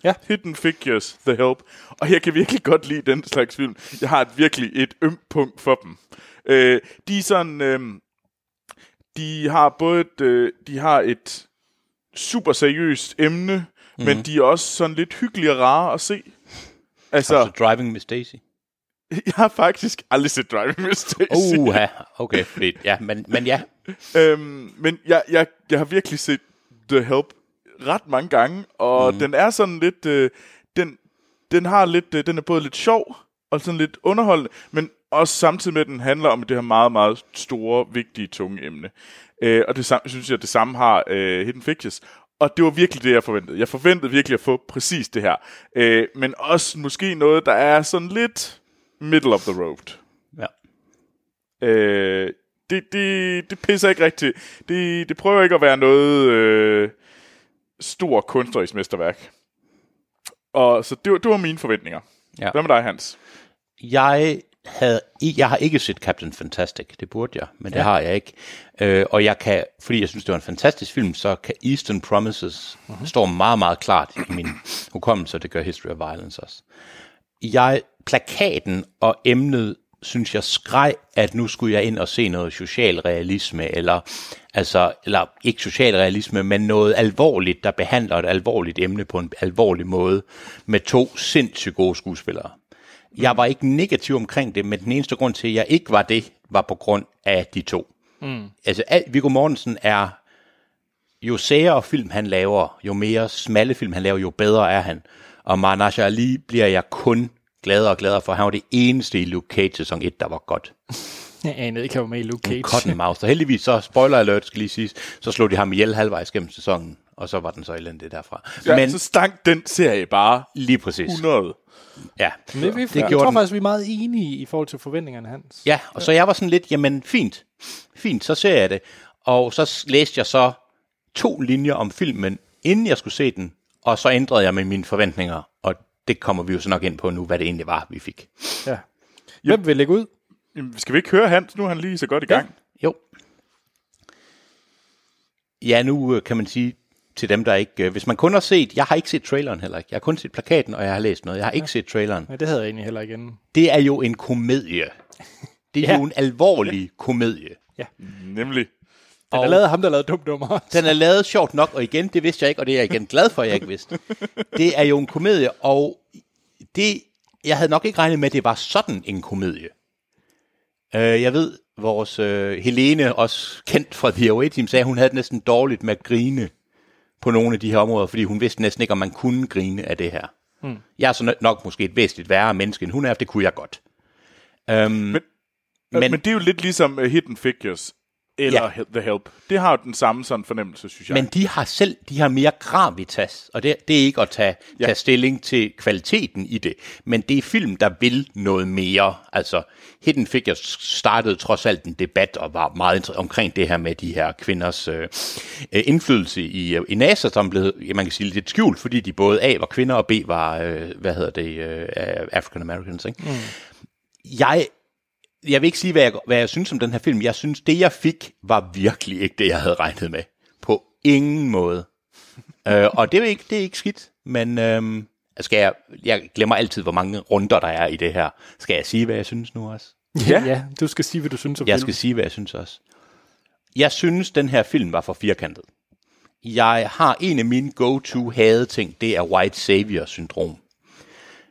Ja. Hidden Figures, The Help. Og jeg kan virkelig godt lide den slags film. Jeg har et virkelig et ømt punkt for dem. Øh, de er sådan... Øh, de har både et, øh, de har et super seriøst emne, mm. men de er også sådan lidt hyggelige og rare at se. Altså, Altså Driving Miss Daisy. jeg har faktisk aldrig set Driving Miss Daisy. Uha, okay, fordi, ja, men, men ja, Øhm, men jeg, jeg, jeg har virkelig set The Help ret mange gange, og mm. den er sådan lidt, øh, den, den har lidt, øh, den er både lidt sjov og sådan lidt underholdende, men også samtidig med, at den handler om det her meget, meget store, vigtige, tunge emne. Øh, og det samme, synes jeg, det samme har øh, Hidden Figures. Og det var virkelig det, jeg forventede. Jeg forventede virkelig at få præcis det her. Øh, men også måske noget, der er sådan lidt middle of the road. ja. Øh, det, det, det pisser ikke rigtigt. Det, det prøver ikke at være noget øh, stor kunstnerisk mesterværk. Og så det, var- det var mine forventninger. Ja. Hvad med dig, Hans? Jeg havde, jeg har ikke set Captain Fantastic, det burde jeg, men det har jeg ikke. Øh, og jeg kan, fordi jeg synes, det var en fantastisk film, så kan Eastern Promises uh-huh. står meget, meget klart i min hukommelse, og det gør History of Violence også. Jeg, plakaten og emnet, synes jeg skreg, at nu skulle jeg ind og se noget social realisme, eller, altså, eller ikke social realisme, men noget alvorligt, der behandler et alvorligt emne på en alvorlig måde, med to sindssygt gode skuespillere. Jeg var ikke negativ omkring det, men den eneste grund til, at jeg ikke var det, var på grund af de to. Mm. Altså, al- Viggo Mortensen er, jo sære film han laver, jo mere smalle film han laver, jo bedre er han. Og Manaj Ali bliver jeg kun gladere og gladere for. Han var det eneste i Luke Cage sæson 1, der var godt. Jeg anede ikke, jeg var med i Luke Cage. Cottonmouth. Og heldigvis så, spoiler alert skal lige siges, så slog de ham ihjel halvvejs gennem sæsonen, og så var den så elendig derfra. Ja, Men så stank den serie bare lige præcis. 100. Ja, Men det, vi, det jeg gjorde tror den. faktisk, vi er meget enige i forhold til forventningerne hans. Ja, og så jeg var sådan lidt, jamen fint, fint, så ser jeg det. Og så læste jeg så to linjer om filmen, inden jeg skulle se den, og så ændrede jeg med mine forventninger, det kommer vi jo så nok ind på nu, hvad det egentlig var, vi fik. ja. Hvem vil lægge ud? Jamen, skal vi ikke høre Hans? Nu er han lige så godt i gang. Jo. Ja, nu øh, kan man sige til dem, der ikke... øh, Hvis man kun har set... Jeg har ikke set traileren heller ikke. Jeg har kun set plakaten, og jeg har læst noget. Jeg har ikke set traileren. Ja, det havde jeg egentlig heller ikke inden. Det er jo en komedie. Det er Ja. jo en alvorlig komedie. Nemlig. Den er lavet af ham, der lavede dum dummer. Den er lavet sjovt nok, og igen, det vidste jeg ikke, og det er jeg igen glad for, at jeg ikke vidste. Det er jo en komedie, og det, jeg havde nok ikke regnet med, at det var sådan en komedie. Uh, jeg ved, vores uh, Helene, også kendt fra The Away Team, sagde, at hun havde det næsten dårligt med at grine på nogle af de her områder, fordi hun vidste næsten ikke, om man kunne grine af det her. Mm. Jeg er så nok- måske et væsentligt værre menneske, end hun er, for det kunne jeg godt. Um, men, Men, men, men det er jo lidt ligesom uh, Hidden Figures eller Ja. The Help. Det har jo den samme sådan fornemmelse, synes jeg. Men de har selv, de har mere gravitas, og det, det er ikke at tage, ja. tage stilling til kvaliteten i det, men det er film, der vil noget mere. Altså, Hidden Figures startede trods alt en debat og var meget omkring det her med de her kvinders øh, øh, indflydelse i, øh, i NASA, som blev, man kan sige, lidt skjult, fordi de både A var kvinder, og B var, øh, hvad hedder det, øh, African Americans, ikke? Mm. Jeg jeg vil ikke sige, hvad jeg, hvad jeg synes om den her film. Jeg synes, det jeg fik, var virkelig ikke det, jeg havde regnet med. På ingen måde. øh, og det er, ikke, det er ikke skidt, men øhm, skal jeg, jeg glemmer altid, hvor mange runder der er i det her. Skal jeg sige, hvad jeg synes nu også? Ja. ja, du skal sige, hvad du synes om Jeg filmen. skal sige, hvad jeg synes også. Jeg synes, den her film var for firkantet. Jeg har en af mine go-to hade ting, det er white savior-syndrom.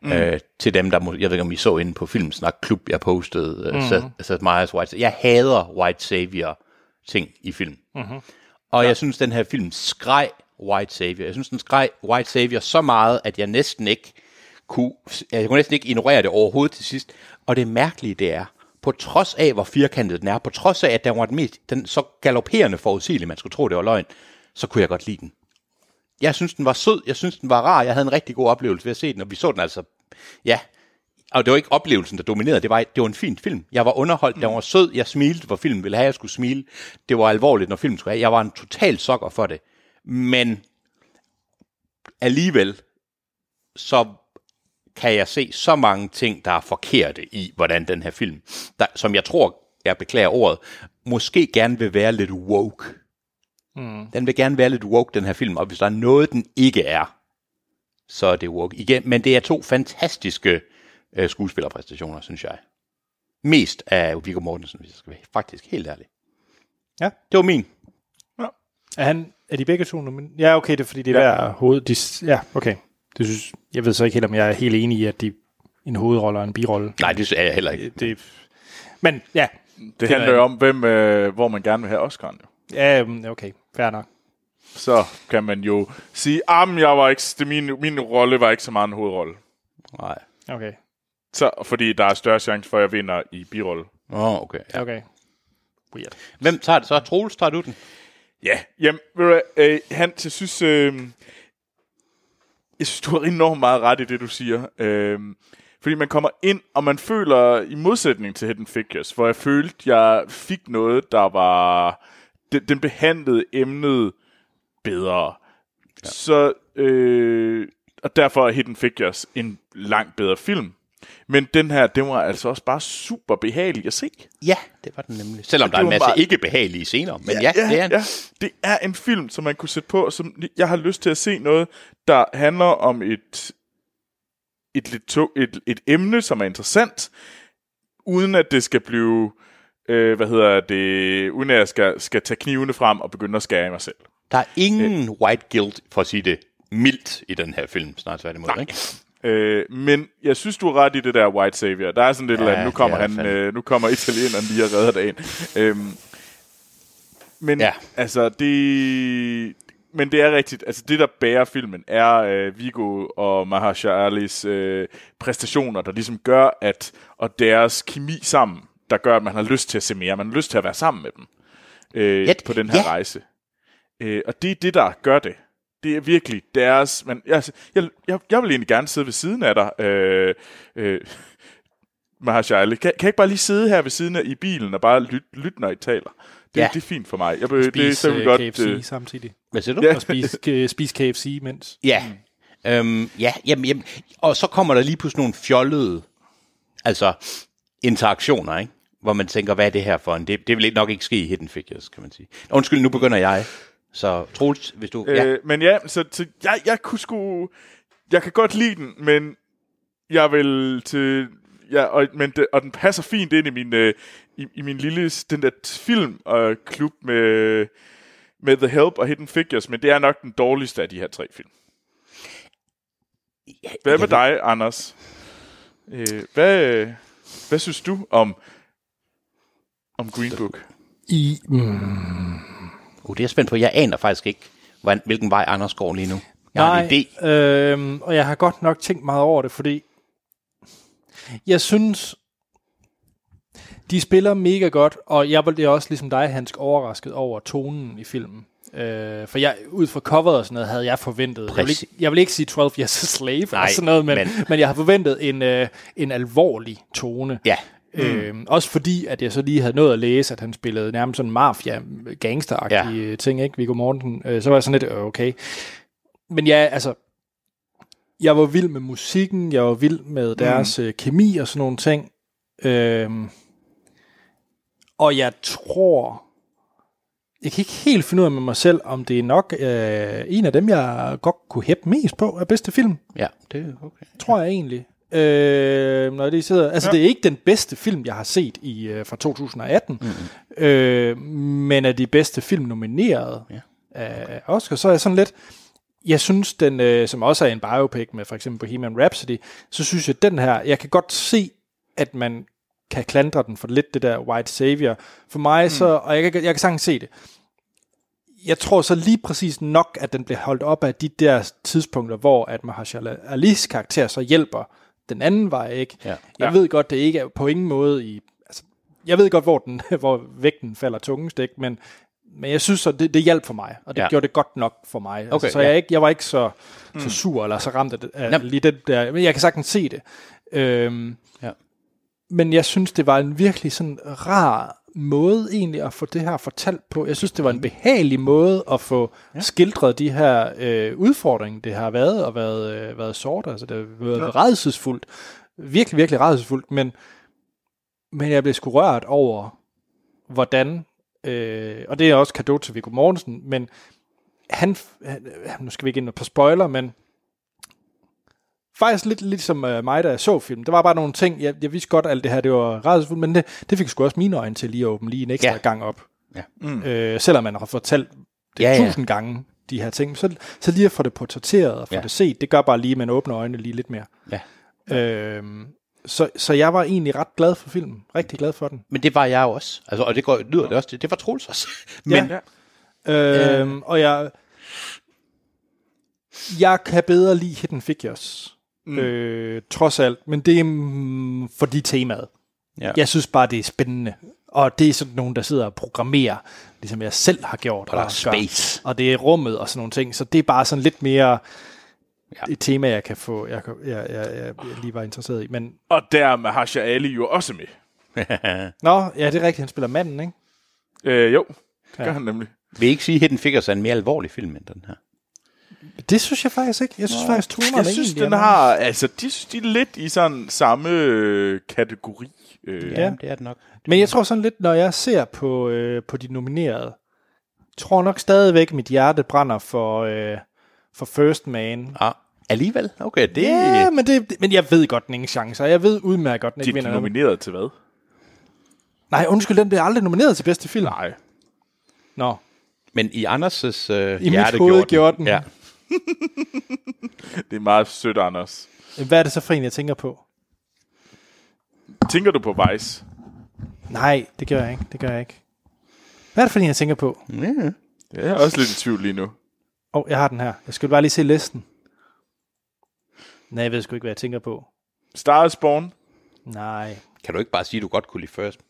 Mm. Øh, til dem, der må, jeg ved ikke, om I så inde på Filmsnak Klub, jeg postede, mm. Seth, Seth Meyers White Jeg hader white savior ting i film. Mm-hmm. Og ja. jeg synes, den her film skreg white savior. Jeg synes, den skreg white savior så meget, at jeg næsten ikke kunne, jeg kunne næsten ikke ignorere det overhovedet til sidst. Og det mærkelige det er, på trods af, hvor firkantet den er, på trods af, at den var den, mest, den så galopperende forudsigelig, man skulle tro, det var løgn, så kunne jeg godt lide den. Jeg synes, den var sød, jeg synes, den var rar, jeg havde en rigtig god oplevelse ved at se den, og vi så den altså, ja, og det var ikke oplevelsen, der dominerede, det var, det var en fin film. Jeg var underholdt, mm. den var sød, jeg smilte, hvor filmen ville have, jeg skulle smile. Det var alvorligt, når filmen skulle have. Jeg var en total sokker for det. Men alligevel, så kan jeg se så mange ting, der er forkerte i, hvordan den her film, der, som jeg tror, jeg beklager ordet, måske gerne vil være lidt woke. Mm. Den vil gerne være lidt woke, den her film, og hvis der er noget, den ikke er, så er det woke. Igen, men det er to fantastiske øh, skuespillerpræstationer, synes jeg. Mest af Viggo Mortensen, hvis jeg skal være faktisk helt ærlig. Ja. Det var min. Er, han, er de begge to nomin- Ja, okay, det er fordi, det er ja. hver hoved. De, ja, okay. Det synes, jeg ved så ikke helt, om jeg er helt enig i, at de en hovedrolle og en birolle. Nej, det er jeg heller ikke. Det, men ja, det handler jo om, hvem, øh, hvor man gerne vil have Oscar'en. Jo. ja øhm, okay, fair nok. Så kan man jo sige, at jeg var ikke, det, min, min rolle var ikke så meget en hovedrolle. Nej. Okay, Så, fordi der er større chance for, at jeg vinder i birolle. Åh, oh, okay. Ja. okay. Weird. Hvem tager det så? Troels, tager du den? Ja, jamen, ved du øh, Hans, jeg synes, øh, jeg synes, du har enormt meget ret i det, du siger. Øh, fordi man kommer ind, og man føler, i modsætning til Hidden Figures, hvor jeg følte, jeg fik noget, der var, den, den behandlede emnet bedre. Ja. Så, øh, og derfor er Hidden Figures en langt bedre film. Men den her, den var altså også bare super behagelig at se. Ja, det var den nemlig. Selvom der er det en var masse bare- ikke behagelige scener. Men ja, ja, det er en. ja. Det er en film, som man kunne sætte på, som jeg har lyst til at se noget, der handler om et, et, lidt to, et, et emne, som er interessant, uden at det skal blive, øh, hvad hedder det, uden at jeg skal, skal tage knivene frem og begynde at skære i mig selv. Der er ingen white guilt, for at sige det mildt, i den her film. Snart tværtimod, ikke? Øh, men jeg synes, du har ret i det der White Savior. Der er sådan lidt, Ja, ja, nu kommer er han, øh, nu kommer italieneren lige og redder dagen. Øhm, men Ja. altså, det... Men det er rigtigt. Altså, det, der bærer filmen, er øh, Vigo og Mahershala Alis øh, præstationer, der ligesom gør, at og deres kemi sammen, der gør, at man har lyst til at se mere. Man har lyst til at være sammen med dem øh, Ja, på den her ja. rejse. Øh, og det er det, der gør det. Det er virkelig deres... Men, altså, jeg, jeg, jeg vil egentlig gerne sidde ved siden af dig, øh, øh, Mahershala. Kan, kan jeg ikke bare lige sidde her ved siden af i bilen og bare lytte, lyt, når I taler? Det, Ja. det er fint for mig. Jeg, det, det, Spise så vil øh, godt... KFC Øh, samtidig. Hvad siger du? Ja. Og spise, øh, spise KFC imens. Ja. Øhm, ja, jamen, jamen, og så kommer der lige pludselig nogle fjollede altså, interaktioner, ikke? hvor man tænker, hvad er det her for en? Det, det vil nok ikke ske i Hidden Figures, kan man sige. Undskyld, nu begynder jeg. Så Troels, hvis du... øh, ja. Men ja, så, så jeg, jeg kunne sgu... Jeg kan godt lide den, men jeg vil til... Ja, og, men det, og den passer fint ind i min, øh, i, i min lille den der film øh, klub med, med The Help og Hidden Figures, men det er nok den dårligste af de her tre film. Hvad med dig, Anders? Øh, hvad, hvad synes du om, om Green Book? I, mm, Uh, det er jeg spændt på. Jeg aner faktisk ikke, hvordan, hvilken vej Anders går lige nu. Jeg har en idé. Øhm, og jeg har godt nok tænkt meget over det, fordi jeg synes, de spiller mega godt, og jeg blev også ligesom dig, Hans, overrasket over tonen i filmen. Øh, for jeg, ud fra coveret og sådan noget, havde jeg forventet, jeg vil, ikke, jeg vil ikke sige 12 Years a Slave Nej, eller sådan noget, men, men- men, men jeg har forventet en, øh, en alvorlig tone. Ja. Mm. Øhm, også fordi, at jeg så lige havde nået at læse, at han spillede nærmest sådan mafia gangsteragtige ja. ting, ikke? Viggo Mortensen. Øh, så var jeg sådan lidt, øh, okay. Men ja, altså, jeg var vild med musikken, jeg var vild med deres mm. øh, kemi og sådan nogle ting. Øhm, og jeg tror, jeg kan ikke helt finde ud af med mig selv, om det er nok øh, en af dem, jeg godt kunne hæppe mest på af bedste film. Ja, det er okay. Tror jeg egentlig. Øh, når de sidder, altså, ja. det er ikke den bedste film, jeg har set i øh, fra 2018, mm-hmm. øh, men af de bedste film nomineret Ja. af Oscar, så er jeg sådan lidt, jeg synes den, øh, som også er en biopic med for eksempel Bohemian Rhapsody, så synes jeg den her, jeg kan godt se, at man kan klandre den for lidt det der white savior. For mig så, og jeg kan, jeg kan sagtens se det, jeg tror så lige præcis nok, at den bliver holdt op af de der tidspunkter, hvor at Mahershala Alis karakter så hjælper den anden vej, ikke? Ja. Jeg Ja. ved godt, det ikke er på ingen måde i... Altså, jeg ved godt, hvor, den, hvor vægten falder tungest, ikke? Men, men jeg synes, at det, det hjalp for mig, og det Ja. gjorde det godt nok for mig. Altså, Okay, så ja. jeg, ikke, jeg var ikke så, så sur eller så ramt af, det, af Jamen. lige det der. Men jeg kan sagtens se det. Øhm, Ja. men jeg synes, det var en virkelig sådan rar måde egentlig at få det her fortalt på. Jeg synes, det var en behagelig måde at få ja. skildret de her øh, udfordringer, det har været, og været, øh, været sort. Altså, det har været ja. redselsfuldt. Virkelig, virkelig redselsfuldt, men, men jeg blev sgu rørt over, hvordan, øh, og det er også kado til Viggo Mortensen, men han, han, nu skal vi ikke ind på spoiler, men faktisk lidt ligesom øh, mig, da jeg så film. Det var bare nogle ting, jeg, jeg vidste godt, at alt det her, det var rædselsfuldt, men det, det fik sgu også mine øjne til lige at åbne lige en ekstra Ja. gang op. Ja. Mm. Øh, selvom man har fortalt det Ja, ja, ja. tusind gange, de her ting, så, så lige at få det portrætteret og få Ja. det set, det gør bare lige, at man åbner øjnene lige lidt mere. Ja. Øhm, så, så jeg var egentlig ret glad for filmen. Rigtig glad for den. Men det var jeg også. Altså, og det går, lyder det også. Det, det var Troels også. Men, ja. Øhm, og jeg, jeg kan bedre lide Hidden Figures. Mm. Øh, trods alt. Men det er mm, fordi temaet. Ja. Jeg synes bare, det er spændende. Og det er sådan nogen, der sidder og programmerer, ligesom jeg selv har gjort. Og der er gør. space. Og det er rummet og sådan nogle ting. Så det er bare sådan lidt mere Ja. ja. et tema, jeg kan få, jeg, jeg, jeg, jeg, jeg lige var interesseret i. Men, Og der er Mahersha Ali jo også med. nå, ja, det er rigtigt, han spiller manden, ikke? Øh, jo, det gør han nemlig. vil I ikke sige, at Hidden Figures er en mere alvorlig film end den her? Det synes jeg faktisk ikke. Jeg synes faktisk, tonerne Jeg synes, den er har... Altså, de, synes, de er lidt i sådan samme øh, kategori. Øh, Ja, det er det nok. Men jeg tror sådan lidt, når jeg ser på, øh, på de nominerede, tror nok stadigvæk, mit hjerte brænder for, øh, for First Man. Ah, alligevel? Okay, det... Ja, men, det, men jeg ved godt, den ingen chancer. Jeg ved udmærket godt, den De ikke er vinder noget. nomineret til hvad? Nej, undskyld, den bliver aldrig nomineret til bedste film. Nej. Nå, Men i Anders' øh, mit hjerte hoved gjorde gjorde den. Ja. Det er meget sødt, Anders. hvad er det så for en, jeg tænker på? Tænker du på Vice? Nej, det gør jeg ikke. Det gør jeg ikke. Hvad er det for en, jeg tænker på? ja. Ja, jeg er også lidt i tvivl lige nu. Åh, oh, jeg har den her. Jeg skal bare lige se listen. Nej, jeg ved sgu ikke, hvad jeg tænker på. Star is Born. Nej. Kan du ikke bare sige, at du godt kunne lide First?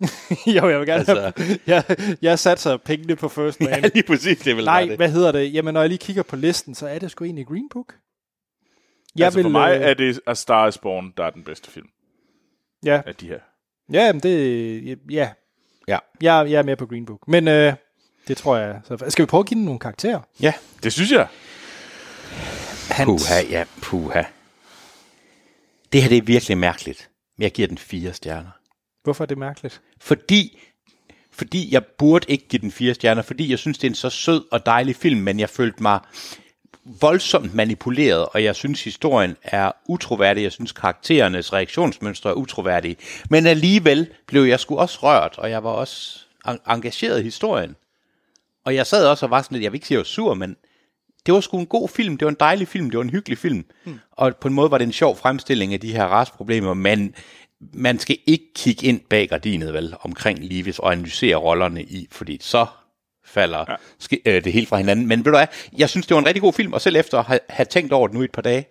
Jo, jeg vil gerne Altså- jeg, jeg satser pengene på First Man. Ja, lige præcis. Det vil Nej, det. hvad hedder det? Jamen, når jeg lige kigger på listen, så er det sgu egentlig Green Book. Jeg altså for mig øh, er det A Star is Born, der er den bedste film Ja, af de her. ja men det... Ja, Ja. jeg, jeg er med på Green Book. Men øh, det tror jeg... Så, skal vi prøve at give den nogle karakterer? Ja. Det synes jeg. Hans. Puha, ja, puha. Det her det er virkelig mærkeligt. Men jeg giver den fire stjerner. Hvorfor er det mærkeligt? Fordi, fordi jeg burde ikke give den fire stjerner, fordi jeg synes, det er en så sød og dejlig film, men jeg følte mig voldsomt manipuleret, og jeg synes, historien er utroværdig. Jeg synes, karakterernes reaktionsmønstre er utroværdige. Men alligevel blev jeg sgu også rørt, og jeg var også en- engageret i historien. Og jeg sad også og var sådan lidt, jeg vil ikke sige, at jeg var sur, men det var sgu en god film, det var en dejlig film, det var en hyggelig film. Mm. Og på en måde var det en sjov fremstilling af de her rastproblemer, men man skal ikke kigge ind bag gardinet vel, omkring Livis og analysere rollerne i, fordi så falder ja. ske, øh, det helt fra hinanden. Men ved du hvad, jeg synes, det var en rigtig god film, og selv efter at have, have tænkt over det nu i et par dage,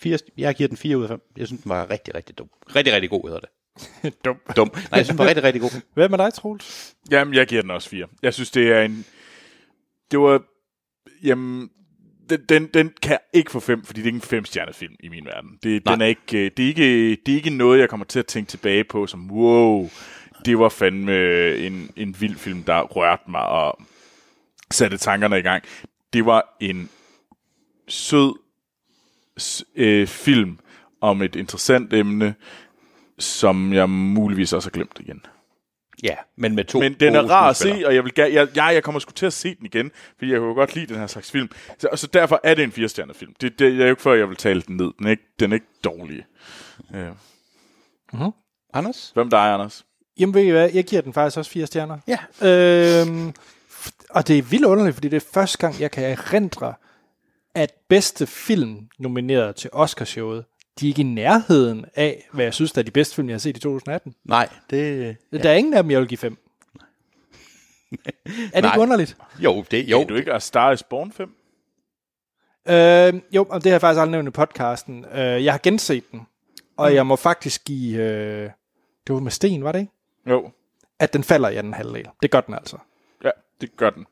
fire, jeg giver den 4 ud af 5. Jeg synes, den var rigtig, rigtig dum. Rigtig, rigtig god hedder det. Dum. Dum. Nej, jeg synes, den var rigtig, rigtig god. Hvad med dig, Troels? Jamen, jeg giver den også fire. Jeg synes, det er en... Det var... Jamen, den, den, den kan ikke få fem, fordi det er ikke en femstjernet film i min verden. Det, Nej. den er ikke, øh, det, er ikke, det er ikke noget, jeg kommer til at tænke tilbage på som, wow, det var fandme en, en vild film, der rørte mig og satte tankerne i gang. Det var en sød øh, film om et interessant emne, som jeg muligvis også har glemt igen. Ja, men med to Men den er rar at se, og jeg, vil, jeg, jeg, jeg kommer sgu til at se den igen, fordi jeg kunne godt lide den her slags film. Så, og så derfor er det en firestjernet film. Det, det er jo ikke før, jeg vil tale den ned. Den er ikke, den er ikke dårlig. Øh. Anders? Hvem der er, Anders? Jamen, ved I hvad? Jeg giver den faktisk også fire stjerner. Ja. Øhm, og det er vildt underligt, fordi det er første gang, jeg kan erindre, at bedste film nomineret til Oscarshowet, de er ikke i nærheden af, hvad jeg synes, der er de bedste film, jeg har set i 2018. Nej, det... Ja. Der er ingen af dem, jeg vil give fem. er det Nej. ikke underligt? Jo, det, Jo. jo. Er du ikke A Star is Born 5? Øh, jo, og det har jeg faktisk aldrig nævnt i podcasten. Øh, jeg har genset den, og jeg må faktisk give... Øh, det var med Sten, var det ikke? Jo. At den falder i anden halvdel. Det gør den altså. Ja, det gør den.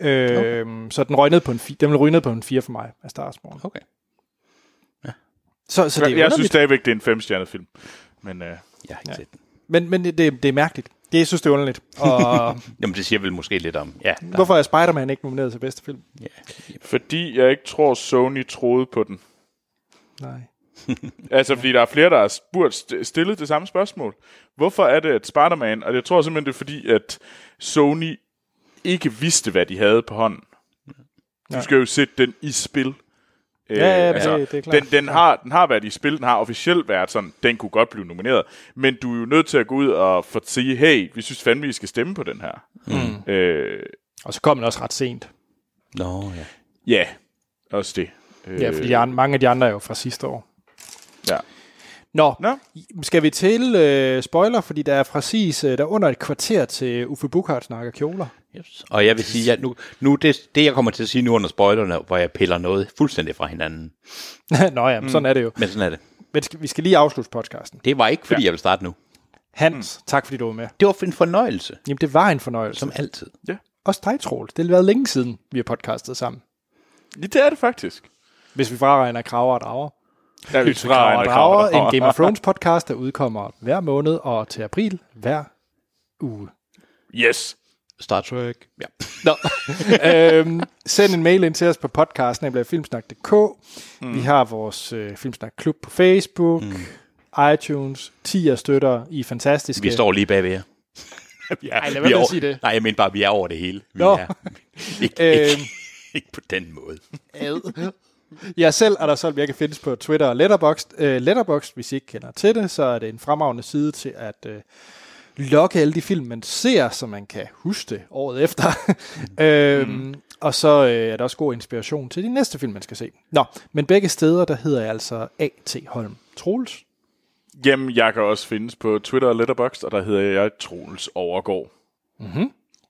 Øh, okay. Så den røg ned på en, fi- den vil ryge ned på en 4 for mig af Starsborn. Okay. Så, så det er jeg jeg synes stadigvæk, det er en femstjernet film. Men øh, Jeg har ikke ja. set den. Men, men det, det er mærkeligt. Det, jeg synes, det er underligt. Og Jamen, det siger vel måske lidt om... Ja, der, hvorfor er Spider-Man ikke nomineret til bedste film? fordi jeg ikke tror, Sony troede på den. Nej. Altså, fordi der er flere, der har spurgt, st- stillet det samme spørgsmål. Hvorfor er det, at Spider-Man, og jeg tror simpelthen, det er fordi, at Sony ikke vidste, hvad de havde på hånden. Du skal jo sætte den i spil. Øh, Ja, ja, det- det er klart. Den, den, har, den har været i spil, den har officielt været sådan, den kunne godt blive nomineret. Men du er jo nødt til at gå ud og få sige, hey, vi synes fandme, vi skal stemme på den her. Mm. Øh, Og så kom den også ret sent. Nå, ja. ja, også det. Ja, fordi de andre, mange af de andre er jo fra sidste år. Ja. Nå, Nå. skal vi til øh, spoiler, fordi der er præcis øh, der er under et kvarter til Uffe Bukhardt snakker kjoler. Yes. Og jeg vil sige, at nu, nu det, det, jeg kommer til at sige nu under spoilerne, hvor jeg piller noget fuldstændig fra hinanden. Nå ja, mm. sådan er det jo. Men sådan er det. Men skal, vi skal lige afslutte podcasten. Det var ikke, fordi ja. jeg vil starte nu. Hans, mm. tak fordi du var med. Det var en fornøjelse, Jamen, det var en fornøjelse. som altid. Også dig, Troels. Det har været længe siden, vi har podcastet sammen. Ja, det er det faktisk. Hvis vi fraregner kraver og drager. Ja, vi Kraver og drager, en Game of Thrones podcast, der udkommer hver måned og til april hver uge. Yes. Star Trek. Ja. Nå. øhm, send en mail ind til os på podcasten, filmsnak.dk. Mm. Vi har vores øh, Filmsnak-klub på Facebook, mm. iTunes, 10 støtter. I fantastiske. Vi står lige bagved jer. er, Ej, lad være med at sige det. Nej, jeg mener bare, vi er over det hele. Vi Nå. er, ikke, ikke, Øhm. ikke på den måde. Jeg selv er der selv, jeg kan findes på Twitter og Letterboxd. Uh, Letterboxd, hvis I ikke kender til det, så er det en fremragende side til at uh, logge alle de film, man ser, så man kan huske det året efter. øhm, Mm. Og så uh, er der også god inspiration til de næste film, man skal se. Nå, men begge steder, der hedder jeg altså A.T. Holm Troels. Jamen, jeg kan også findes på Twitter og Letterboxd, og der hedder jeg Troels Overgaard.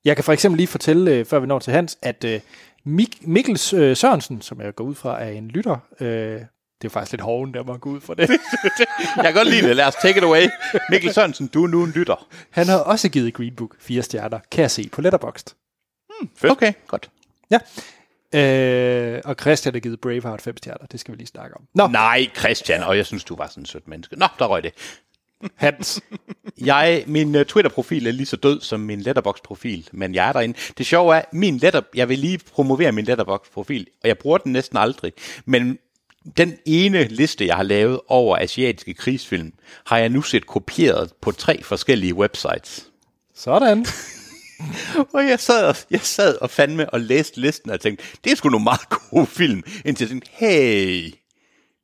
Jeg kan for eksempel lige fortælle, øh, før vi når til Hans, at øh, Mik- Mikkel øh, Sørensen, som jeg går ud fra, er en lytter. Øh, det er faktisk lidt hoven, der må gå ud fra det. Jeg kan godt lide det. Lad os take it away. Mikkel Sørensen, du er nu en lytter. Han har også givet Green Book fire stjerner, kan jeg se på Letterboxd. Okay, godt. Ja. Øh, og Christian har givet Braveheart fem stjerner. Det skal vi lige snakke om. Nå, Nej, Christian, og jeg synes, du var sådan en sødt menneske. Nå, der røg det. Hans. Jeg, min uh, Twitter-profil er lige så død som min Letterbox-profil, men jeg er derinde. Det sjove er, min letter, jeg vil lige promovere min Letterbox-profil, og jeg bruger den næsten aldrig, men den ene liste, jeg har lavet over asiatiske krigsfilm, har jeg nu set kopieret på tre forskellige websites. Sådan. Og jeg sad, og, jeg sad og fandme og læste listen og tænkte, det er sgu nogle meget gode film, indtil jeg tænkte, hey,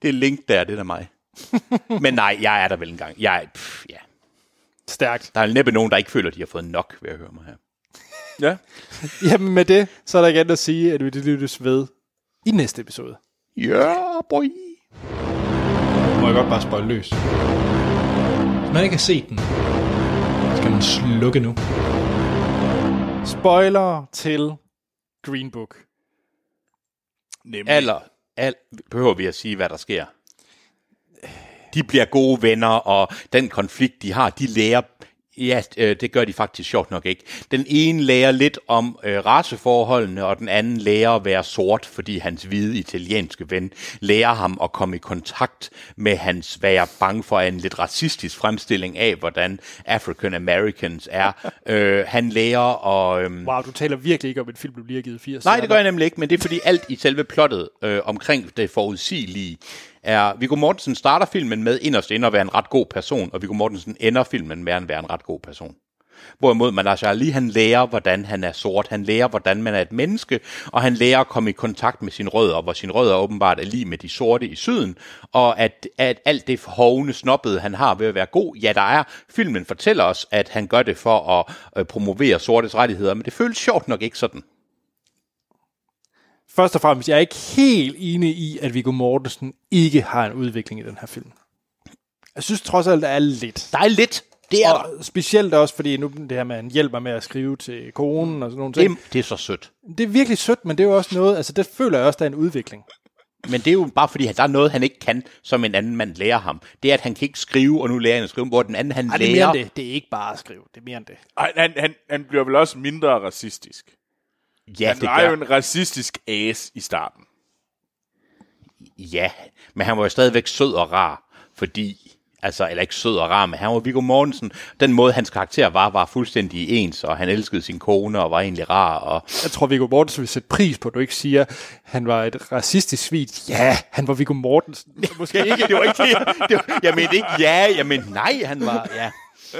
det er link der, det er da mig. Men nej, jeg er der vel engang. Jeg, er- pff, ja. Stærkt. Der er næppe nogen, der ikke føler, at de har fået nok ved at høre mig her. Ja. Jamen med det, så er der ikke andet at sige, at vi lyttes ved i næste episode. Ja, yeah, boy. Må jeg godt bare spøjle løs. Hvis man ikke har set den, skal man slukke nu. Spoiler til Green Book. Nemlig. Aller, al, behøver vi at sige, hvad der sker. De bliver gode venner, og den konflikt, de har, de lærer... Ja, øh, det gør de faktisk sjovt nok ikke. Den ene lærer lidt om øh, raceforholdene, og den anden lærer at være sort, fordi hans hvide italienske ven lærer ham at komme i kontakt med hans, hvad jeg er bange for, en lidt racistisk fremstilling af, hvordan African Americans er. øh, han lærer at... Øh, Wow, du taler virkelig ikke om en film, du lige har givet 80. Nej, det gør jeg nemlig ikke, men det er fordi alt i selve plottet øh, omkring det forudsigelige er, Viggo Mortensen starter filmen med inderst inde at være en ret god person, og Viggo Mortensen ender filmen med at være en ret god person. Hvorimod Mahershala Ali, han lærer, hvordan han er sort, han lærer, hvordan man er et menneske, og han lærer at komme i kontakt med sine rødder, hvor sine rødder åbenbart er lige med de sorte i syden, og at, at alt det hovne snobbede, han har ved at være god, ja, der er. Filmen fortæller os, at han gør det for at øh, promovere sortes rettigheder, men det føles sjovt nok ikke sådan. Først og fremmest, jeg er ikke helt enig i, at Viggo Mortensen ikke har en udvikling i den her film. Jeg synes trods alt, der er lidt. Der er lidt, det er der. Og specielt også, fordi nu det her med, at han hjælper med at skrive til konen og sådan nogle ting. Det, det er så sødt. Det er virkelig sødt, men det er jo også noget, altså det føler jeg også, der er en udvikling. Men det er jo bare fordi, at der er noget, han ikke kan, som en anden mand lærer ham. Det er, at han kan ikke skrive, og nu lærer han at skrive, hvor den anden, han Ej, det er mere lærer... end det. Det er ikke bare at skrive, det er mere end det. Ej, han, han, han bliver vel også mindre racistisk. Ja, Han det var jo gør. en racistisk as i starten. Ja, men han var jo stadigvæk sød og rar, fordi... Altså, eller ikke sød og rar, men han var Viggo Mortensen. Den måde, hans karakter var, var fuldstændig ens, og han elskede sin kone og var egentlig rar. Og Jeg tror, Viggo Mortensen vil sætte pris på, at du ikke siger, at han var et racistisk svin. Ja, han var Viggo Mortensen. Måske ikke. det var ikke det. det var, jeg mente ikke ja, jeg mente nej, han var... Ja.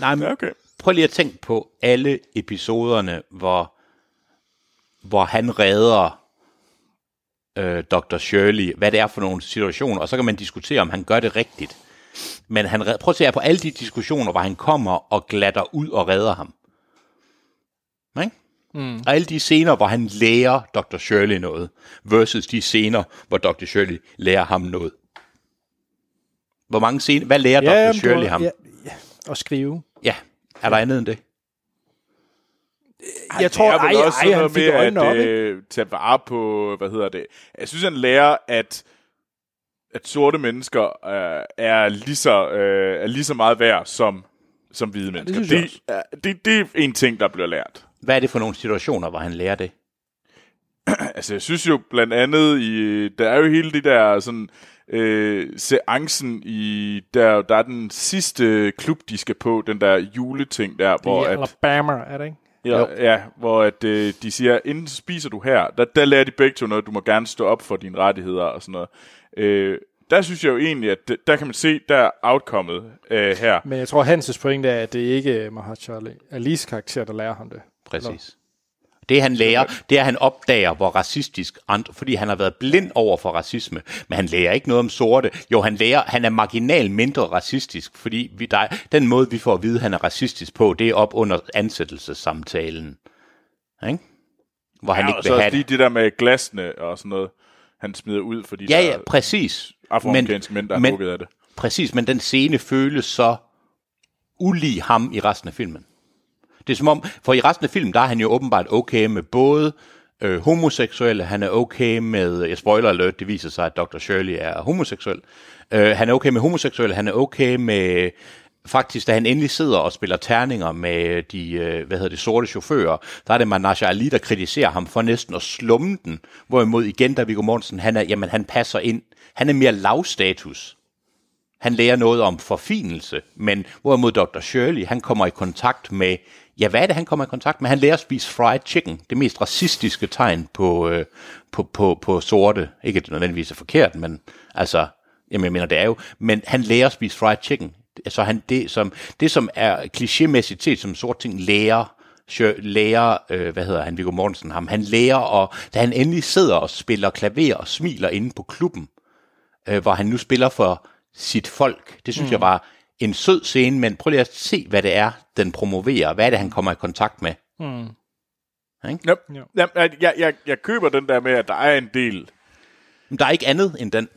Nej, men Okay. Prøv lige at tænke på alle episoderne, hvor, hvor han redder øh, Dr. Shirley, hvad det er for nogle situationer, og så kan man diskutere, om han gør det rigtigt. Men han red, prøv at se på alle de diskussioner, hvor han kommer og glatter ud og redder ham. Ikke? Mm. Og alle de scener, hvor han lærer Dr. Shirley noget, versus de scener, hvor Dr. Shirley lærer ham noget. Hvor mange scener, hvad lærer Dr. jamen, Shirley du- ham? Ja, ja, og skrive. Ja, er der andet end det? Jeg tror, det er vel ej, også ej, han noget fik med øjnene at op, ikke? øh, tage vare på, hvad hedder det? Jeg synes, han lærer, at at sorte mennesker øh, er, lige så, øh, er lige så meget værd som, som hvide mennesker. jeg det, er- det, det er en ting, der bliver lært. Hvad er det for nogle situationer, hvor han lærer det? altså, jeg synes jo blandt andet, i, der er jo hele det der sådan, øh, seancen i, der, der er den sidste klub, de skal på, den der juleting der, hvor I at, Alabama, er det ikke? ja, ja, hvor at, øh, de siger, inden spiser du her, der, der lærer de begge to noget, du må gerne stå op for dine rettigheder og sådan noget. Øh, der synes jeg jo egentlig, at det- der kan man se, der er outcomet øh, her. Men jeg tror, Hanses pointe er, at det ikke er Mahershala Alis karakter, der lærer ham det. Præcis. Det han lærer, det er, at han opdager, hvor racistisk andre, fordi han har været blind over for racisme, men han lærer ikke noget om sorte. Jo, han lærer, han er marginal mindre racistisk, fordi vi, der, den måde, vi får at vide, at han er racistisk på, det er op under ansættelsessamtalen. Ikke? Hvor han Ja, ikke og vil så også have lige det. der med glasene og sådan noget, han smider ud, fordi Ja, ja, præcis. afroamerikanske mænd, der er men- af det. Præcis, men den scene føles så ulig ham i resten af filmen. Det er som om, for i resten af filmen, der er han jo åbenbart okay med både øh, homoseksuelle, han er okay med, jeg spoiler alert, det viser sig, at Dr. Shirley er homoseksuel. Øh, han er okay med homoseksuelle, han er okay med, faktisk da han endelig sidder og spiller terninger med de, øh, hvad hedder det, sorte chauffører, der er det Manasha Ali, der kritiserer ham for næsten at slumme den, hvorimod igen, da Viggo Mortensen, han er, jamen han passer ind, han er mere lavstatus. Han lærer noget om forfinelse, men hvorimod Dr. Shirley, han kommer i kontakt med, ja, hvad er det, han kommer i kontakt med? Han lærer at spise fried chicken, det mest racistiske tegn på, øh, på, på, på sorte. Ikke at det nødvendigvis er forkert, men altså, jamen, jeg mener, det er jo, men han lærer at spise fried chicken. Så han, det, som, det, som er klichémæssigt set som sort ting, lærer lærer, øh, hvad hedder han, Viggo Mortensen ham, han lærer, og da han endelig sidder og spiller klaver og smiler inde på klubben, øh, hvor han nu spiller for sit folk. Det synes mm. jeg var en sød scene, men prøv lige at se, hvad det er, den promoverer. Hvad er det, han kommer i kontakt med? Yep. Ja. Jamen, jeg, jeg, jeg, jeg køber den der med, at der er en del, Men der er ikke andet end den.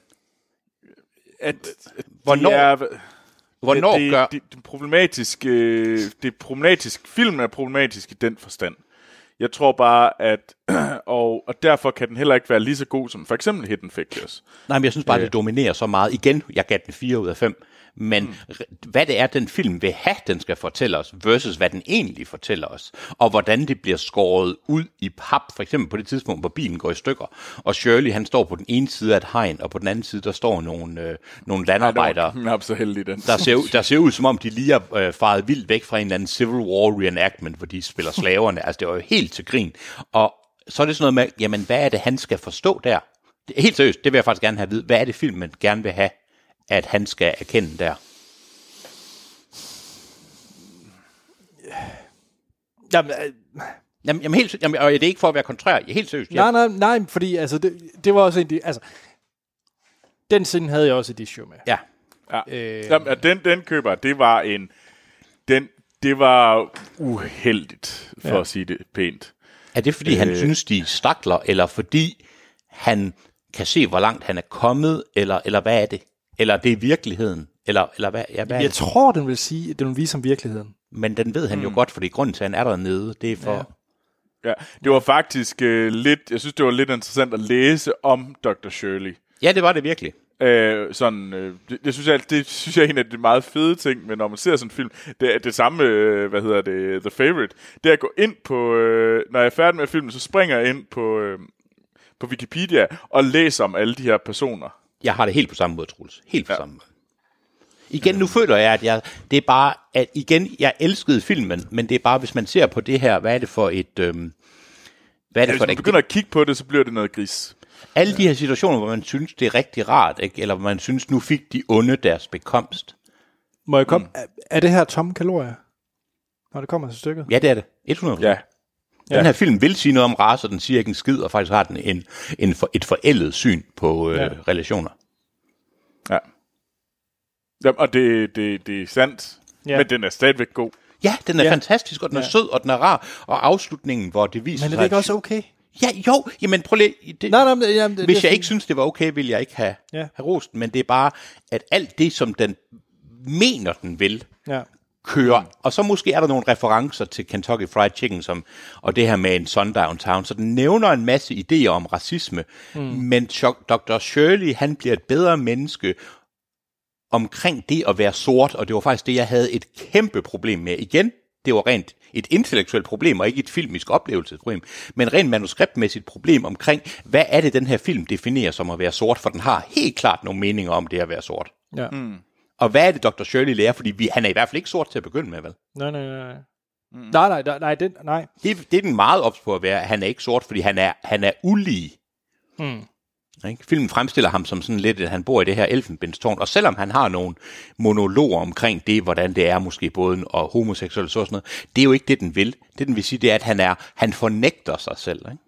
at Hvornår- de er, Hvornår det, det, gør... det, det, problematisk, øh, det er problematisk, filmen er problematisk i den forstand. Jeg tror bare, at, og, og derfor kan den heller ikke være lige så god som for eksempel Hidden Figures. Nej, men jeg synes bare, det dominerer så meget. Igen, jeg gav den 4 ud af 5. Men mm. hvad det er, den film vil have, den skal fortælle os, versus hvad den egentlig fortæller os. Og hvordan det bliver skåret ud i pap, for eksempel på det tidspunkt, hvor bilen går i stykker. Og Shirley, han står på den ene side af et hegn, og på den anden side, der står nogle, øh, nogle landarbejdere. Er så heldig den. Der ser, ud, der ser ud, som om de lige har øh, faret vildt væk fra en eller anden Civil War reenactment, hvor de spiller slaverne. altså, det var jo helt til grin. Og så er det sådan noget med, jamen, hvad er det, han skal forstå der? Helt seriøst, det vil jeg faktisk gerne have at vide. Hvad er det, filmen gerne vil have, at han skal erkende der? Jamen, øh, Jamen, jamen helt, jamen, og det er ikke for at være kontrær. Helt seriøst. nej, nej, nej, fordi altså, det, det var også en, altså, den scene havde jeg også et issue med. ja. Ja. Øh, Jamen, den, den køber, det var en... Den, det var uheldigt, for Ja. at sige det pænt. Er det, fordi øh, han synes, de stakler, eller fordi han kan se, hvor langt han er kommet, eller, eller hvad er det? Eller det er virkeligheden? Eller, eller hvad, ja, hvad er jeg det? tror, den vil sige, at den vil vise om virkeligheden. Men den ved han jo godt, fordi grunden til, at han er dernede, det er for... Ja. Ja, det var faktisk øh, lidt... Jeg synes, det var lidt interessant at læse om Dr. Shirley. ja, det var det virkelig. Øh, sådan, øh, det, det, synes jeg, det synes jeg er en af de meget fede ting, men når man ser sådan en film, det er det samme, øh, hvad hedder det, The Favorite, det er at gå ind på, øh, når jeg er færdig med filmen, så springer jeg ind på, øh, på Wikipedia og læser om alle de her personer. Jeg har det helt på samme måde, Troels. Helt på ja. samme måde. Igen, nu føler jeg, at jeg, det er bare, at igen, jeg elskede filmen, men det er bare, hvis man ser på det her, hvad er det for et, øhm, hvad er det Hvis for man et, begynder at kigge på det, så bliver det noget gris. alle de her situationer, hvor man synes, det er rigtig rart, ikke? eller hvor man synes, nu fik de onde deres bekomst. Må jeg komme? Mm. Er, er det her tomme kalorier? Når det kommer til stykket? Ja, det er det. 100%. Ja. Ja. Den her film vil sige noget om race, og den siger ikke en skid, og faktisk har den en, en for, et forældet syn på øh, ja. Ja. relationer. ja. Jamen, og det, det, det er sandt, Ja. ja. men den er stadigvæk god. Ja, den er ja. Ja. fantastisk, og den er Ja. sød, og den er rar. Og afslutningen, hvor det viser Men er sig... det ikke at- også okay? Ja, jo, jamen prøv lige... Det, Nej, nej, men, jamen, det, Hvis det, jeg ikke synes, det var okay, ville jeg ikke have, ja. Ja. have rost den, men det er bare, at alt det, som den mener, den vil, Ja. Kører. Og så måske er der nogle referencer til Kentucky Fried Chicken, som, og det her med en sundown town. Så den nævner en masse idéer om racisme, mm. men Dr. Shirley, han bliver et bedre menneske omkring det at være sort, og det var faktisk det, jeg havde et kæmpe problem med. Igen, Det var rent et intellektuelt problem, og ikke et filmisk oplevelsesproblem, men rent manuskriptmæssigt problem omkring, hvad er det, den her film definerer som at være sort, for den har helt klart nogle meninger om det at være sort. Ja. Mm. Og hvad er det, Dr. Shirley lærer? Fordi vi, han er i hvert fald ikke sort til at begynde med, vel? Nej, nej, nej. Mm. Nej, nej, nej, nej, det, nej. Det, det er den meget ops på at være, han er ikke sort, fordi han er, han er ulige. Mm. Ikke? Filmen fremstiller ham som sådan lidt, at han bor i det her elfenbindstårn, og selvom han har nogle monologer omkring det, hvordan det er måske både og homoseksuel og sådan noget, det er jo ikke det, den vil. Det, den vil sige, det er, at han, er, han fornægter sig selv. Ikke?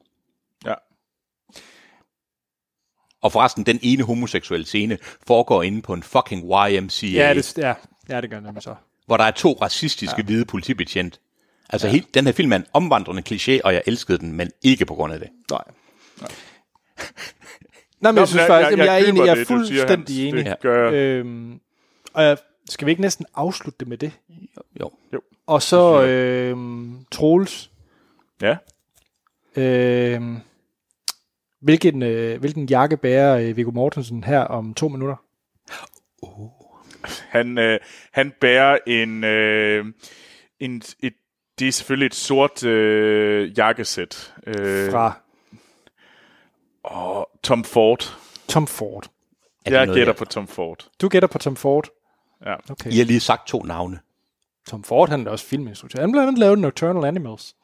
Ja. Og forresten, den ene homoseksuelle scene foregår inde på en fucking YMCA, Ja, det, ja, ja, det gør det nemlig så. hvor der er to racistiske ja. hvide politibetjent. Altså, ja. helt, den her film er en omvandrende kliché, og jeg elskede den, men ikke på grund af det. Nej. Nej, men Nå, jeg synes men faktisk, jeg- jeg, jeg, jeg er enig, jeg er det, fuldstændig Hans. enig. Det gør jeg. Øhm, og jeg, skal vi ikke næsten afslutte det med det? Jo. Og så øhm, Troels, Ja. øhm, hvilken, øh, hvilken jakke bærer øh, Viggo Mortensen her om to minutter? Han, øh, han bærer en, øh, en et, det er selvfølgelig et sort øh, jakkesæt. Øh, Fra og Tom Ford. Tom Ford. Er Jeg gætter på Tom Ford. Du gætter på Tom Ford. Ja. Okay. I har lige sagt to navne. Tom Ford, han er også filminstruktør. Han blandt andet lavet Nocturnal Animals.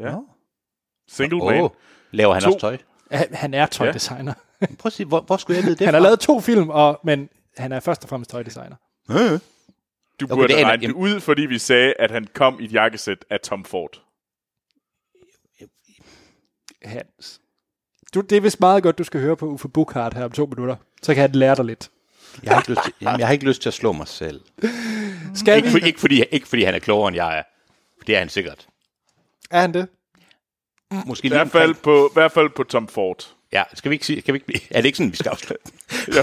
ja. Single oh, laver han To. også tøj? Han, er tøjdesigner. Prøv at sige, hvor, hvor skulle jeg vide det Han fra? har lavet to film, og, men han er først og fremmest tøjdesigner. Du Okay, burde er- regne det ud, fordi vi sagde, at han kom i et jakkesæt af Tom Ford. Hans. Du, det er vist meget godt, du skal høre på Uffe Bukhardt her om to minutter. Så kan han lære dig lidt. Jeg har, ikke lyst til, jamen, jeg har ikke lyst til at slå mig selv. Skal Ikke, vi? for, ikke, fordi, ikke fordi han er klogere end jeg er. Det er han sikkert. Er han det? Måske I hvert fald på, i hvert fald på Tom Ford. Ja, skal vi ikke sige, skal vi ikke, er det ikke sådan, vi skal afslutte? Ja.